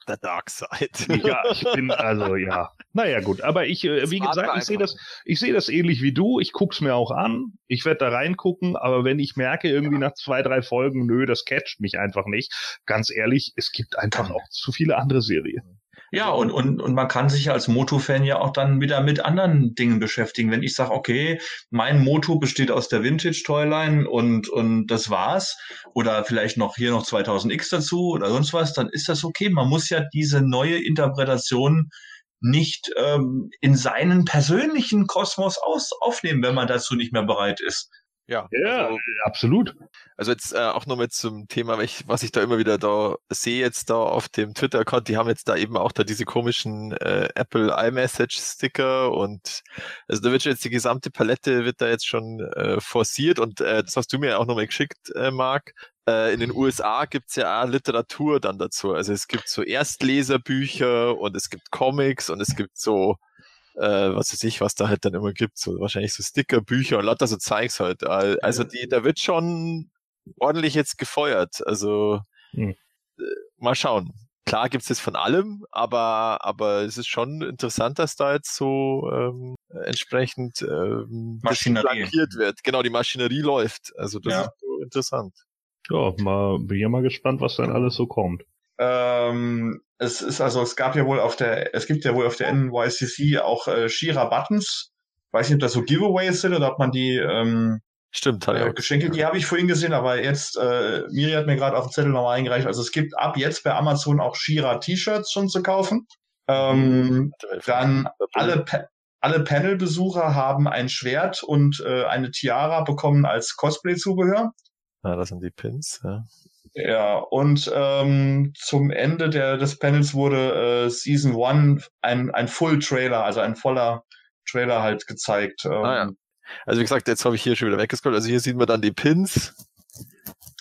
Der Dark Side.
Ja, ich bin also ja. Naja gut, aber ich, äh, wie gesagt, ich sehe das, ich sehe das ähnlich wie du. Ich guck's mir auch an. Ich werde da reingucken, aber wenn ich merke irgendwie nach zwei, drei Folgen, nö, das catcht mich einfach nicht. Ganz ehrlich, es gibt einfach auch zu viele andere Serien.
Ja, und, und, und man kann sich als Moto-Fan ja auch dann wieder mit anderen Dingen beschäftigen. Wenn ich sage, okay, mein Moto besteht aus der Vintage-Toyline und, und das war's, oder vielleicht noch hier noch 2000X dazu oder sonst was, dann ist das okay. Man muss ja diese neue Interpretation nicht ähm, in seinen persönlichen Kosmos aus, aufnehmen, wenn man dazu nicht mehr bereit ist.
Ja,
Ja,
also,
absolut.
also jetzt äh, auch noch mit zum Thema, welch- was ich da immer wieder da sehe jetzt da auf dem Twitter-Account, die haben jetzt da eben auch da diese komischen äh, Apple iMessage-Sticker und also da wird schon jetzt die gesamte Palette wird da jetzt schon äh, forciert und äh, das hast du mir auch nochmal geschickt, äh, Marc. Äh, in den USA gibt's ja auch Literatur dann dazu. Also es gibt so Erstleserbücher und es gibt Comics und es gibt so äh, was weiß ich, was da halt dann immer gibt, so wahrscheinlich so Stickerbücher und lauter so Zeugs halt. Al- Also die, da wird schon ordentlich jetzt gefeuert. Also
Hm.
äh, mal schauen. Klar gibt's das von allem, aber aber es ist schon interessant, dass da jetzt so ähm, entsprechend ähm, flankiert wird. Genau, die Maschinerie läuft. Also das
Ja.
ist so interessant.
Ja, mal, bin ja mal gespannt, was dann alles so kommt.
Ähm, es ist also, es gab ja wohl auf der, es gibt ja wohl auf der NYCC auch äh, Shira Buttons. Weiß nicht, ob das so Giveaways sind oder ob man die ähm,
Stimmt,
äh. Geschenke, die habe ich vorhin gesehen, aber jetzt, äh, Miri hat mir gerade auf den Zettel nochmal eingereicht. Also es gibt ab jetzt bei Amazon auch Shira T-Shirts schon zu kaufen. Ähm, dann alle, Pa- alle Panel-Besucher haben ein Schwert und äh, eine Tiara bekommen als Cosplay-Zubehör.
Ja, das sind die Pins. Ja.
Ja, und ähm, zum Ende der, des Panels wurde äh, Season One ein, ein Full-Trailer, also ein voller Trailer halt gezeigt. Ähm,
Ah, ja. Also wie gesagt, jetzt habe ich hier schon wieder weggescrollt. Also hier sieht man dann die Pins.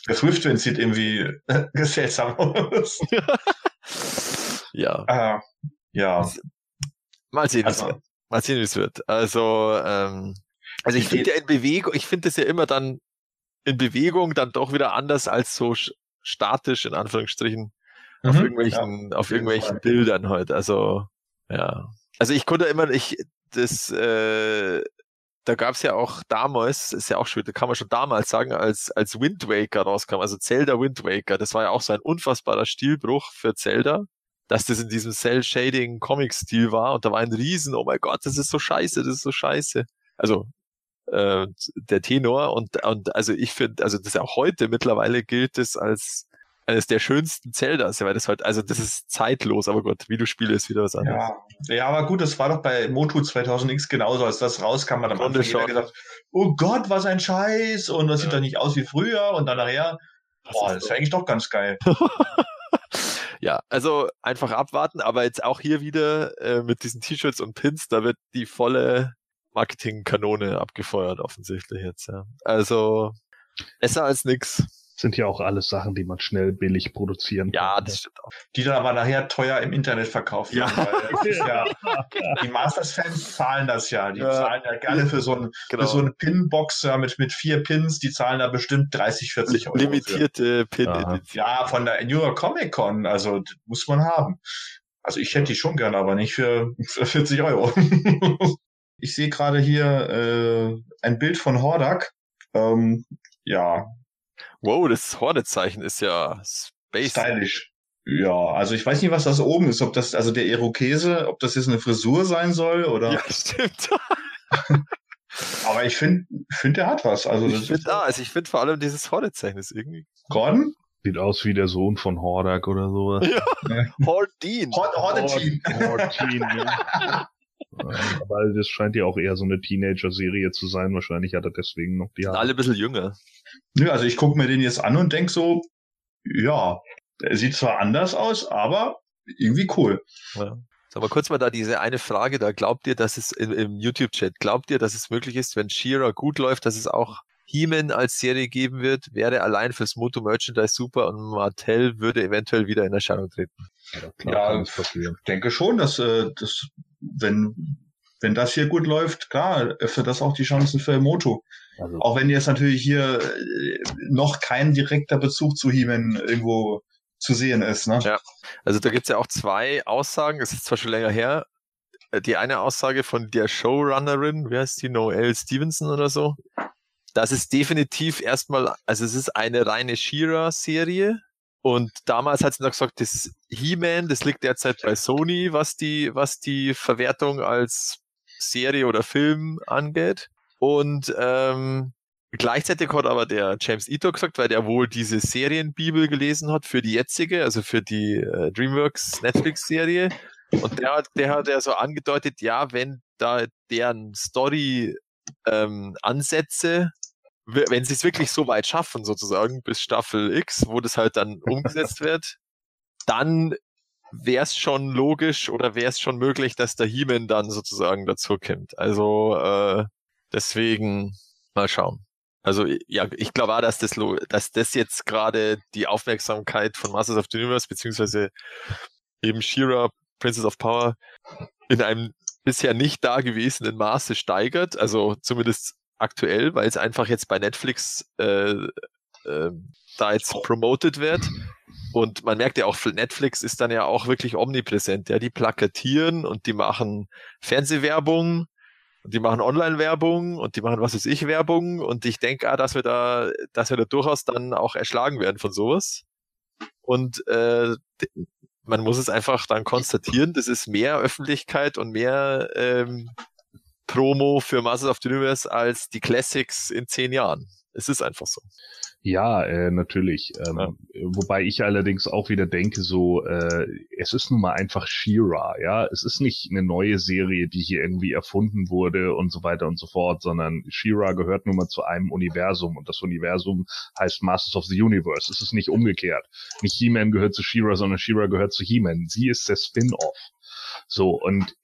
Der Swift-Wind sieht irgendwie seltsam aus.
ja.
Ah, ja.
Mal sehen,
Also-
wird. Mal sehen, wie es wird. Also, ähm, also ich finde ja in Bewegung, ich finde es ja immer dann in Bewegung dann doch wieder anders als so statisch in Anführungsstrichen auf
Mhm,
irgendwelchen, auf
jeden
irgendwelchen. Bildern halt. Also, ja. Also ich konnte immer, ich, das, äh, da gab es ja auch damals, ist ja auch schon, da kann man schon damals sagen, als, als Wind Waker rauskam, also Zelda Wind Waker, das war ja auch so ein unfassbarer Stilbruch für Zelda, dass das in diesem Cell-Shading-Comic-Stil war und da war ein Riesen, oh mein Gott, das ist so scheiße, das ist so scheiße. Also, äh, der Tenor und, und also ich finde, also das ja auch heute mittlerweile gilt es als eines der schönsten Zeldas, weil das halt, also das ist zeitlos, aber Gott, Videospiele ist wieder was anderes.
Ja. ja, aber gut, das war doch bei Motu 2000X genauso, als das rauskam, hat am
Konnte
Anfang jeder
schon.
gesagt, oh Gott, was ein Scheiß und das sieht
Ja.
doch nicht aus wie früher und dann nachher, boah,
ist
das ist eigentlich doch ganz geil.
Ja, also einfach abwarten, aber jetzt auch hier wieder äh, mit diesen T-Shirts und Pins, da wird die volle Marketingkanone abgefeuert, offensichtlich jetzt, ja. Also besser als nix.
Sind ja auch alles Sachen, die man schnell billig produzieren
Ja,
kann.
das stimmt auch.
Die dann aber nachher teuer im Internet verkauft
Ja.
werden. Weil das ist ja, die Masters-Fans zahlen das ja. Die
Ja.
zahlen ja alle für so, ein,
Genau.
für so eine Pin-Box ja, mit, mit vier Pins, die zahlen da bestimmt 30, 40 Euro.
Limitierte Pin.
Aha.
Ja, von der New York Comic Con, also muss man haben. Also ich hätte die schon gern, aber nicht für, für 40 Euro. Ich sehe gerade hier äh, ein Bild von Hordak. Ähm, ja,
Wow, das Horde-Zeichen ist ja Space.
stylisch. Ja, also ich weiß nicht, was das oben ist, ob das, also der Irokese, ob das jetzt eine Frisur sein soll oder.
Ja, stimmt.
Aber ich finde, find, der hat was. Also
Ich finde, ah, also ich finde vor allem dieses Horde-Zeichen ist irgendwie
Gordon?
Sieht aus wie der Sohn von Hordak oder sowas.
Hordin.
Hord, Hordetin.
Ähm, Aber das scheint ja auch eher so eine Teenager-Serie zu sein. Wahrscheinlich hat er deswegen noch die
Sind
Haare.
alle ein bisschen jünger.
Nö, also ich gucke mir den jetzt an und denk so, ja, er sieht zwar anders aus, aber irgendwie cool.
Ja. Sag mal kurz mal da diese eine Frage, da glaubt ihr, dass es im, im YouTube-Chat, glaubt ihr, dass es möglich ist, wenn Shira gut läuft, dass es auch He-Man als Serie geben wird, wäre allein fürs Moto Merchandise super und Martell würde eventuell wieder in Erscheinung treten.
Ja, klar,
Ja. Ich denke schon, dass äh, das, wenn, wenn das hier gut läuft, klar, öffnet das auch die Chancen für Moto.
Also,
Auch wenn jetzt natürlich hier äh, noch kein direkter Bezug zu He-Man irgendwo zu sehen ist. Ne?
Ja. Also da gibt's ja auch zwei Aussagen, es ist zwar schon länger her, Äh, die eine Aussage von der Showrunnerin, wer heißt die, Noelle Stevenson oder so, das ist definitiv erstmal, also es ist eine reine She-Ra-Serie und damals hat sie noch gesagt, das He-Man, das liegt derzeit bei Sony, was die, was die Verwertung als Serie oder Film angeht und ähm, Gleichzeitig hat aber der James Ito gesagt, weil der wohl diese Serienbibel gelesen hat für die jetzige, also für die äh, DreamWorks Netflix-Serie. Und der hat, der hat ja so angedeutet, ja, wenn da deren Story ähm, Ansätze, wenn sie es wirklich so weit schaffen, sozusagen, bis Staffel X, wo das halt dann umgesetzt wird, dann wäre es schon logisch oder wäre es schon möglich, dass der He-Man dann sozusagen dazu kommt. Also äh, deswegen mal schauen. Also ja, ich glaube auch, dass das, dass das jetzt gerade die Aufmerksamkeit von Masters of the Universe beziehungsweise eben She-Ra, Princess of Power in einem bisher nicht dagewesenen Maße steigert. Also zumindest aktuell, weil es einfach jetzt bei Netflix äh, äh, da jetzt promoted wird. Und man merkt ja auch, Netflix ist dann ja auch wirklich omnipräsent. Ja, die plakatieren und die machen Fernsehwerbung und die machen Online-Werbung und die machen was weiß ich Werbung und ich denke, ah, dass wir da, dass wir da durchaus dann auch erschlagen werden von sowas. Und äh, man muss es einfach dann konstatieren, das ist mehr Öffentlichkeit und mehr ähm, Promo für Masters of the Universe als die Classics in zehn Jahren. Es ist einfach so.
Ja, äh, natürlich. Ähm,
Ja.
Wobei ich allerdings auch wieder denke, so, äh, es ist nun mal einfach She-Ra, ja. Es ist nicht eine neue Serie, die hier irgendwie erfunden wurde und so weiter und so fort, sondern She-Ra gehört nun mal zu einem Universum und das Universum heißt Masters of the Universe. Es ist nicht umgekehrt. Nicht He-Man gehört zu She-Ra, sondern She-Ra gehört zu He-Man. Sie ist der Spin-off. So, und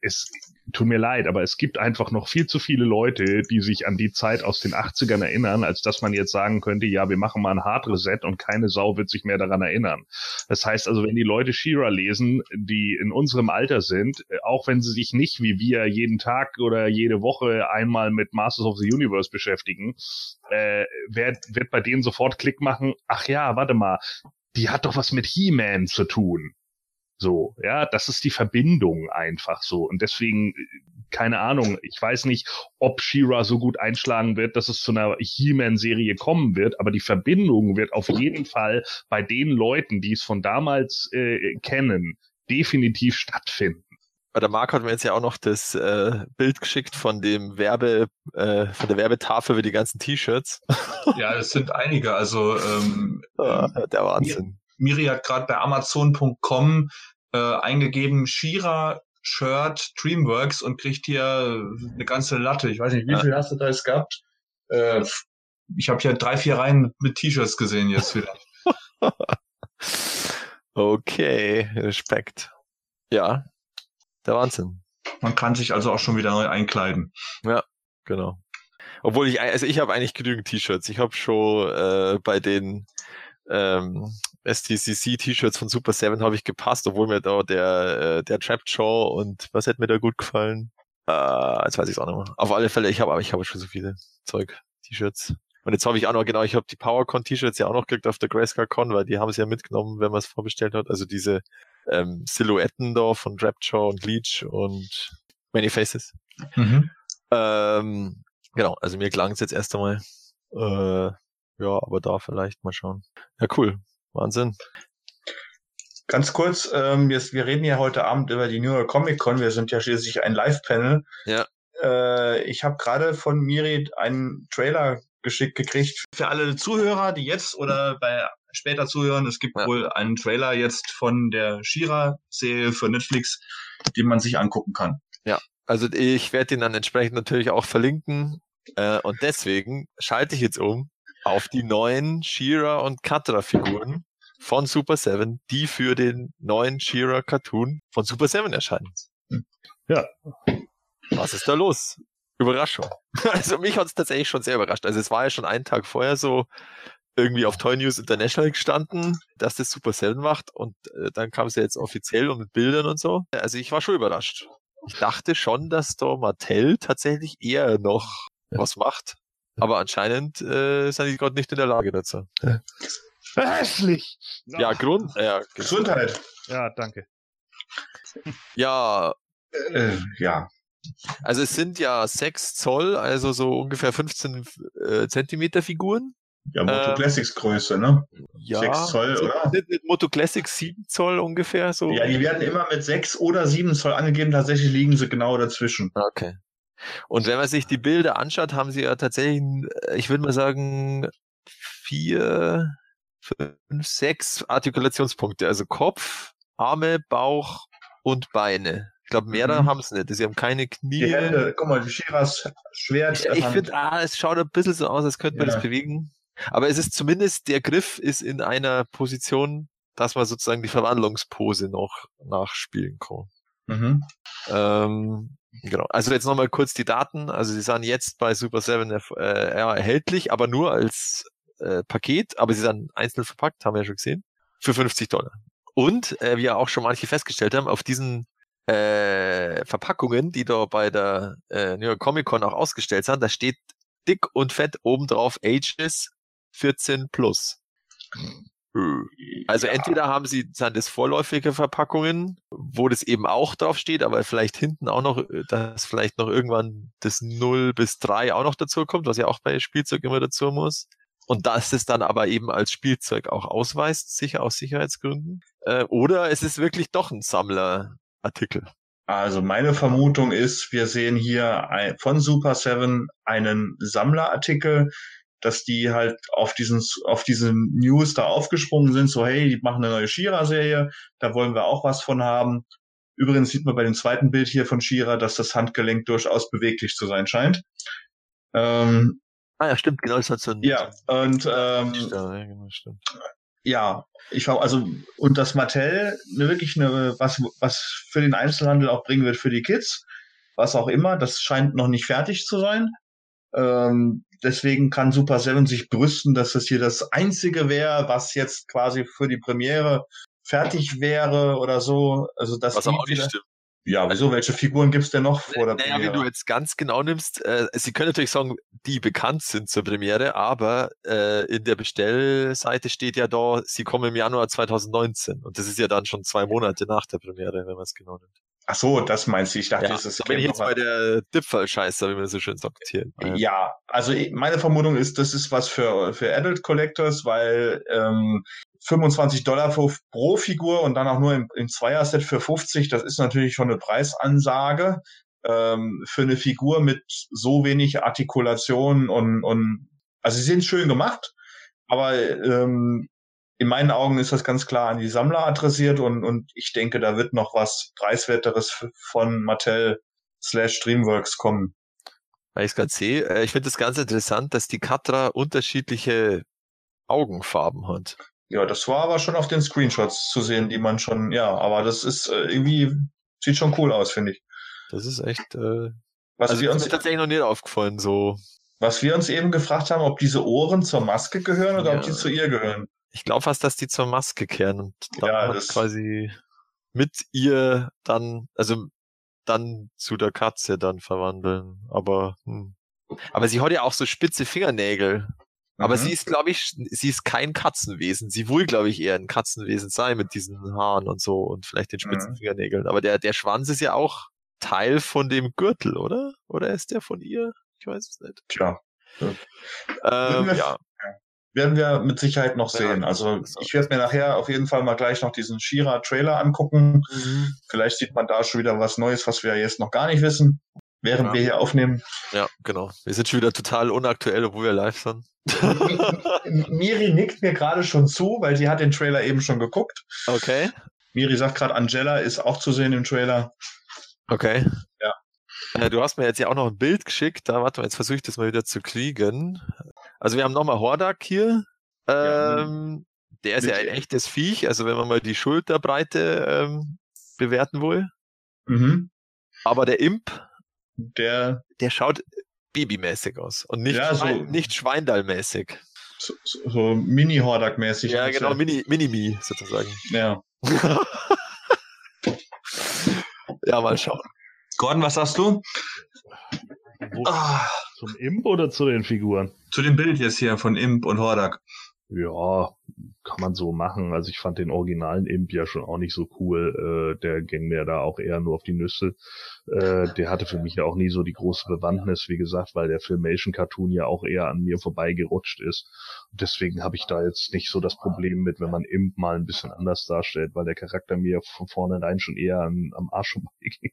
es tut mir leid, aber es gibt einfach noch viel zu viele Leute, die sich an die Zeit aus den 80ern erinnern, als dass man jetzt sagen könnte, ja, wir machen mal ein Hard Reset und keine Sau wird sich mehr daran erinnern. Das heißt also, wenn die Leute Shira lesen, die in unserem Alter sind, äh, auch wenn sie sich nicht wie wir jeden Tag oder jede Woche einmal mit Masters of the Universe beschäftigen, äh, wird, wird bei denen sofort Klick machen, ach ja, warte mal, die hat doch was mit He-Man zu tun. So, ja, das ist die Verbindung einfach so. Und deswegen, äh, keine Ahnung, ich weiß nicht, ob She-Ra so gut einschlagen wird, dass es zu einer He-Man-Serie kommen wird, aber die Verbindung wird auf jeden Fall bei den Leuten, die es von damals äh, kennen, definitiv stattfinden.
der Marc hat mir jetzt ja auch noch das äh, Bild geschickt von dem Werbe, äh, von der Werbetafel für die ganzen T-Shirts.
Ja, es sind einige. Also ähm,
ah, der Wahnsinn.
Miri hat gerade bei Amazon.com äh, eingegeben Shira Shirt Dreamworks und kriegt hier eine ganze Latte. Ich weiß nicht, wie viel hast du da jetzt gehabt? Äh, ich habe hier drei, vier Reihen mit T-Shirts gesehen jetzt wieder.
okay, Respekt. Ja, der Wahnsinn.
Man kann sich also auch schon wieder neu einkleiden.
Ja, genau. Obwohl ich, also ich habe eigentlich genügend T-Shirts. Ich habe schon äh, bei den ähm, STCC-T-Shirts von Super 7 habe ich gepasst, obwohl mir da der, äh, der Trapped Jaw und was hätte mir da gut gefallen? Äh, jetzt weiß ich es auch nicht mehr. Auf alle Fälle, ich habe aber ich habe schon so viele Zeug, T-Shirts. Und jetzt habe ich auch noch, genau, ich habe die PowerCon-T-Shirts ja auch noch gekriegt auf der Grayscale Con, weil die haben es ja mitgenommen, wenn man es vorbestellt hat. Also diese ähm, Silhouetten da von Drapjaw und Leech und Many Faces. Mhm. Ähm, genau, also mir klang es jetzt erst einmal. Äh, ja, aber da vielleicht mal schauen. Ja, cool. Wahnsinn.
Ganz kurz, ähm, wir, wir reden ja heute Abend über die New York Comic Con. Wir sind ja schließlich ein Live-Panel.
Ja.
Äh, ich habe gerade von Miri einen Trailer geschickt gekriegt. Für alle Zuhörer, die jetzt oder bei später zuhören, es gibt ja. wohl einen Trailer jetzt von der Shira-Serie für Netflix, den man sich angucken kann.
Ja, also ich werde ihn dann entsprechend natürlich auch verlinken. Äh, und deswegen schalte ich jetzt um auf die neuen Shira und Katra-Figuren von Super 7, die für den neuen Shira Cartoon von Super 7 erscheinen.
Ja.
Was ist da los? Überraschung. Also mich hat es tatsächlich schon sehr überrascht. Also es war ja schon einen Tag vorher so irgendwie auf Toy News International gestanden, dass das Super 7 macht und äh, dann kam es ja jetzt offiziell und mit Bildern und so. Also ich war schon überrascht. Ich dachte schon, dass da Mattel tatsächlich eher noch ja. was macht. Aber anscheinend äh, sind die gerade nicht in der Lage dazu. Ja.
Hässlich!
Ja, Grund. Ja,
Gesundheit.
Ja, danke.
Ja.
Äh, ja.
Also es sind ja 6 Zoll, also so ungefähr 15 äh, Zentimeter Figuren.
Ja, Moto ähm, Classics Größe, ne?
Ja, 6 Zoll, oder? Sind mit Moto Classics 7 Zoll ungefähr so?
Ja, die werden immer mit 6 oder 7 Zoll angegeben, tatsächlich liegen sie genau dazwischen.
Okay. Und wenn man sich die Bilder anschaut, haben sie ja tatsächlich, ich würde mal sagen, vier, fünf, sechs Artikulationspunkte. Also Kopf, Arme, Bauch und Beine. Ich glaube, mehr mhm. haben sie nicht. Sie haben keine Knie.
Die Hände, guck mal, die Shiras Schwert.
Ich, ich finde, ah, es schaut ein bisschen so aus, als könnte man ja. das bewegen. Aber es ist zumindest, der Griff ist in einer Position, dass man sozusagen die Verwandlungspose noch nachspielen kann. Mhm. Ähm, genau. Also jetzt nochmal kurz die Daten. Also sie sind jetzt bei Super 7 äh, erhältlich, aber nur als äh, Paket, aber sie sind einzeln verpackt, haben wir ja schon gesehen, für 50 Dollar. Und äh, wie ja auch schon manche festgestellt haben, auf diesen äh, Verpackungen, die da bei der äh, New York Comic Con auch ausgestellt sind, da steht dick und fett obendrauf Ages 14 plus. Also ja. entweder haben sie sind das vorläufige Verpackungen, wo das eben auch drauf steht, aber vielleicht hinten auch noch, äh, dass vielleicht noch irgendwann das 0 bis 3 auch noch dazu kommt, was ja auch bei Spielzeug immer dazu muss. Und dass es dann aber eben als Spielzeug auch ausweist, sicher aus Sicherheitsgründen. Äh, oder es ist wirklich doch ein Sammlerartikel.
Also meine Vermutung ist, wir sehen hier ein, von Super 7 einen Sammlerartikel, dass die halt auf diesen, auf diesen News da aufgesprungen sind, so hey, die machen eine neue Shira-Serie, da wollen wir auch was von haben. Übrigens sieht man bei dem zweiten Bild hier von Shira, dass das Handgelenk durchaus beweglich zu sein scheint.
Ähm, ah ja, stimmt, genau, das hat so ein...
Ja, und ähm, ja, genau, stimmt. ja, ich war also und das Mattel ne, wirklich eine was was für den Einzelhandel auch bringen wird für die Kids, was auch immer, das scheint noch nicht fertig zu sein. Ähm, deswegen kann Super Seven sich brüsten, dass das hier das einzige wäre, was jetzt quasi für die Premiere fertig wäre oder so. Also das
was auch nicht stimmt.
Ja, wieso? Welche Figuren gibt's denn noch vor der
naja, Premiere? Wenn du jetzt ganz genau nimmst, äh, sie können natürlich sagen, die bekannt sind zur Premiere, aber äh, in der Bestellseite steht ja da, sie kommen im Januar 2019 und das ist ja dann schon zwei Monate nach der Premiere, wenn man es genau nimmt.
Ach so, das meinst du. Ich dachte,
ja,
das ist.
Da bin ich jetzt bei der Dipfel-Scheiße, wie man so schön sagt hier.
Ja, also meine Vermutung ist, das ist was für, für Adult Collectors, weil ähm, 25 Dollar pro, pro Figur und dann auch nur im, im Zweier-Set für 50, das ist natürlich schon eine Preisansage ähm, für eine Figur mit so wenig Artikulation und, und also sie sind schön gemacht, aber ähm, in meinen Augen ist das ganz klar an die Sammler adressiert und, und ich denke, da wird noch was preiswerteres von Mattel slash Dreamworks kommen.
Weil ich es gerade sehe, äh, ich finde es ganz interessant, dass die Katra unterschiedliche Augenfarben hat.
Ja, das war aber schon auf den Screenshots zu sehen, die man schon, ja, aber das ist äh, irgendwie, sieht schon cool aus, finde ich.
Das ist echt, äh,
Was
also
wir uns,
tatsächlich noch nicht aufgefallen, so.
was wir uns eben gefragt haben, ob diese Ohren zur Maske gehören oder
Ja.
ob die zu ihr gehören.
Ich glaube fast, dass die zur Maske kehren und dann
Ja, das-
quasi mit ihr dann, also dann zu der Katze dann verwandeln. Aber, hm. aber sie hat ja auch so spitze Fingernägel. Aber
Mhm.
sie ist, glaube ich, sie ist kein Katzenwesen. Sie will, glaube ich, eher ein Katzenwesen sein mit diesen Haaren und so und vielleicht den spitzen
Mhm.
Fingernägeln. Aber der, der Schwanz ist ja auch Teil von dem Gürtel, oder? Oder ist der von ihr? Ich weiß es nicht.
Tja,
Ähm,
wir-
ja,
werden wir mit Sicherheit noch sehen. Also ich werde mir nachher auf jeden Fall mal gleich noch diesen Shira-Trailer angucken. Vielleicht sieht man da schon wieder was Neues, was wir jetzt noch gar nicht wissen, während
Ja.
wir hier aufnehmen.
ja, genau. Wir sind schon wieder total unaktuell, obwohl wir live sind.
Miri nickt mir gerade schon zu, weil sie hat den Trailer eben schon geguckt.
Okay.
Miri sagt gerade, Angela ist auch zu sehen im Trailer.
Okay.
Ja.
Äh, du hast mir jetzt ja auch noch ein Bild geschickt. Da warte mal, jetzt versuche ich das mal wieder zu kriegen. Also wir haben nochmal Hordak hier.
Ja,
Ähm, der ist ja ein echtes Viech. Also wenn man mal die Schulterbreite ähm, bewerten will.
Mhm.
Aber der Imp,
Der
der schaut babymäßig aus und nicht,
Ja, so-
nicht Schweindallmäßig.
so, so- so Mini-Hordak-mäßig.
Ja, genau,
er.
Mini, Mini-Mi sozusagen.
Ja.
ja, mal schauen.
Gordon, was sagst du?
Wo,
Ah,
Zum Imp oder zu den Figuren?
zu dem Bild jetzt hier von Imp und Hordak.
Ja, kann man so machen. Also ich fand den originalen Imp ja schon auch nicht so cool. Äh, der ging mir da auch eher nur auf die Nüsse. Äh, der hatte für mich ja auch nie so die große Bewandtnis, wie gesagt, weil der Filmation-Cartoon ja auch eher an mir vorbeigerutscht ist. Und deswegen habe ich da jetzt nicht so das Problem mit, wenn man Imp mal ein bisschen anders darstellt, weil der Charakter mir von vornherein schon eher an, am Arsch vorbeiging.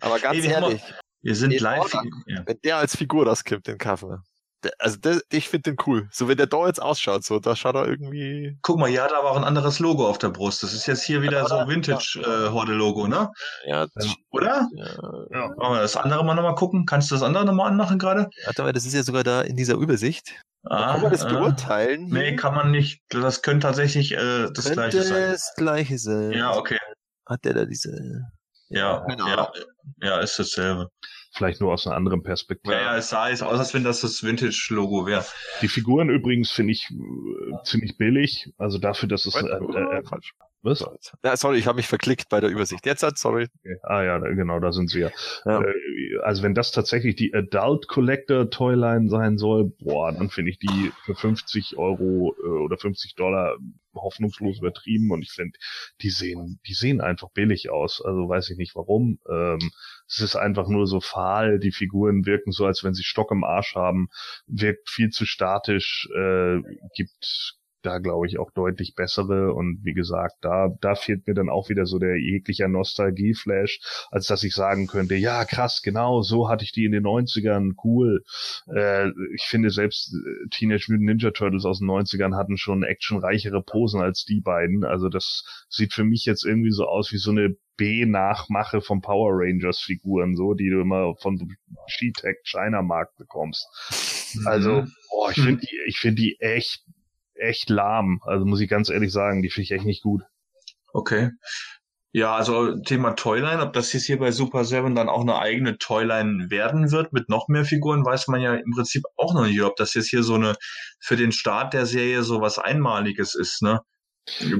Aber ganz ehrlich,
Wir sind
Den
live.
Hordak.
Ja.
wenn der als Figur das gibt, den Kaffee. Der, also der, ich finde den cool. So wenn der da jetzt ausschaut, so da schaut er irgendwie.
Guck mal, hier hat er aber auch ein anderes Logo auf der Brust. Das ist jetzt hier wieder so ein Vintage-Horde-Logo, ne?
Ja,
Ja.
Oder?
ja.
Ja.
Wollen wir das andere mal nochmal gucken? Kannst du das andere nochmal anmachen gerade?
Warte mal, das ist ja sogar da in dieser Übersicht.
Ah,
Kann man das
ah.
beurteilen?
Nee, kann man nicht. Das könnte tatsächlich äh, das
Könnte
gleiche sein.
das gleiche sein.
Ja, okay.
Hat der da diese.
Ja, ja. Ja, ist dasselbe.
Vielleicht nur aus einer anderen Perspektive.
Ja, ja, es sah jetzt aus, als wenn das das Vintage-Logo wäre.
Die Figuren übrigens finde ich äh, ziemlich billig. Also dafür, dass es... Äh, äh,
falsch.
was?
Ja, sorry, ich habe mich verklickt bei der Übersicht. Jetzt hat, sorry.
Okay. Ah ja, genau, da sind sie ja.
Ja.
Äh, also wenn das tatsächlich die Adult Collector Toyline sein soll, boah, dann finde ich die für 50 Euro äh, oder 50 Dollar hoffnungslos übertrieben und ich finde, die sehen, die sehen einfach billig aus. Also weiß ich nicht warum. Ähm, es ist einfach nur so fahl, die Figuren wirken so, als wenn sie Stock im Arsch haben, wirkt viel zu statisch, äh, gibt da glaube ich auch deutlich bessere und wie gesagt, da da fehlt mir dann auch wieder so der jeglicher Nostalgieflash, als dass ich sagen könnte, ja krass, genau, so hatte ich die in den 90ern, cool. Äh, ich finde selbst äh, Teenage Mutant Ninja Turtles aus den 90ern hatten schon actionreichere Posen als die beiden, also das sieht für mich jetzt irgendwie so aus wie so eine B-Nachmache von Power Rangers Figuren, so, die du immer von She-Tech China Markt bekommst. Also, boah, ich finde die, ich finde die echt, echt lahm. Also muss ich ganz ehrlich sagen, die finde ich echt nicht gut.
Okay. Ja, also Thema Toyline, ob das jetzt hier bei Super Seven dann auch eine eigene Toyline werden wird mit noch mehr Figuren, weiß man ja im Prinzip auch noch nicht, ob das jetzt hier so eine für den Start der Serie so was Einmaliges ist, ne?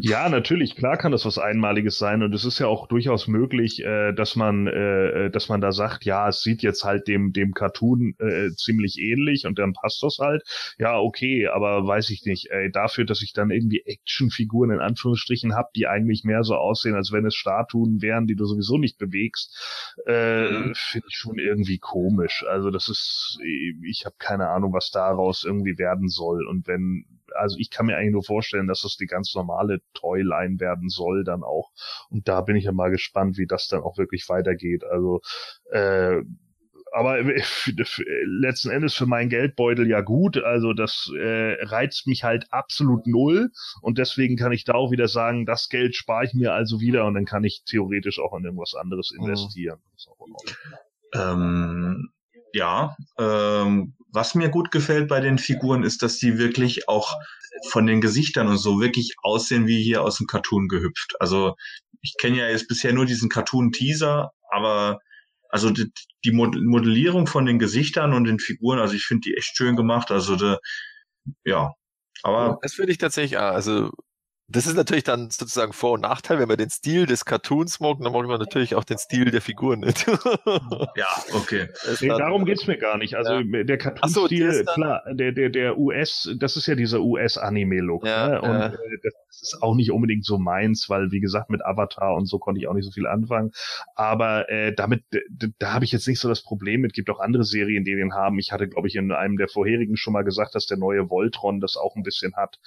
Ja, natürlich, klar kann das was Einmaliges sein und es ist ja auch durchaus möglich, äh, dass man, äh, dass man da sagt, ja, es sieht jetzt halt dem dem Cartoon äh, ziemlich ähnlich und dann passt das halt. Ja, okay, aber weiß ich nicht. Ey, dafür, dass ich dann irgendwie Actionfiguren in Anführungsstrichen hab, die eigentlich mehr so aussehen, als wenn es Statuen wären, die du sowieso nicht bewegst, äh,
Mhm.
finde ich schon irgendwie komisch. Also das ist, ich habe keine Ahnung, was daraus irgendwie werden soll und wenn also ich kann mir eigentlich nur vorstellen, dass das die ganz normale Toyline werden soll dann auch. Und da bin ich ja mal gespannt, wie das dann auch wirklich weitergeht. Also äh, aber letzten Endes für meinen Geldbeutel ja gut. Also das äh, reizt mich halt absolut null und deswegen kann ich da auch wieder sagen, das Geld spare ich mir also wieder und dann kann ich theoretisch auch in irgendwas anderes mhm. investieren.
Ähm, ja, ähm, was mir gut gefällt bei den Figuren ist, dass die wirklich auch von den Gesichtern und so wirklich aussehen wie hier aus dem Cartoon gehüpft. Also ich kenne ja jetzt bisher nur diesen Cartoon-Teaser, aber also die, die Modellierung von den Gesichtern und den Figuren, also ich finde die echt schön gemacht. Also de, ja, aber
das finde ich tatsächlich, also das ist natürlich dann sozusagen Vor- und Nachteil, wenn man den Stil des Cartoons mag, dann mag man natürlich auch den Stil der Figuren nicht.
ja, okay.
Nee, darum geht's mir gar nicht. Also ja. der Cartoon-Stil, so, klar, der, der, der US, das ist ja dieser US-Anime-Look. Ja, ne? Und ja. Äh, das ist auch nicht unbedingt so meins, weil, wie gesagt, mit Avatar und so konnte ich auch nicht so viel anfangen. Aber äh, damit, da habe ich jetzt nicht so das Problem mit. Gibt auch andere Serien, die den haben. Ich hatte, glaube ich, in einem der vorherigen schon mal gesagt, dass der neue Voltron das auch ein bisschen hat.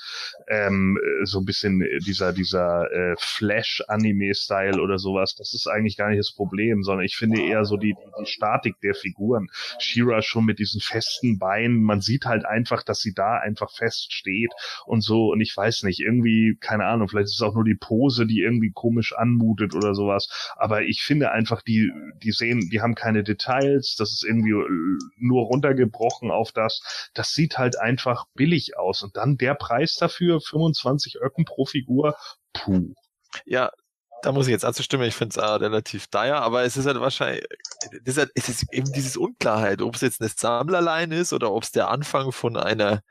Ähm, so ein bisschen bisschen dieser, dieser äh, Flash-Anime-Style oder sowas, das ist eigentlich gar nicht das Problem, sondern ich finde eher so die, die Statik der Figuren. Shira schon mit diesen festen Beinen, man sieht halt einfach, dass sie da einfach fest steht und so, und ich weiß nicht, irgendwie, keine Ahnung, vielleicht ist es auch nur die Pose, die irgendwie komisch anmutet oder sowas, aber ich finde einfach, die, die sehen, die haben keine Details, das ist irgendwie nur runtergebrochen auf das, das sieht halt einfach billig aus und dann der Preis dafür, 25 Öcken pro Figur, puh.
Ja, da muss ich jetzt anzustimmen, ich finde es auch relativ teuer, aber es ist halt wahrscheinlich, es ist, halt, es ist eben dieses Unklarheit, ob es jetzt eine Sammlerline ist oder ob es der Anfang von einer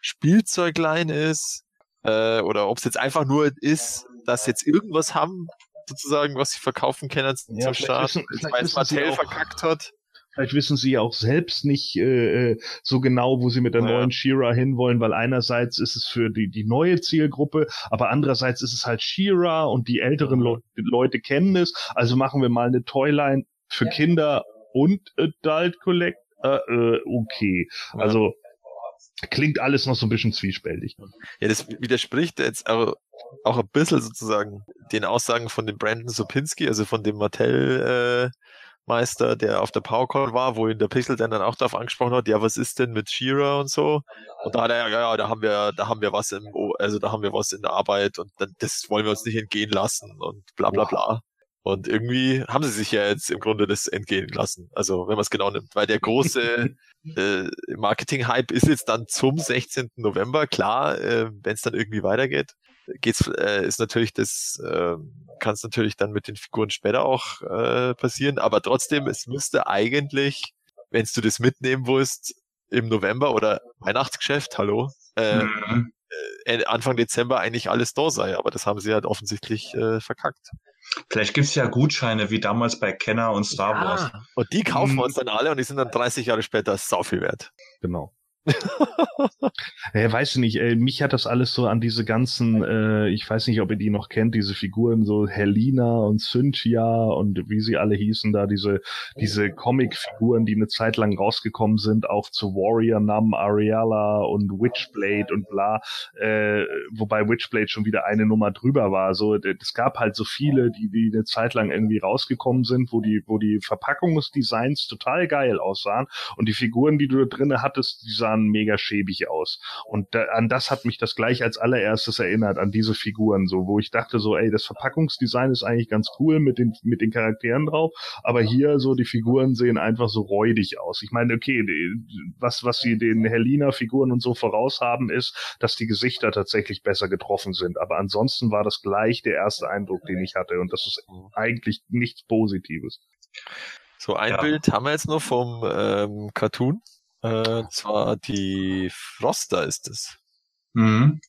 Spielzeugline ist äh, oder ob es jetzt einfach nur ist, dass jetzt irgendwas haben, sozusagen, was sie verkaufen können zum ja, Start, weil es Mattel verkackt hat.
Vielleicht wissen sie ja auch selbst nicht äh, äh, so genau, wo sie mit der ja. neuen Shira hinwollen, weil einerseits ist es für die, die neue Zielgruppe, aber andererseits ist es halt Shira und die älteren Le Leute kennen es. Also machen wir mal eine Toyline für ja. Kinder und Adult Collect. Äh, äh, okay. Ja. Also klingt alles noch so ein bisschen zwiespältig.
Ja, das widerspricht jetzt auch, auch ein bisschen sozusagen den Aussagen von dem Brandon Sopinski, also von dem Mattel äh, Meister, der auf der PowerCon war, wo ihn der Pixel dann, dann auch darauf angesprochen hat, ja, was ist denn mit Shira und so? Und da hat er, ja, ja, da haben wir, da haben wir was im, also da haben wir was in der Arbeit und dann, das wollen wir uns nicht entgehen lassen und bla bla bla. Und irgendwie haben sie sich ja jetzt im Grunde das entgehen lassen. Also wenn man es genau nimmt, weil der große äh, Marketing-Hype ist jetzt dann zum 16. November, klar, äh, wenn es dann irgendwie weitergeht geht's, äh, ist natürlich das, äh, kann es natürlich dann mit den Figuren später auch äh, passieren, aber trotzdem, es müsste eigentlich, wenn du das mitnehmen willst, im November oder Weihnachtsgeschäft, hallo, äh, mhm. äh, Anfang Dezember eigentlich alles da sei, aber das haben sie halt offensichtlich äh, verkackt.
Vielleicht gibt's ja Gutscheine wie damals bei Kenner und Star ja. Wars.
Und die kaufen wir uns dann alle und die sind dann 30 Jahre später sau viel wert.
Genau äh, weiß nicht, äh, mich hat das alles so an diese ganzen, äh, ich weiß nicht, ob ihr die noch kennt, diese Figuren, so Helena und Cynthia und wie sie alle hießen da, diese, diese Comic-Figuren, die eine Zeit lang rausgekommen sind, auch zu Warrior Nam, Ariella und Witchblade und bla, äh, wobei Witchblade schon wieder eine Nummer drüber war. So, es gab halt so viele, die, die eine Zeit lang irgendwie rausgekommen sind, wo die, wo die Verpackungsdesigns total geil aussahen und die Figuren, die du da drinnen hattest, die sahen mega schäbig aus. Und da, an das hat mich das gleich als allererstes erinnert, an diese Figuren, so, wo ich dachte so, ey, das Verpackungsdesign ist eigentlich ganz cool mit den, mit den Charakteren drauf, aber hier so, die Figuren sehen einfach so räudig aus. Ich meine, okay, die, was, was sie den Helena-Figuren und so voraus haben, ist, dass die Gesichter tatsächlich besser getroffen sind. Aber ansonsten war das gleich der erste Eindruck, den ich hatte. Und das ist eigentlich nichts Positives.
So, ein ja. Bild haben wir jetzt noch vom ähm, Cartoon. Äh, zwar die Froster ist es.
Mhm.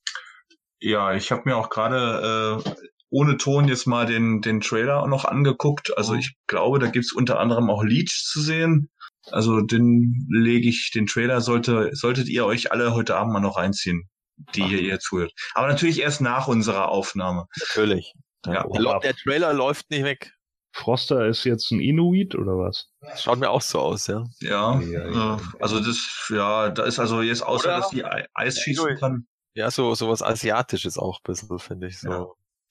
Ja, ich habe mir auch gerade äh, ohne Ton jetzt mal den, den Trailer noch angeguckt. Also mhm. ich glaube, da gibt's unter anderem auch Leech zu sehen. Also den lege ich, den Trailer sollte, solltet ihr euch alle heute Abend mal noch reinziehen, die hier ihr zuhört. Aber natürlich erst nach unserer Aufnahme.
Natürlich. Ja. Der, der Trailer läuft nicht weg.
Froster ist jetzt ein Inuit oder was?
Schaut mir auch so aus, ja.
Ja, ja, ja. Also das, ja, da ist also jetzt außer, oder? dass die Eis schießen kann.
Ja, so, so was Asiatisches auch ein bisschen, finde ich so.
Ja.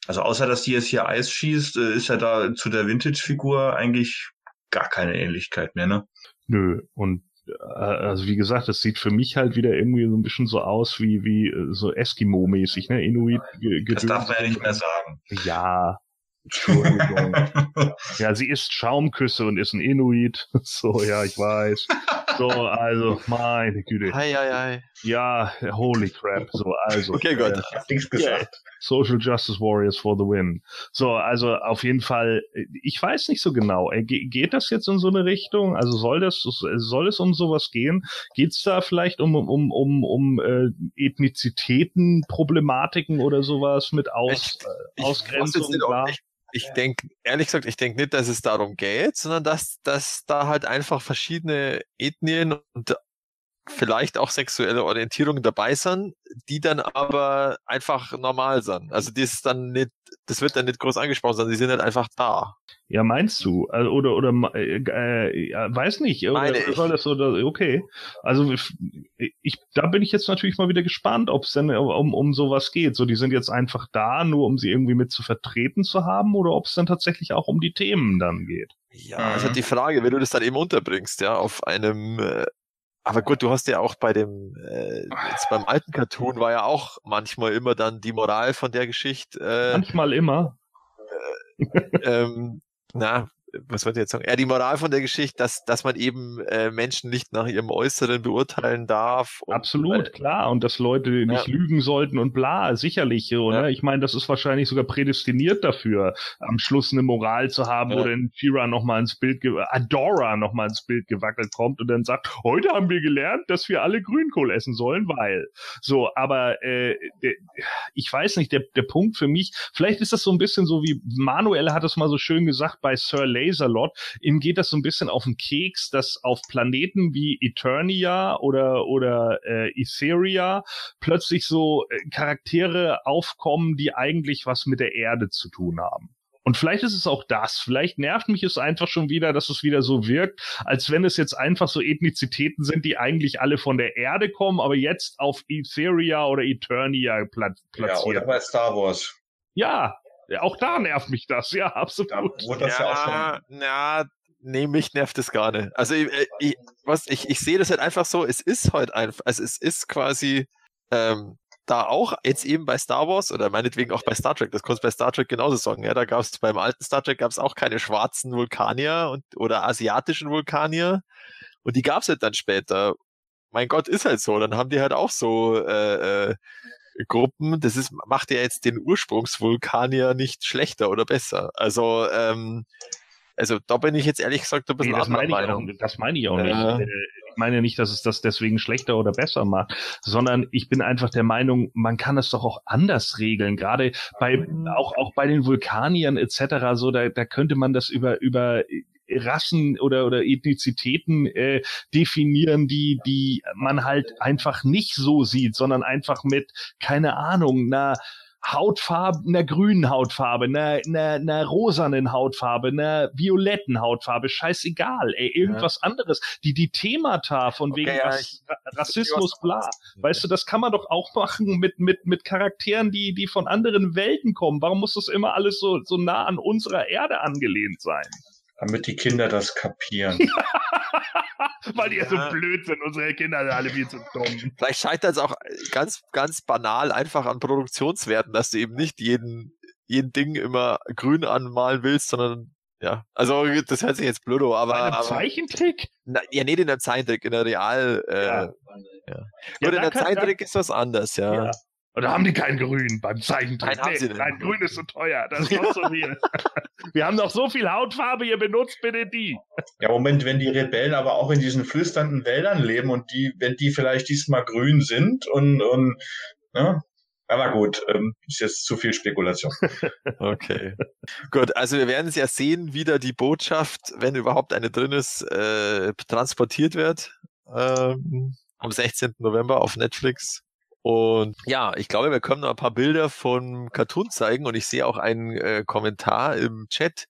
Also außer, dass die jetzt hier Eis schießt, äh, ist ja da zu der Vintage-Figur eigentlich gar keine Ähnlichkeit mehr, ne?
Nö. Und äh, also wie gesagt, das sieht für mich halt wieder irgendwie so ein bisschen so aus wie wie äh, so Eskimo-mäßig, ne? Inuit.
Das darf man ja nicht mehr sagen.
Ja. ja, sie isst Schaumküsse und ist ein Inuit. So, ja, ich weiß. So, also, meine Güte.
Hi, hi, hi.
Ja, holy crap. So, also.
Okay, gut.
Ich hab nichts gesagt.
Social Justice Warriors for the win. So, also auf jeden Fall, ich weiß nicht so genau. Äh, ge geht das jetzt in so eine Richtung? Also soll das, soll es um sowas gehen? Geht es da vielleicht um, um, um, um äh, Ethnizitäten, Problematiken oder sowas mit Aus,
Ich-
äh,
ich
Ausgrenzung?
weiß ich, ich denke, ehrlich gesagt, ich denke nicht, dass es darum geht, sondern dass, dass da halt einfach verschiedene Ethnien und vielleicht auch sexuelle Orientierungen dabei sind, die dann aber einfach normal sind. Also das ist dann nicht, das wird dann nicht groß angesprochen, sondern die sind halt einfach da.
Ja, meinst du? Also, Oder oder äh, äh, weiß nicht. Oder
Meine ich.
soll das oder okay. Also ich, da bin ich jetzt natürlich mal wieder gespannt, ob es denn um um sowas geht. So, die sind jetzt einfach da, nur um sie irgendwie mit zu vertreten zu haben, oder ob es dann tatsächlich auch um die Themen dann geht.
Ja, also
Mhm.
die Frage, wenn du das dann eben unterbringst, ja, auf einem, äh, aber gut, du hast ja auch bei dem, äh, jetzt beim alten Cartoon war ja auch manchmal immer dann die Moral von der Geschichte, äh,
Manchmal immer.
ähm, na, was wollte ich jetzt sagen? Ja, die Moral von der Geschichte, dass, dass man eben äh, Menschen nicht nach ihrem Äußeren beurteilen darf. Und,
Absolut,
äh,
klar. Und dass Leute nicht lügen sollten und bla, sicherlich.
Ja.
ne? Ich meine, das ist wahrscheinlich sogar prädestiniert dafür, am Schluss eine Moral zu haben, wo
Ja.
dann Shira nochmal ins Bild, Adora nochmal ins Bild gewackelt kommt und dann sagt, heute haben wir gelernt, dass wir alle Grünkohl essen sollen, weil. So, aber äh, ich weiß nicht, der, der Punkt für mich, vielleicht ist das so ein bisschen so wie Manuel hat es mal so schön gesagt bei Sir Laserlot, ihm geht das so ein bisschen auf den Keks, dass auf Planeten wie Eternia oder oder äh, Etheria plötzlich so äh, Charaktere aufkommen, die eigentlich was mit der Erde zu tun haben. Und vielleicht ist es auch das. Vielleicht nervt mich es einfach schon wieder, dass es wieder so wirkt, als wenn es jetzt einfach so Ethnizitäten sind, die eigentlich alle von der Erde kommen, aber jetzt auf Etheria oder Eternia pla
Ja,
platziert.
oder bei Star Wars.
Ja, auch da nervt mich das. Ja,
Da
absolut.
wurde das ja, auch schon.
ja, na, nee, mich nervt das gar nicht. Also ich, äh, ich, was, ich, ich sehe das halt einfach so, es ist halt einfach, also es ist quasi ähm, da auch jetzt eben bei Star Wars oder meinetwegen auch bei Star Trek, das kannst du bei Star Trek genauso sagen, ja, da gab es beim alten Star Trek gab es auch keine schwarzen Vulkanier und oder asiatischen Vulkanier und die gab es halt dann später. Mein Gott, ist halt so, dann haben die halt auch so äh, äh, Gruppen, das ist, macht ja jetzt den Ursprungsvulkanier nicht schlechter oder besser. Also, ähm, also da bin ich jetzt ehrlich gesagt ein bisschen
Nee, das meine ich auch,
Meinung.
das meine ich auch
Ja.
nicht. Äh, Ich meine nicht, dass es das deswegen schlechter oder besser macht, sondern ich bin einfach der Meinung, man kann es doch auch anders regeln. Gerade bei, auch, auch bei den Vulkaniern etc. So, da, da könnte man das über, über Rassen oder, oder Ethnizitäten äh, definieren, die, die man halt einfach nicht so sieht, sondern einfach mit, keine Ahnung, einer Hautfarbe, einer grünen Hautfarbe, einer, einer, einer rosanen Hautfarbe, einer violetten Hautfarbe, scheißegal, ey, irgendwas anderes. Die, die Themata von
Okay,
wegen
ja,
Rass,
ich-
Ra- Rassismus, bla. Weißt du, das kann man doch auch machen mit, mit, mit Charakteren, die, die von anderen Welten kommen. Warum muss das immer alles so, so nah an unserer Erde angelehnt sein?
Damit die Kinder das kapieren.
Weil die ja so
Ja.
blöd sind, unsere Kinder sind alle viel zu dumm.
Vielleicht scheitert es auch ganz, ganz banal einfach an Produktionswerten, dass du eben nicht jeden, jeden Ding immer grün anmalen willst, sondern ja, also das hört sich jetzt blöd an, aber,
Bei einem Zeichentrick?
na, ja, nicht in der Zeichentrick, in der Real, äh,
Ja.
ja.
Ja,
Gut, in
da
der
kann-
Zeichentrick ist was anders, ja.
Ja. Oder haben die kein Grün beim Zeichentrick?
Nein, haben sie nicht.
nein, Grün ist so teuer. Das kostet so viel. Wir haben noch so viel Hautfarbe, ihr benutzt bitte die.
Ja, Moment, wenn die Rebellen aber auch in diesen flüsternden Wäldern leben und die, wenn die vielleicht diesmal grün sind und, und ne? Aber gut, ähm, ist jetzt zu viel Spekulation.
Okay. Gut, also wir werden es ja sehen, wie da die Botschaft, wenn überhaupt eine drin ist, äh, transportiert wird. Ähm, am 16. November auf Netflix. Und ja, ich glaube, wir können noch ein paar Bilder von Cartoon zeigen und ich sehe auch einen äh, Kommentar im Chat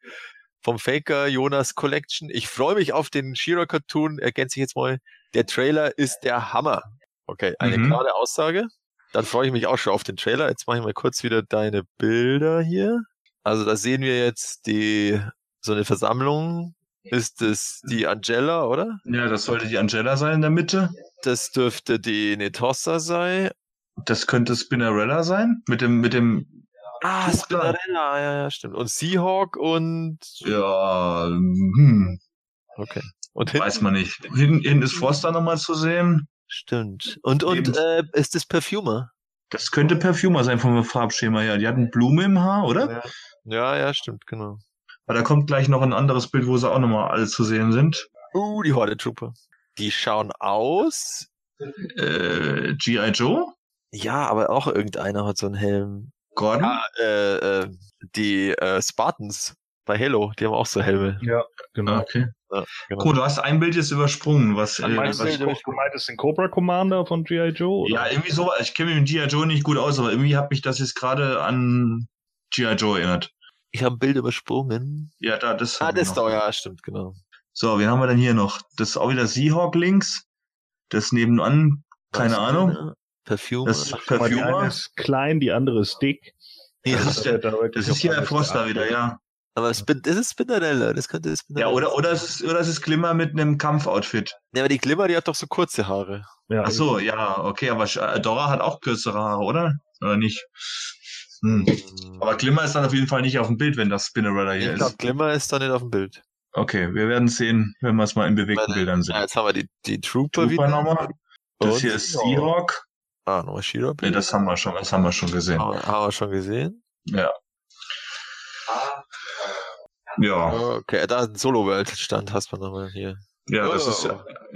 vom Faker Jonas Collection. Ich freue mich auf den Shira Cartoon, ergänze ich jetzt mal. Der Trailer ist der Hammer. Okay, eine
Mhm.
klare Aussage. Dann freue ich mich auch schon auf den Trailer. Jetzt mache ich mal kurz wieder deine Bilder hier. Also da sehen wir jetzt die so eine Versammlung. Ist es die Angela, oder?
Ja, das sollte die Angela sein in der Mitte.
Das dürfte die Netossa sein.
Das könnte Spinnerella sein. Mit dem, mit dem.
Ah. Spinnerella, ja, ja, stimmt. Und Seahawk und
Ja, hm,
okay. Und hinten,
weiß man nicht. Hinten, hinten ist Foster nochmal zu sehen.
stimmt. Und und äh, ist das Perfumer?
Das könnte Perfumer sein vom Farbschema her. Die hatten Blume im Haar, oder?
Ja, ja, stimmt, genau.
Aber da kommt gleich noch ein anderes Bild, wo sie auch nochmal alle zu sehen sind.
Uh, die Horde Trooper. Die schauen aus.
Äh, G.I. Joe?
Ja, aber auch irgendeiner hat so einen Helm.
Gordon?
Ah, äh, äh, die äh, Spartans bei Halo, die haben auch so Helme.
Ja, genau.
Okay.
Ja, genau.
Cool, du hast ein Bild jetzt übersprungen, was, äh,
meinst
was
du, du meintest den Cobra Commander von G.I. Joe? Oder?
Ja, irgendwie so, ich kenne mich mit G.I. Joe nicht gut aus, aber irgendwie hat mich das jetzt gerade an G.I. Joe erinnert.
Ich habe ein Bild übersprungen.
Ja, da, das.
Ah, das da, ja, stimmt, genau.
So, wen haben wir denn hier noch? Das ist auch wieder Seahawk links. Das nebenan, keine
Was,
Ahnung.
äh, Perfume.
Das
die eine ist klein, die andere ist dick.
Nee,
das ist der- Das ist hier der
geachtet.
wieder, ja.
aber das ist Spinnerella, das könnte
Ja,
Spinnerella
oder, oder es ist, oder es ist Glimmer mit einem Kampfoutfit.
Ja, aber die Glimmer, die hat doch so kurze Haare.
Ja,
Ach so, ja, okay, aber äh, Dora hat auch kürzere Haare, oder? Oder nicht? Hm. Aber Glimmer ist dann auf jeden Fall nicht auf dem Bild, wenn das Spinnerella hier
ich glaube,
ist.
Glimmer ist da nicht auf dem Bild.
Okay, wir werden sehen, wenn wir es mal in bewegten
Weil,
Bildern sehen.
Ja, jetzt haben wir die, die Trooper,
Trooper
wieder.
nochmal. Das
Und
hier ist
Seahawk.
Seahawk.
Ah, nochmal Shira.
Nee, das haben wir schon, das haben wir schon gesehen.
haben, wir- haben wir schon gesehen.
Ja. Ja,
Okay, da ein Solo-World-Stand hast du nochmal hier.
ja, das
Oh.
ist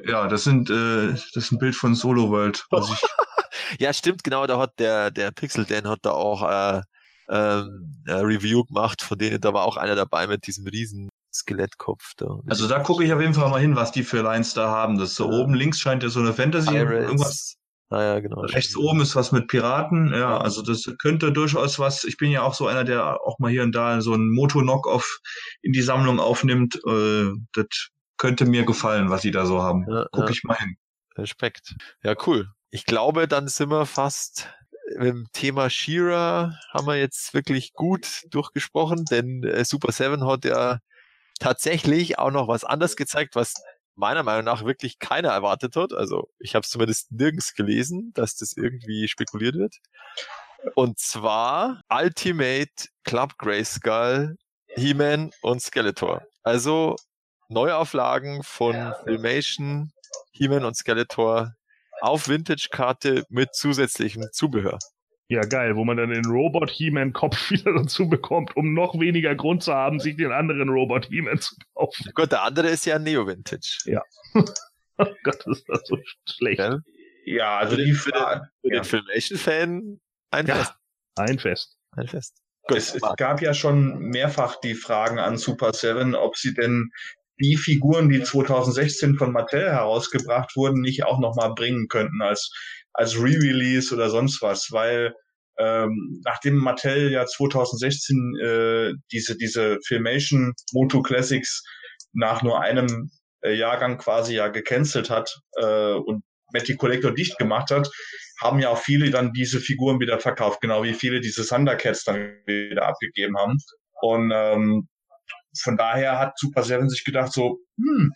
ja, das sind, äh, das ist ein Bild von Solo World. Was
Ja, stimmt, genau, da hat der, der Pixel Dan hat da auch äh, ähm, äh, Review gemacht, von denen da war auch einer dabei mit diesem riesen Skelettkopf da.
also da gucke ich auf jeden Fall mal hin, was die für Lines da haben. Das so
Ja.
oben links scheint ja so eine Fantasy, irgendwas
Pirates. Naja, genau.
Rechts oben ist was mit Piraten, ja, also das könnte durchaus was, ich bin ja auch so einer, der auch mal hier und da so ein Moto-Knock-Off in die Sammlung aufnimmt, äh, das könnte mir gefallen, was sie da so haben.
Ja,
Guck
ja.
ich mal hin.
Respekt. Ja, cool. Ich glaube, dann sind wir fast dem Thema Shira haben wir jetzt wirklich gut durchgesprochen, denn äh, Super Seven hat ja tatsächlich auch noch was anderes gezeigt, was meiner Meinung nach wirklich keiner erwartet hat. Also ich habe es zumindest nirgends gelesen, dass das irgendwie spekuliert wird. Und zwar Ultimate Club Grayskull, He-Man und Skeletor. Also Neuauflagen von Filmation, He-Man und Skeletor auf Vintage-Karte mit zusätzlichem Zubehör.
Ja, geil, wo man dann den Robot He-Man-Kopf wieder dazu bekommt, um noch weniger Grund zu haben, sich den anderen Robot He-Man zu kaufen.
Gut, der andere ist ja Neo-Vintage.
Oh Gott, ist das so schlecht.
Gell?
Ja, also die
für den-
Ja.
den Filmation-Fan ein
Ja.
Fest.
Ein Fest.
Ein Fest. Gut,
es, es gab ja schon mehrfach die Fragen an Super Seven, ob sie denn die Figuren, die 2016 von Mattel herausgebracht wurden, nicht auch nochmal bringen könnten als, als Re-Release oder sonst was, weil ähm, nachdem Mattel ja 2016 äh, diese, diese Filmation Moto Classics nach nur einem äh, Jahrgang quasi ja gecancelt hat äh, und Matty Collector dicht gemacht hat, haben ja auch viele dann diese Figuren wieder verkauft, genau wie viele diese Thundercats dann wieder abgegeben haben. Und ähm, von daher hat Super Seven sich gedacht so, hm,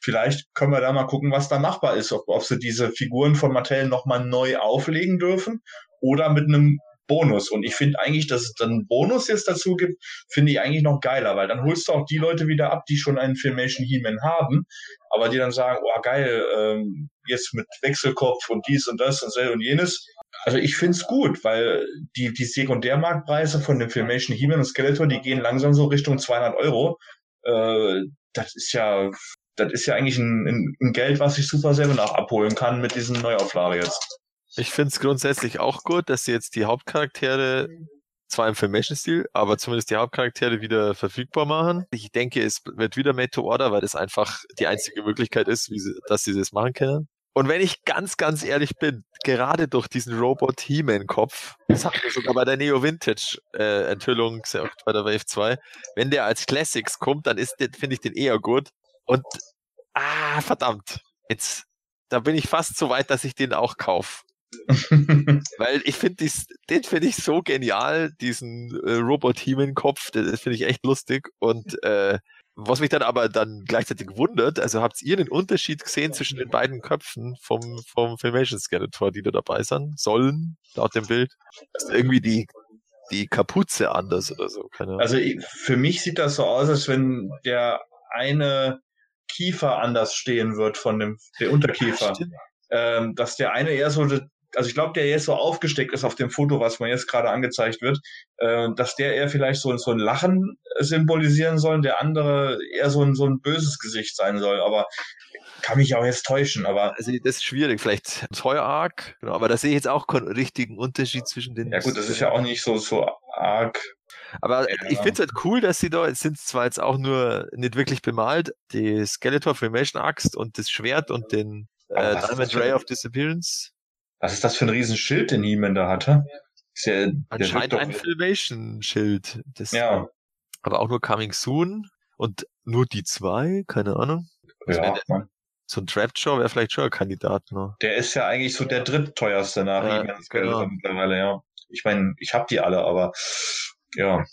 vielleicht können wir da mal gucken, was da machbar ist, ob, ob sie diese Figuren von Mattel nochmal neu auflegen dürfen oder mit einem Bonus. Und ich finde eigentlich, dass es dann einen Bonus jetzt dazu gibt, finde ich eigentlich noch geiler, weil dann holst du auch die Leute wieder ab, die schon einen Filmation He-Man haben, aber die dann sagen, oh geil, ähm, jetzt mit Wechselkopf und dies und das und so und jenes. Also ich find's gut, weil die, die Sekundärmarktpreise von dem Filmation He-Man und Skeletor, die gehen langsam so Richtung 200 Euro. Äh, das ist ja, das ist ja eigentlich ein, ein, ein Geld, was sich Super Seven auch abholen kann mit diesen Neuauflage jetzt.
Ich finde es grundsätzlich auch gut, dass sie jetzt die Hauptcharaktere zwar im Filmation-Stil, aber zumindest die Hauptcharaktere wieder verfügbar machen. Ich denke, es wird wieder Made to Order, weil das einfach die einzige Möglichkeit ist, wie sie, dass sie das machen können. Und wenn ich ganz, ganz ehrlich bin, gerade durch diesen Robot He-Man-Kopf, das hatten wir sogar bei der Neo Vintage äh, bei der Wave 2, wenn der als Classics kommt, dann ist finde ich den eher gut. Und ah, verdammt, jetzt, da bin ich fast so weit, dass ich den auch kaufe. Weil ich finde den finde ich so genial, diesen äh, Robot-Team-Kopf, das finde ich echt lustig. Und äh, was mich dann aber dann gleichzeitig wundert, also habt ihr den Unterschied gesehen zwischen den beiden Köpfen vom, vom Filmation Skeletor, die da dabei sind, sollen, laut dem Bild? Ist irgendwie die, die Kapuze anders oder so, keine Ahnung.
Also für mich sieht das so aus, als wenn der eine Kiefer anders stehen wird von dem, der Unterkiefer. Ähm, dass der eine eher so also ich glaube, der jetzt so aufgesteckt ist auf dem Foto, was mir jetzt gerade angezeigt wird, äh, dass der eher vielleicht so, so ein Lachen symbolisieren soll, der andere eher so ein, so ein böses Gesicht sein soll. Aber kann mich auch jetzt täuschen, aber.
Also das ist schwierig, vielleicht Toy Arc, genau, aber da sehe ich jetzt auch keinen richtigen Unterschied zwischen den.
Ja gut, das ist ja auch nicht so, so arg.
Aber ja. ich finde es halt cool, dass sie da, es sind zwar jetzt auch nur nicht wirklich bemalt, die Skeletor Formation Axt und das Schwert und den äh, Diamond Ray of Disappearance
was ist das für ein Riesenschild, den He-Man da hatte?
Ist ja, Anscheinend ein Filmation-Schild.
Ja.
Aber auch nur Coming Soon und nur die zwei, keine Ahnung.
Ja, der,
so ein Trapjaw wäre vielleicht schon ein Kandidat noch.
Der ist ja eigentlich so der drittteuerste nach ja, He-Man genau. mittlerweile, ja. Ich meine, ich hab die alle, aber ja.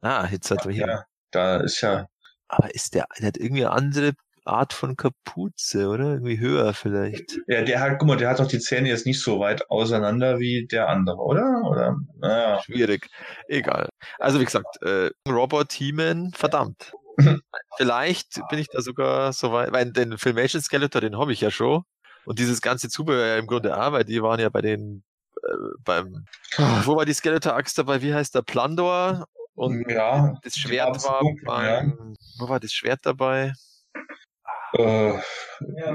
Ah, jetzt hat er hier.
Ja, da ist ja.
Aber ist der, der hat irgendwie eine andere Art von Kapuze, oder? Irgendwie höher vielleicht.
Ja, der hat, guck mal, der hat doch die Zähne jetzt nicht so weit auseinander wie der andere, oder? Oder? Naja.
Schwierig. Egal. Also wie gesagt, äh, Robert Heeman, verdammt. vielleicht bin ich da sogar so weit, weil den Filmation Skeletor, den habe ich ja schon. Und dieses ganze Zubehör ja im Grunde weil die waren ja bei den beim wo war die Skeletor-Axt dabei? Wie heißt der? Plandor? Und
ja,
das Schwert war beim, ja. wo war das Schwert dabei?
Äh,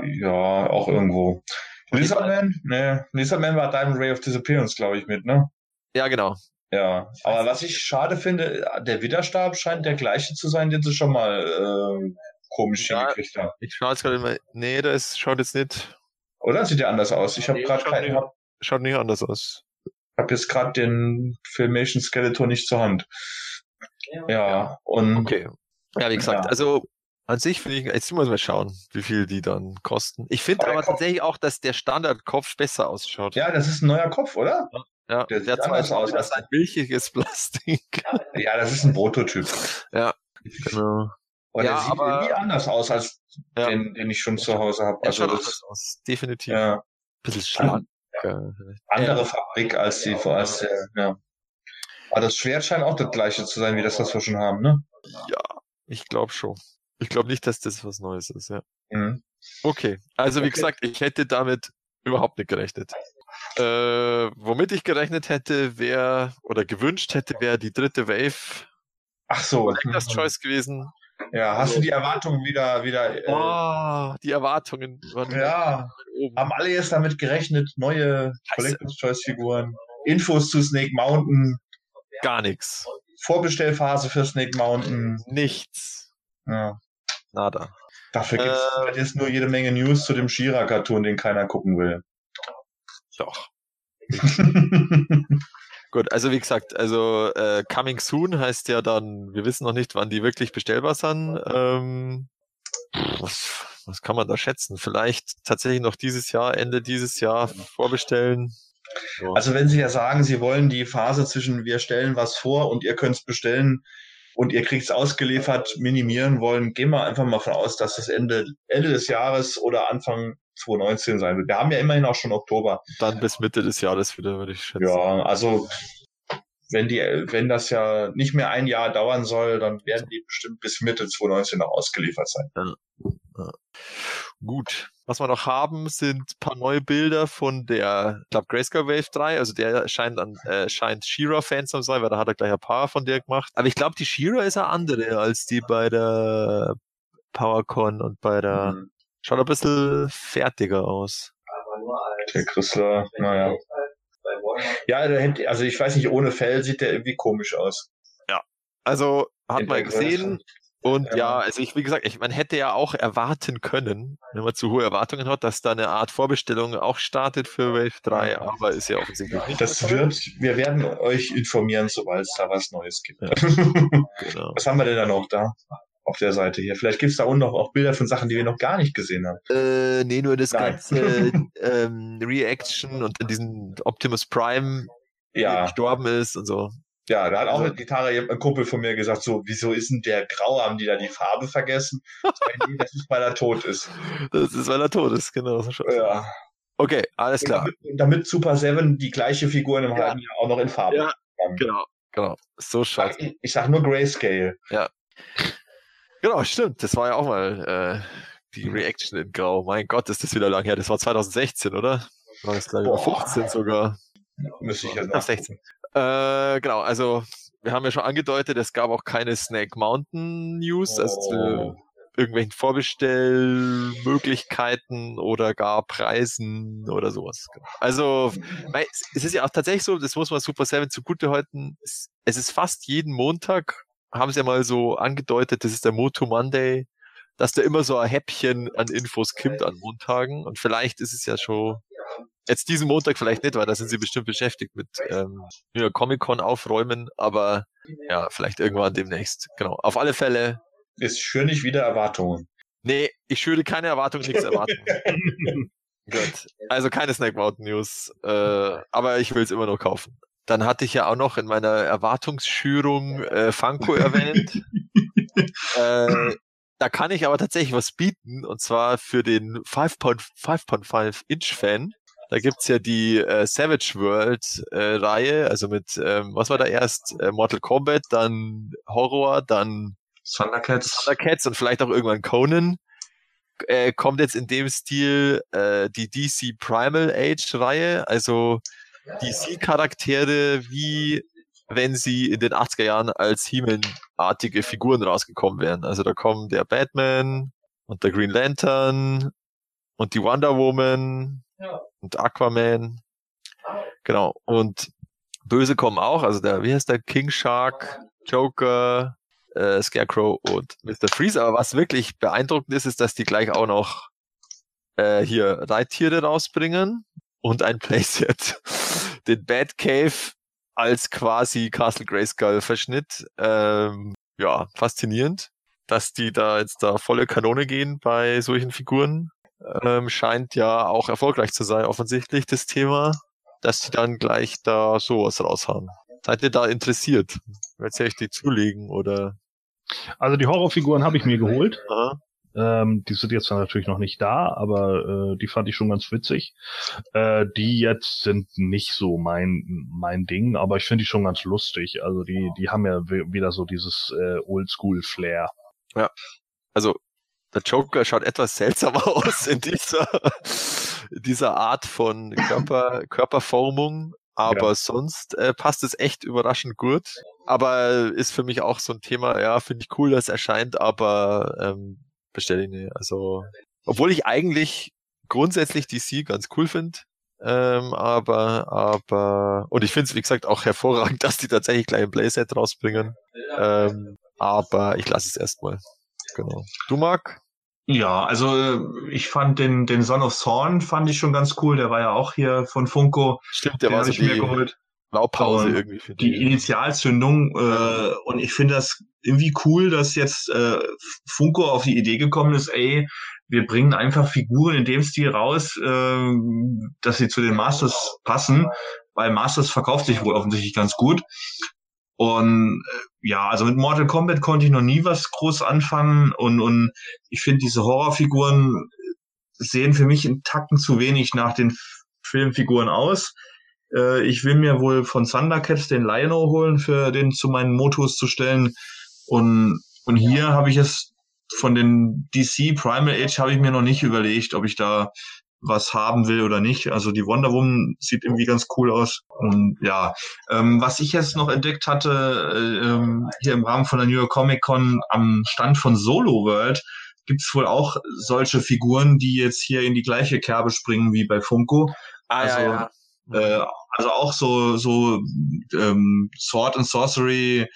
ja. auch irgendwo. Lizardman? Ne, Lizardman war Diamond Ray of Disappearance, glaube ich, mit, ne?
Ja, genau.
Ja, aber was ich schade finde, der Widerstab scheint der gleiche zu sein, den sie schon mal äh, komisch ja, hingekriegt haben.
Ich schaue jetzt gerade mal, nee, das schaut jetzt nicht.
Oder sieht der anders aus? Ich habe nee, gerade keinen.
Nicht, schaut nicht anders aus.
Ich habe jetzt gerade den Filmation Skeletor nicht zur Hand. Ja, und.
Okay. Ja, wie gesagt, ja. also an sich finde ich, jetzt muss man schauen, wie viel die dann kosten. Ich finde aber, aber tatsächlich auch, dass der Standardkopf besser ausschaut.
Ja, das ist ein neuer Kopf, oder?
Ja, der, der sieht anders aus. Das ist ein milchiges Plastik.
Ja, das ist ein Prototyp.
Ja, genau.
Und ja, der sieht aber, irgendwie anders aus als ja. den, den ich schon zu Hause habe.
Also das, aus, definitiv.
Ja.
Bisschen schlank.
Andere Fabrik als die, als der, ja. Aber das Schwert scheint auch das gleiche zu sein, wie das, was wir schon haben, ne?
Ja, ich glaube schon. Ich glaube nicht, dass das was Neues ist, ja. Mhm. Okay, also wie okay. gesagt, ich hätte damit überhaupt nicht gerechnet. Äh, womit ich gerechnet hätte, wäre, oder gewünscht hätte, wäre die dritte Wave.
Ach so.
Collector's mhm. Choice gewesen.
Ja, hast also, du die Erwartungen wieder, wieder.
Äh, oh, die Erwartungen
waren ja, oben. Haben alle jetzt damit gerechnet, neue Collector's Choice Figuren, Infos zu Snake Mountain.
Gar nichts.
Vorbestellphase für Snake Mountain.
Nichts.
Ja.
Nada.
Dafür gibt es äh, halt jetzt nur jede Menge News zu dem Shira-Cartoon, den keiner gucken will.
Doch. Gut, also wie gesagt, also äh, Coming Soon heißt ja dann, wir wissen noch nicht, wann die wirklich bestellbar sind. Ähm, was, was kann man da schätzen? Vielleicht tatsächlich noch dieses Jahr, Ende dieses Jahr vorbestellen.
So. Also wenn Sie ja sagen, Sie wollen die Phase zwischen wir stellen was vor und ihr könnt es bestellen, und ihr kriegt es ausgeliefert, minimieren wollen, gehen wir einfach mal von aus, dass das Ende, Ende des Jahres oder Anfang 2019 sein wird. Wir haben ja immerhin auch schon Oktober.
Dann bis Mitte des Jahres wieder, würde ich schätzen.
Ja, also wenn die, wenn das ja nicht mehr ein Jahr dauern soll, dann werden die bestimmt bis Mitte 2019 noch ausgeliefert sein. Ja.
Ja. Gut. Was wir noch haben, sind ein paar neue Bilder von der, ich glaube, Grayscale Wave 3. Also der scheint an, äh, scheint Shira-Fan zu sein, weil da hat er gleich ein paar von der gemacht. Aber ich glaube, die Shira ist eine andere als die bei der PowerCon und bei der, mhm. Schaut ein bisschen fertiger aus.
Der Chrysler, naja. Ja, der hätte, also ich weiß nicht, ohne Fell sieht der irgendwie komisch aus.
Ja. Also hat man gesehen, und ja. ja, also ich, wie gesagt, ich, man hätte ja auch erwarten können, wenn man zu hohe Erwartungen hat, dass da eine Art Vorbestellung auch startet für Wave 3, aber ist ja offensichtlich nicht.
Das wird, wir werden euch informieren, sobald es da was Neues gibt. Ja. genau. Was haben wir denn da noch da? Auf der Seite hier. Vielleicht gibt's da unten noch auch Bilder von Sachen, die wir noch gar nicht gesehen haben.
Äh, nee, nur das
Nein.
ganze ähm, Reaction und diesen Optimus Prime der
Ja,
gestorben ist und so.
ja, da hat auch
Also-
die Gitarre ein Kumpel von mir gesagt, so, wieso ist denn der grau? Haben die da die Farbe vergessen? Das ist, weil er tot ist.
Das ist, weil er tot ist, genau.
Ja.
Okay, alles klar.
Damit, damit Super Seven die gleiche Figur in einem
Ja.
halben Jahr auch noch in Farbe
Ja. Genau, genau. So schaut
Ich, ich sag nur Grayscale.
Genau, stimmt. Das war ja auch mal äh, die Reaction in Grau. Mein Gott, ist das wieder lang her. Das war 2016, oder? War das gleich
Boah.
15 sogar.
Müsste ich
Ja, 16. Äh, genau, also wir haben ja schon angedeutet, es gab auch keine Snake Mountain News, also zu
Oh.
irgendwelchen Vorbestellmöglichkeiten oder gar Preisen oder sowas. Genau. Also es ist ja auch tatsächlich so, das muss man Super 7 zugute halten, es ist fast jeden Montag, haben sie ja mal so angedeutet, das ist der Moto Monday, dass da immer so ein Häppchen an Infos kommt an Montagen und vielleicht ist es ja schon jetzt diesen Montag vielleicht nicht, weil da sind sie bestimmt beschäftigt mit ähm, New York Comic Con aufräumen, aber ja, vielleicht irgendwann demnächst. Genau. Auf alle Fälle,
Ist schön nicht wieder Erwartungen.
nee, ich schüre keine Erwartung, nichts erwarten. Gut. Also keine Snack Mountain News, äh, aber ich will es immer noch kaufen. Dann hatte ich ja auch noch in meiner Erwartungsschürung äh, Funko erwähnt. äh, da kann ich aber tatsächlich was bieten, und zwar für den 5.5 Inch Fan. Da gibt's ja die äh, Savage World äh, Reihe, also mit, ähm, was war da erst? Äh, Mortal Kombat, dann Horror, dann
Thundercats.
Thundercats und vielleicht auch irgendwann Conan. Äh, kommt jetzt in dem Stil äh, die DC Primal Age Reihe, also DC-Charaktere, wie wenn sie in den 80er Jahren als He-Man-artige Figuren rausgekommen wären. Also da kommen der Batman und der Green Lantern und die Wonder Woman und Aquaman. Genau. Und Böse kommen auch, also der, wie heißt der? King Shark, Joker, äh, Scarecrow und Mr. Freeze. Aber was wirklich beeindruckend ist, ist, dass die gleich auch noch äh, hier Reittiere rausbringen und ein Playset. Den Batcave als quasi Castle Grayskull Verschnitt. Ähm, ja, faszinierend, dass die da jetzt da volle Kanone gehen bei solchen Figuren. Ähm, scheint ja auch erfolgreich zu sein, offensichtlich, das Thema, dass die dann gleich da sowas raushauen. Seid ihr da interessiert? Jetzt ich die zulegen oder?
Also die Horrorfiguren habe ich mir geholt.
Aha.
Ähm, die sind jetzt natürlich noch nicht da, aber äh, die fand ich schon ganz witzig. Äh, die jetzt sind nicht so mein mein Ding, aber ich finde die schon ganz lustig. Also die die haben ja wi- wieder so dieses äh, Oldschool Flair.
Also der Joker schaut etwas seltsamer aus in dieser in dieser Art von Körper Körperformung, aber
Ja.
sonst äh, passt es echt überraschend gut. Aber ist für mich auch so ein Thema. Ja, finde ich cool, dass es erscheint, aber ähm, bestelle ich nicht. Also obwohl ich eigentlich grundsätzlich DC ganz cool finde. Ähm, aber, aber, und ich finde es, wie gesagt, auch hervorragend, dass die tatsächlich gleich ein Playset rausbringen. Ähm, aber ich lasse es erstmal. Genau. Du, Marc?
Ja, also ich fand den, den Son of Thorn fand ich schon ganz cool. Der war ja auch hier von Funko.
Stimmt, der
Den
war
habe
so
ich mir
die
geholt.
Blaupause
Und
irgendwie für
Die Initialzündung. Äh, und ich finde das irgendwie cool, dass jetzt äh, Funko auf die Idee gekommen ist, ey, wir bringen einfach Figuren in dem Stil raus, äh, dass sie zu den Masters passen, weil Masters verkauft sich wohl offensichtlich ganz gut. Und äh, ja, also mit Mortal Kombat konnte ich noch nie was groß anfangen und, und ich finde diese Horrorfiguren sehen für mich in Tacken zu wenig nach den Filmfiguren aus. Äh, ich will mir wohl von Thundercats den Lionel holen, für den zu meinen Motos zu stellen. Und, und hier habe ich es von den DC Primal Age habe ich mir noch nicht überlegt, ob ich da was haben will oder nicht. Also die Wonder Woman sieht irgendwie ganz cool aus. Und ja, ähm, was ich jetzt noch entdeckt hatte, äh, ähm, hier im Rahmen von der New York Comic Con am Stand von Solo World, gibt's wohl auch solche Figuren, die jetzt hier in die gleiche Kerbe springen wie bei Funko.
Ah,
also,
ja, ja.
Äh, also auch so, so ähm, Sword and Sorcery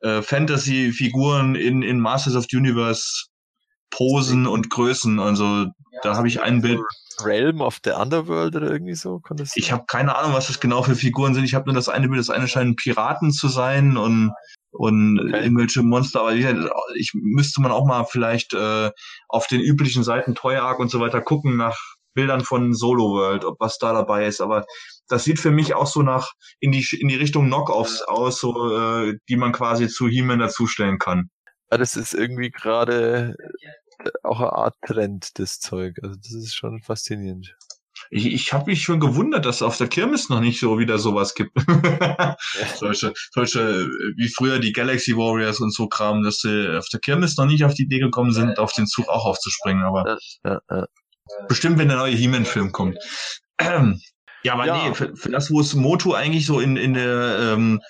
äh, Fantasy-Figuren in, in Masters of the Universe Posen und Größen. Also da habe ich ein Bild.
Realm of the Underworld oder irgendwie so? Das
Ich habe keine Ahnung, was das genau für Figuren sind. Ich habe nur das eine Bild. Das eine scheinen Piraten zu sein und und okay. irgendwelche Monster. Aber ich müsste man auch mal vielleicht äh, auf den üblichen Seiten Toy und so weiter gucken nach Bildern von Solo World, ob was da dabei ist. Aber das sieht für mich auch so nach in die in die Richtung Knockoffs aus, so äh, die man quasi zu He-Man dazustellen kann.
Ja, das ist irgendwie gerade äh, auch eine Art Trend, das Zeug. Also das ist schon faszinierend.
Ich, ich habe mich schon gewundert, dass es auf der Kirmes noch nicht so wieder sowas gibt. solche, solche, wie früher die Galaxy Warriors und so Kram, dass sie auf der Kirmes noch nicht auf die Idee gekommen sind, auf den Zug auch aufzuspringen. Aber ja, ja, ja. Bestimmt, wenn der neue He-Man-Film kommt. ja, aber nee, für, für das, wo es Moto eigentlich so in, in der ähm,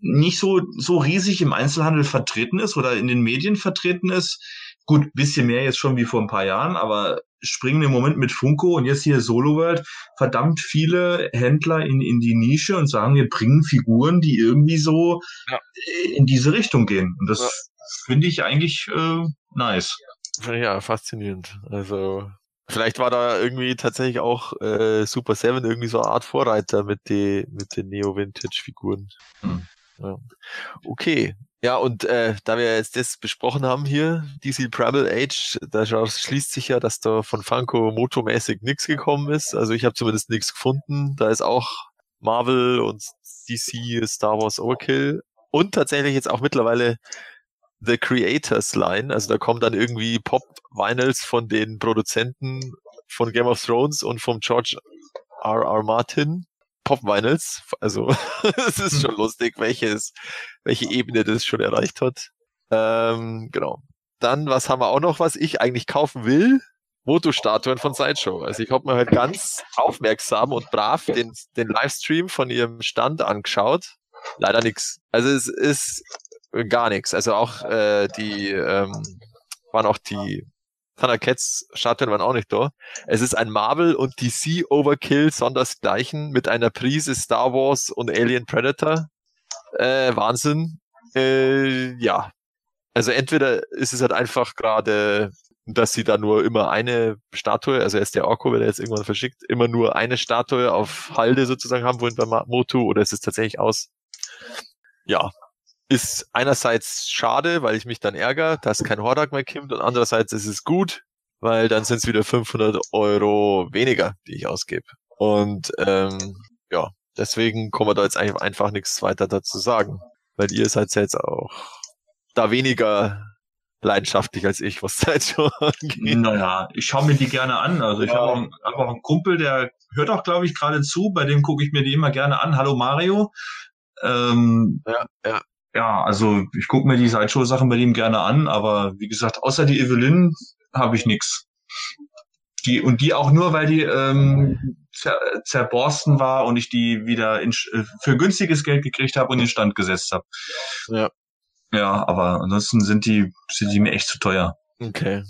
nicht so, so riesig im Einzelhandel vertreten ist oder in den Medien vertreten ist. Gut, bisschen mehr jetzt schon wie vor ein paar Jahren, aber springen im Moment mit Funko und jetzt hier Solo World verdammt viele Händler in, in die Nische und sagen, wir bringen Figuren, die irgendwie so ja. in diese Richtung gehen. Und das ja. finde ich eigentlich äh, nice.
Ja, faszinierend. Also vielleicht war da irgendwie tatsächlich auch äh, Super Seven irgendwie so eine Art Vorreiter mit, die, mit den Neo-Vintage-Figuren. Hm. Ja. Okay, ja, und äh, da wir jetzt das besprochen haben hier, DC Primal Age, da schließt sich ja, dass da von Funko motomäßig nichts gekommen ist. Also ich habe zumindest nichts gefunden. Da ist auch Marvel und DC Star Wars Overkill und tatsächlich jetzt auch mittlerweile The Creators Line. Also da kommen dann irgendwie Pop-Vinyls von den Produzenten von Game of Thrones und vom George R. R. Martin Pop-Vinyls. Also es ist schon lustig, welches, welche Ebene das schon erreicht hat. Ähm, genau. Dann, was haben wir auch noch, was ich eigentlich kaufen will? Moto-Statuen von Sideshow. Also ich habe mir halt ganz aufmerksam und brav den, den Livestream von ihrem Stand angeschaut. Leider nix. Also es ist gar nichts. Also auch äh, die ähm, waren auch die Thundercats Statuen waren auch nicht da. Es ist ein Marvel und DC Overkill sondersgleichen mit einer Prise Star Wars und Alien Predator. Äh, Wahnsinn. Äh, ja. Also entweder ist es halt einfach gerade, dass sie da nur immer eine Statue, also er ist der Orko, wenn er jetzt irgendwann verschickt, immer nur eine Statue auf Halde sozusagen haben wollen bei Motu, oder ist es tatsächlich aus, ja, ist einerseits schade, weil ich mich dann ärgere, dass kein Hordak mehr kommt und andererseits ist es gut, weil dann sind es wieder 500 Euro weniger, die ich ausgebe. Und ähm, ja, deswegen kann man da jetzt einfach, einfach nichts weiter dazu sagen, weil ihr seid ja jetzt auch da weniger leidenschaftlich als ich, was Zeit schon
angeht. Naja, ich schaue mir die gerne an. Also ich ja. habe auch, hab auch einen Kumpel, der hört auch, glaube ich, gerade zu. Bei dem gucke ich mir die immer gerne an. Hallo Mario. Ähm, ja, ja ja, also ich gucke mir die Sideshow-Sachen bei ihm gerne an, aber wie gesagt, außer die Evelyn habe ich nix. Die, und die auch nur, weil die ähm, zer, zerborsten war und ich die wieder in, äh, für günstiges Geld gekriegt habe und in Stand gesetzt habe. Ja. Ja, aber ansonsten sind die, sind die mir echt zu teuer.
Okay.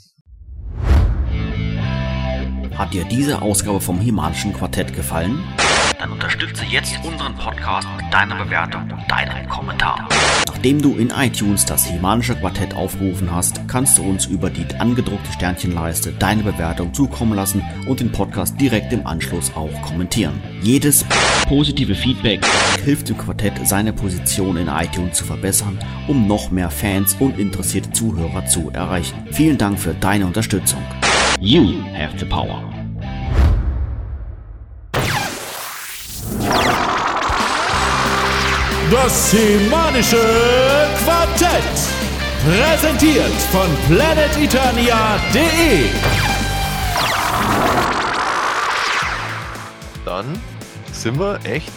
Hat dir diese Ausgabe vom Himalischen Quartett gefallen? Dann unterstütze jetzt unseren Podcast mit deiner Bewertung und deinem Kommentar. Nachdem du in iTunes das Himanische Quartett aufgerufen hast, kannst du uns über die angedruckte Sternchenleiste deine Bewertung zukommen lassen und den Podcast direkt im Anschluss auch kommentieren. Jedes positive Feedback hilft dem Quartett, seine Position in iTunes zu verbessern, um noch mehr Fans und interessierte Zuhörer zu erreichen. Vielen Dank für deine Unterstützung. You have the power.
Das Semanische Quartett. Präsentiert von planeteternia.de.
Dann sind wir echt,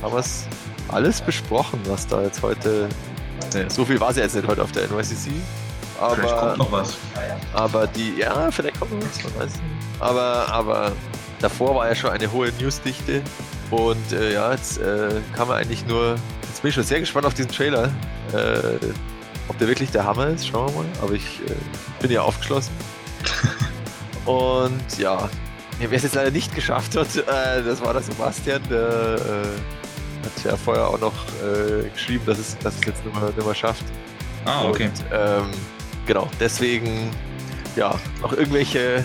haben wir es alles besprochen, was da jetzt heute. Ne, so viel war es ja jetzt nicht heute auf der NYCC.
Aber, vielleicht kommt noch was.
Aber die, ja, vielleicht kommt noch was, man weiß nicht. Aber, aber davor war ja schon eine hohe Newsdichte. Und äh, ja, jetzt äh, kann man eigentlich nur Jetzt bin ich schon sehr gespannt auf diesen Trailer. Äh, ob der wirklich der Hammer ist, schauen wir mal. Aber ich äh, bin ja aufgeschlossen. Und ja, wer es jetzt leider nicht geschafft hat, äh, das war der Sebastian, der äh, hat ja vorher auch noch äh, geschrieben, dass es, dass es jetzt nicht mehr, nicht mehr schafft.
Ah, okay. Und,
ähm, genau, deswegen ja, noch irgendwelche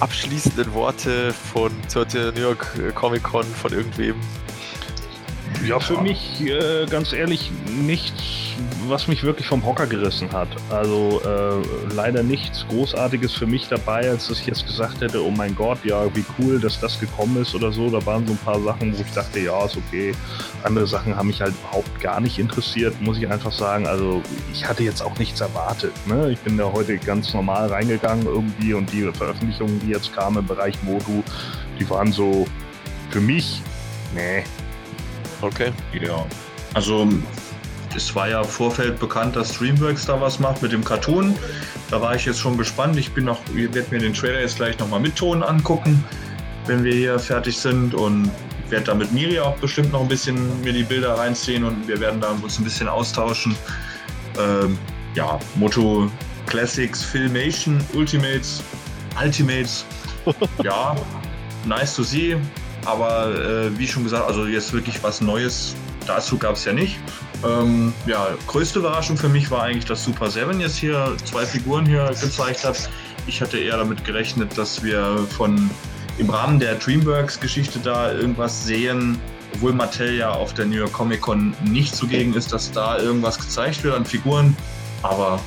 abschließenden Worte von zur New York Comic Con von irgendwem.
Ja, für mich äh, ganz ehrlich nichts, was mich wirklich vom Hocker gerissen hat. Also äh, leider nichts Großartiges für mich dabei, als dass ich jetzt gesagt hätte, oh mein Gott, ja, wie cool, dass das gekommen ist oder so. Da waren so ein paar Sachen, wo ich dachte, ja, ist okay. Andere Sachen haben mich halt überhaupt gar nicht interessiert, muss ich einfach sagen. Also ich hatte jetzt auch nichts erwartet. Ne? Ich bin da heute ganz normal reingegangen irgendwie und die Veröffentlichungen, die jetzt kamen im Bereich Modu, die waren so für mich, nee,
Okay. Ja. Also es war ja im Vorfeld bekannt, dass DreamWorks da was macht mit dem Cartoon. Da war ich jetzt schon gespannt. Ich bin noch, ich werde mir den Trailer jetzt gleich nochmal mit Ton angucken, wenn wir hier fertig sind und werde da mit Miri auch bestimmt noch ein bisschen mir die Bilder reinziehen und wir werden da uns ein bisschen austauschen. Ähm, ja, Motto Classics, Filmation, Ultimates, Ultimates. ja, nice to see. Aber äh, wie schon gesagt, also jetzt wirklich was Neues dazu gab es ja nicht. Ähm, ja, größte Überraschung für mich war eigentlich, dass Super Seven jetzt hier zwei Figuren hier gezeigt hat. Ich hatte eher damit gerechnet, dass wir von im Rahmen der DreamWorks-Geschichte da irgendwas sehen, obwohl Mattel ja auf der New York Comic Con nicht zugegen ist, dass da irgendwas gezeigt wird an Figuren. Aber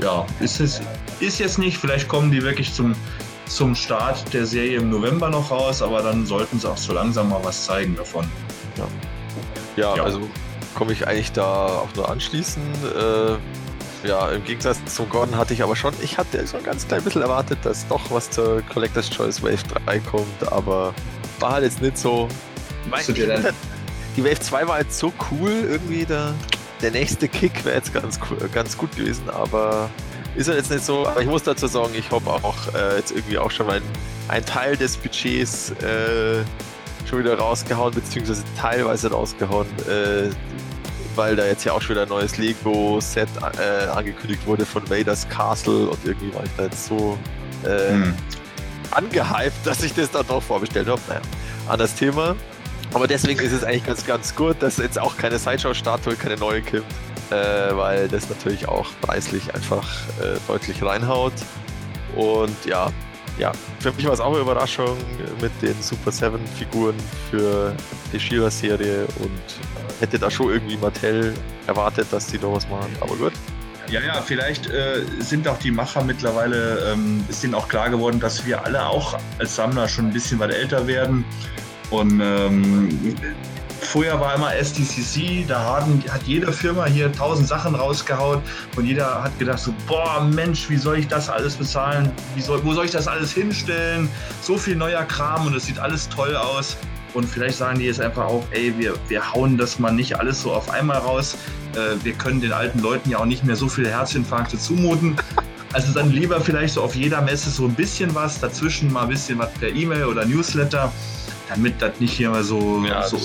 ja, ist es ist jetzt nicht. Vielleicht kommen die wirklich zum zum Start der Serie im November noch raus, aber dann sollten sie auch so langsam mal was zeigen davon.
Ja, ja, ja. also komme ich eigentlich da auch nur anschließen. Äh, ja, im Gegensatz zum Gordon hatte ich aber schon, ich hatte so ein ganz klein bisschen erwartet, dass doch was zur Collector's Choice Wave 3 kommt, aber war halt jetzt nicht so. Mein, ich, die Wave 2 war jetzt so cool, irgendwie der, der nächste Kick wäre jetzt ganz, ganz gut gewesen, aber ist ja jetzt nicht so, aber ich muss dazu sagen, ich habe auch äh, jetzt irgendwie auch schon mal einen Teil des Budgets äh, schon wieder rausgehauen, beziehungsweise teilweise rausgehauen, äh, weil da jetzt ja auch schon wieder ein neues Lego-Set äh, angekündigt wurde von Vader's Castle und irgendwie war ich da jetzt so äh, hm. angehypt, dass ich das dann doch vorbestellt habe. Naja, anderes Thema. Aber deswegen ist es eigentlich ganz, ganz gut, dass jetzt auch keine Sideshow-Statue, keine neue kommt äh, weil das natürlich auch preislich einfach äh, deutlich reinhaut. Und ja, ja, für mich war es auch eine Überraschung mit den Super 7 Figuren für die Shira-Serie und hätte da schon irgendwie Mattel erwartet, dass die da was machen, aber gut.
Ja, ja, vielleicht äh, sind auch die Macher mittlerweile, ähm, ist denen auch klar geworden, dass wir alle auch als Sammler schon ein bisschen weit älter werden. Und ähm, Vorher war immer SDCC, da haben, hat jede Firma hier tausend Sachen rausgehauen und jeder hat gedacht so, boah Mensch, wie soll ich das alles bezahlen? Soll, wo soll ich das alles hinstellen? So viel neuer Kram und es sieht alles toll aus. Und vielleicht sagen die jetzt einfach auch, ey, wir, wir hauen das mal nicht alles so auf einmal raus. Äh, wir können den alten Leuten ja auch nicht mehr so viele Herzinfarkte zumuten. Also dann lieber vielleicht so auf jeder Messe so ein bisschen was, dazwischen mal ein bisschen was per E-Mail oder Newsletter, damit das nicht hier mal so, ja, so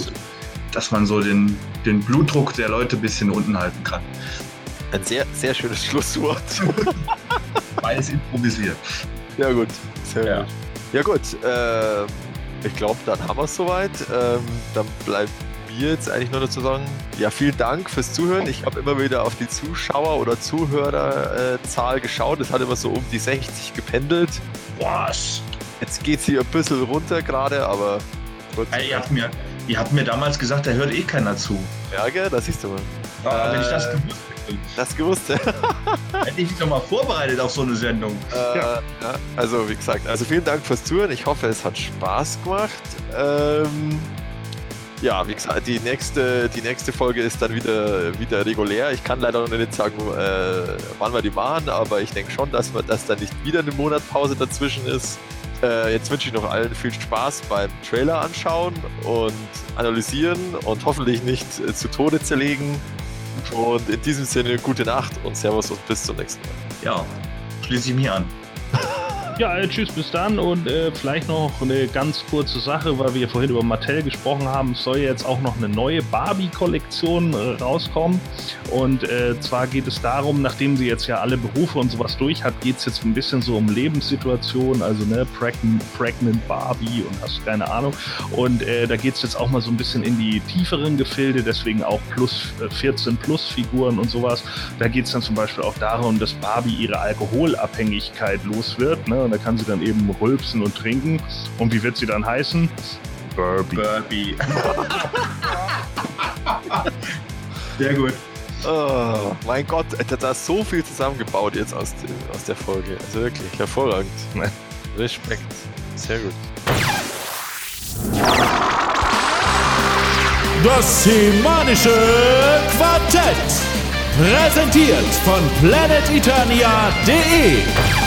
dass man so den, den Blutdruck der Leute ein bisschen unten halten kann.
Ein sehr, sehr schönes Schlusswort.
Beides improvisiert.
Ja, gut. Sehr ja. gut. Ja, gut. Äh, ich glaube, dann haben wir es soweit. Ähm, dann bleibt mir jetzt eigentlich nur noch zu sagen, ja, vielen Dank fürs Zuhören. Ich habe immer wieder auf die Zuschauer- oder Zuhörerzahl geschaut. Es hat immer so um die 60 gependelt.
Was?
Jetzt geht es hier ein bisschen runter gerade, aber.
Ey, ihr habt mir, Ihr habt mir damals gesagt, da hört eh keiner zu.
Ja, gell, das siehst du mal.
Ah, äh, wenn ich das gewusst hätte.
Das gewusst,
Hätte ich mich doch mal vorbereitet auf so eine Sendung.
Äh, ja. ja. Also, wie gesagt, also vielen Dank fürs Zuhören. Ich hoffe, es hat Spaß gemacht. Ähm, ja, wie gesagt, die nächste, die nächste Folge ist dann wieder, wieder regulär. Ich kann leider noch nicht sagen, äh, wann wir die machen, aber ich denke schon, dass, wir, dass da nicht wieder eine Monatpause dazwischen ist. Äh, jetzt wünsche ich noch allen viel Spaß beim Trailer anschauen und analysieren und hoffentlich nicht äh, zu Tode zerlegen. Und in diesem Sinne gute Nacht und Servus und bis zum nächsten Mal.
Ja, schließe ich mich an.
Ja, äh, tschüss, bis dann und äh, vielleicht noch eine ganz kurze Sache, weil wir vorhin über Mattel gesprochen haben. Es soll jetzt auch noch eine neue Barbie-Kollektion äh, rauskommen. Und äh, zwar geht es darum, nachdem sie jetzt ja alle Berufe und sowas durch hat, geht es jetzt ein bisschen so um Lebenssituationen, also ne, Pregnant, Barbie und hast keine Ahnung. Und äh, da geht es jetzt auch mal so ein bisschen in die tieferen Gefilde, deswegen auch plus 14 äh, plus Figuren und sowas. Da geht es dann zum Beispiel auch darum, dass Barbie ihre Alkoholabhängigkeit los wird. Ne? Und da kann sie dann eben rülpsen und trinken. Und wie wird sie dann heißen?
Burby. Burby. Sehr gut.
Oh, mein Gott, er hat da so viel zusammengebaut jetzt aus, aus der Folge. Also wirklich hervorragend. Respekt. Sehr gut.
Das Semanische Quartett. Präsentiert von planeteternia.de.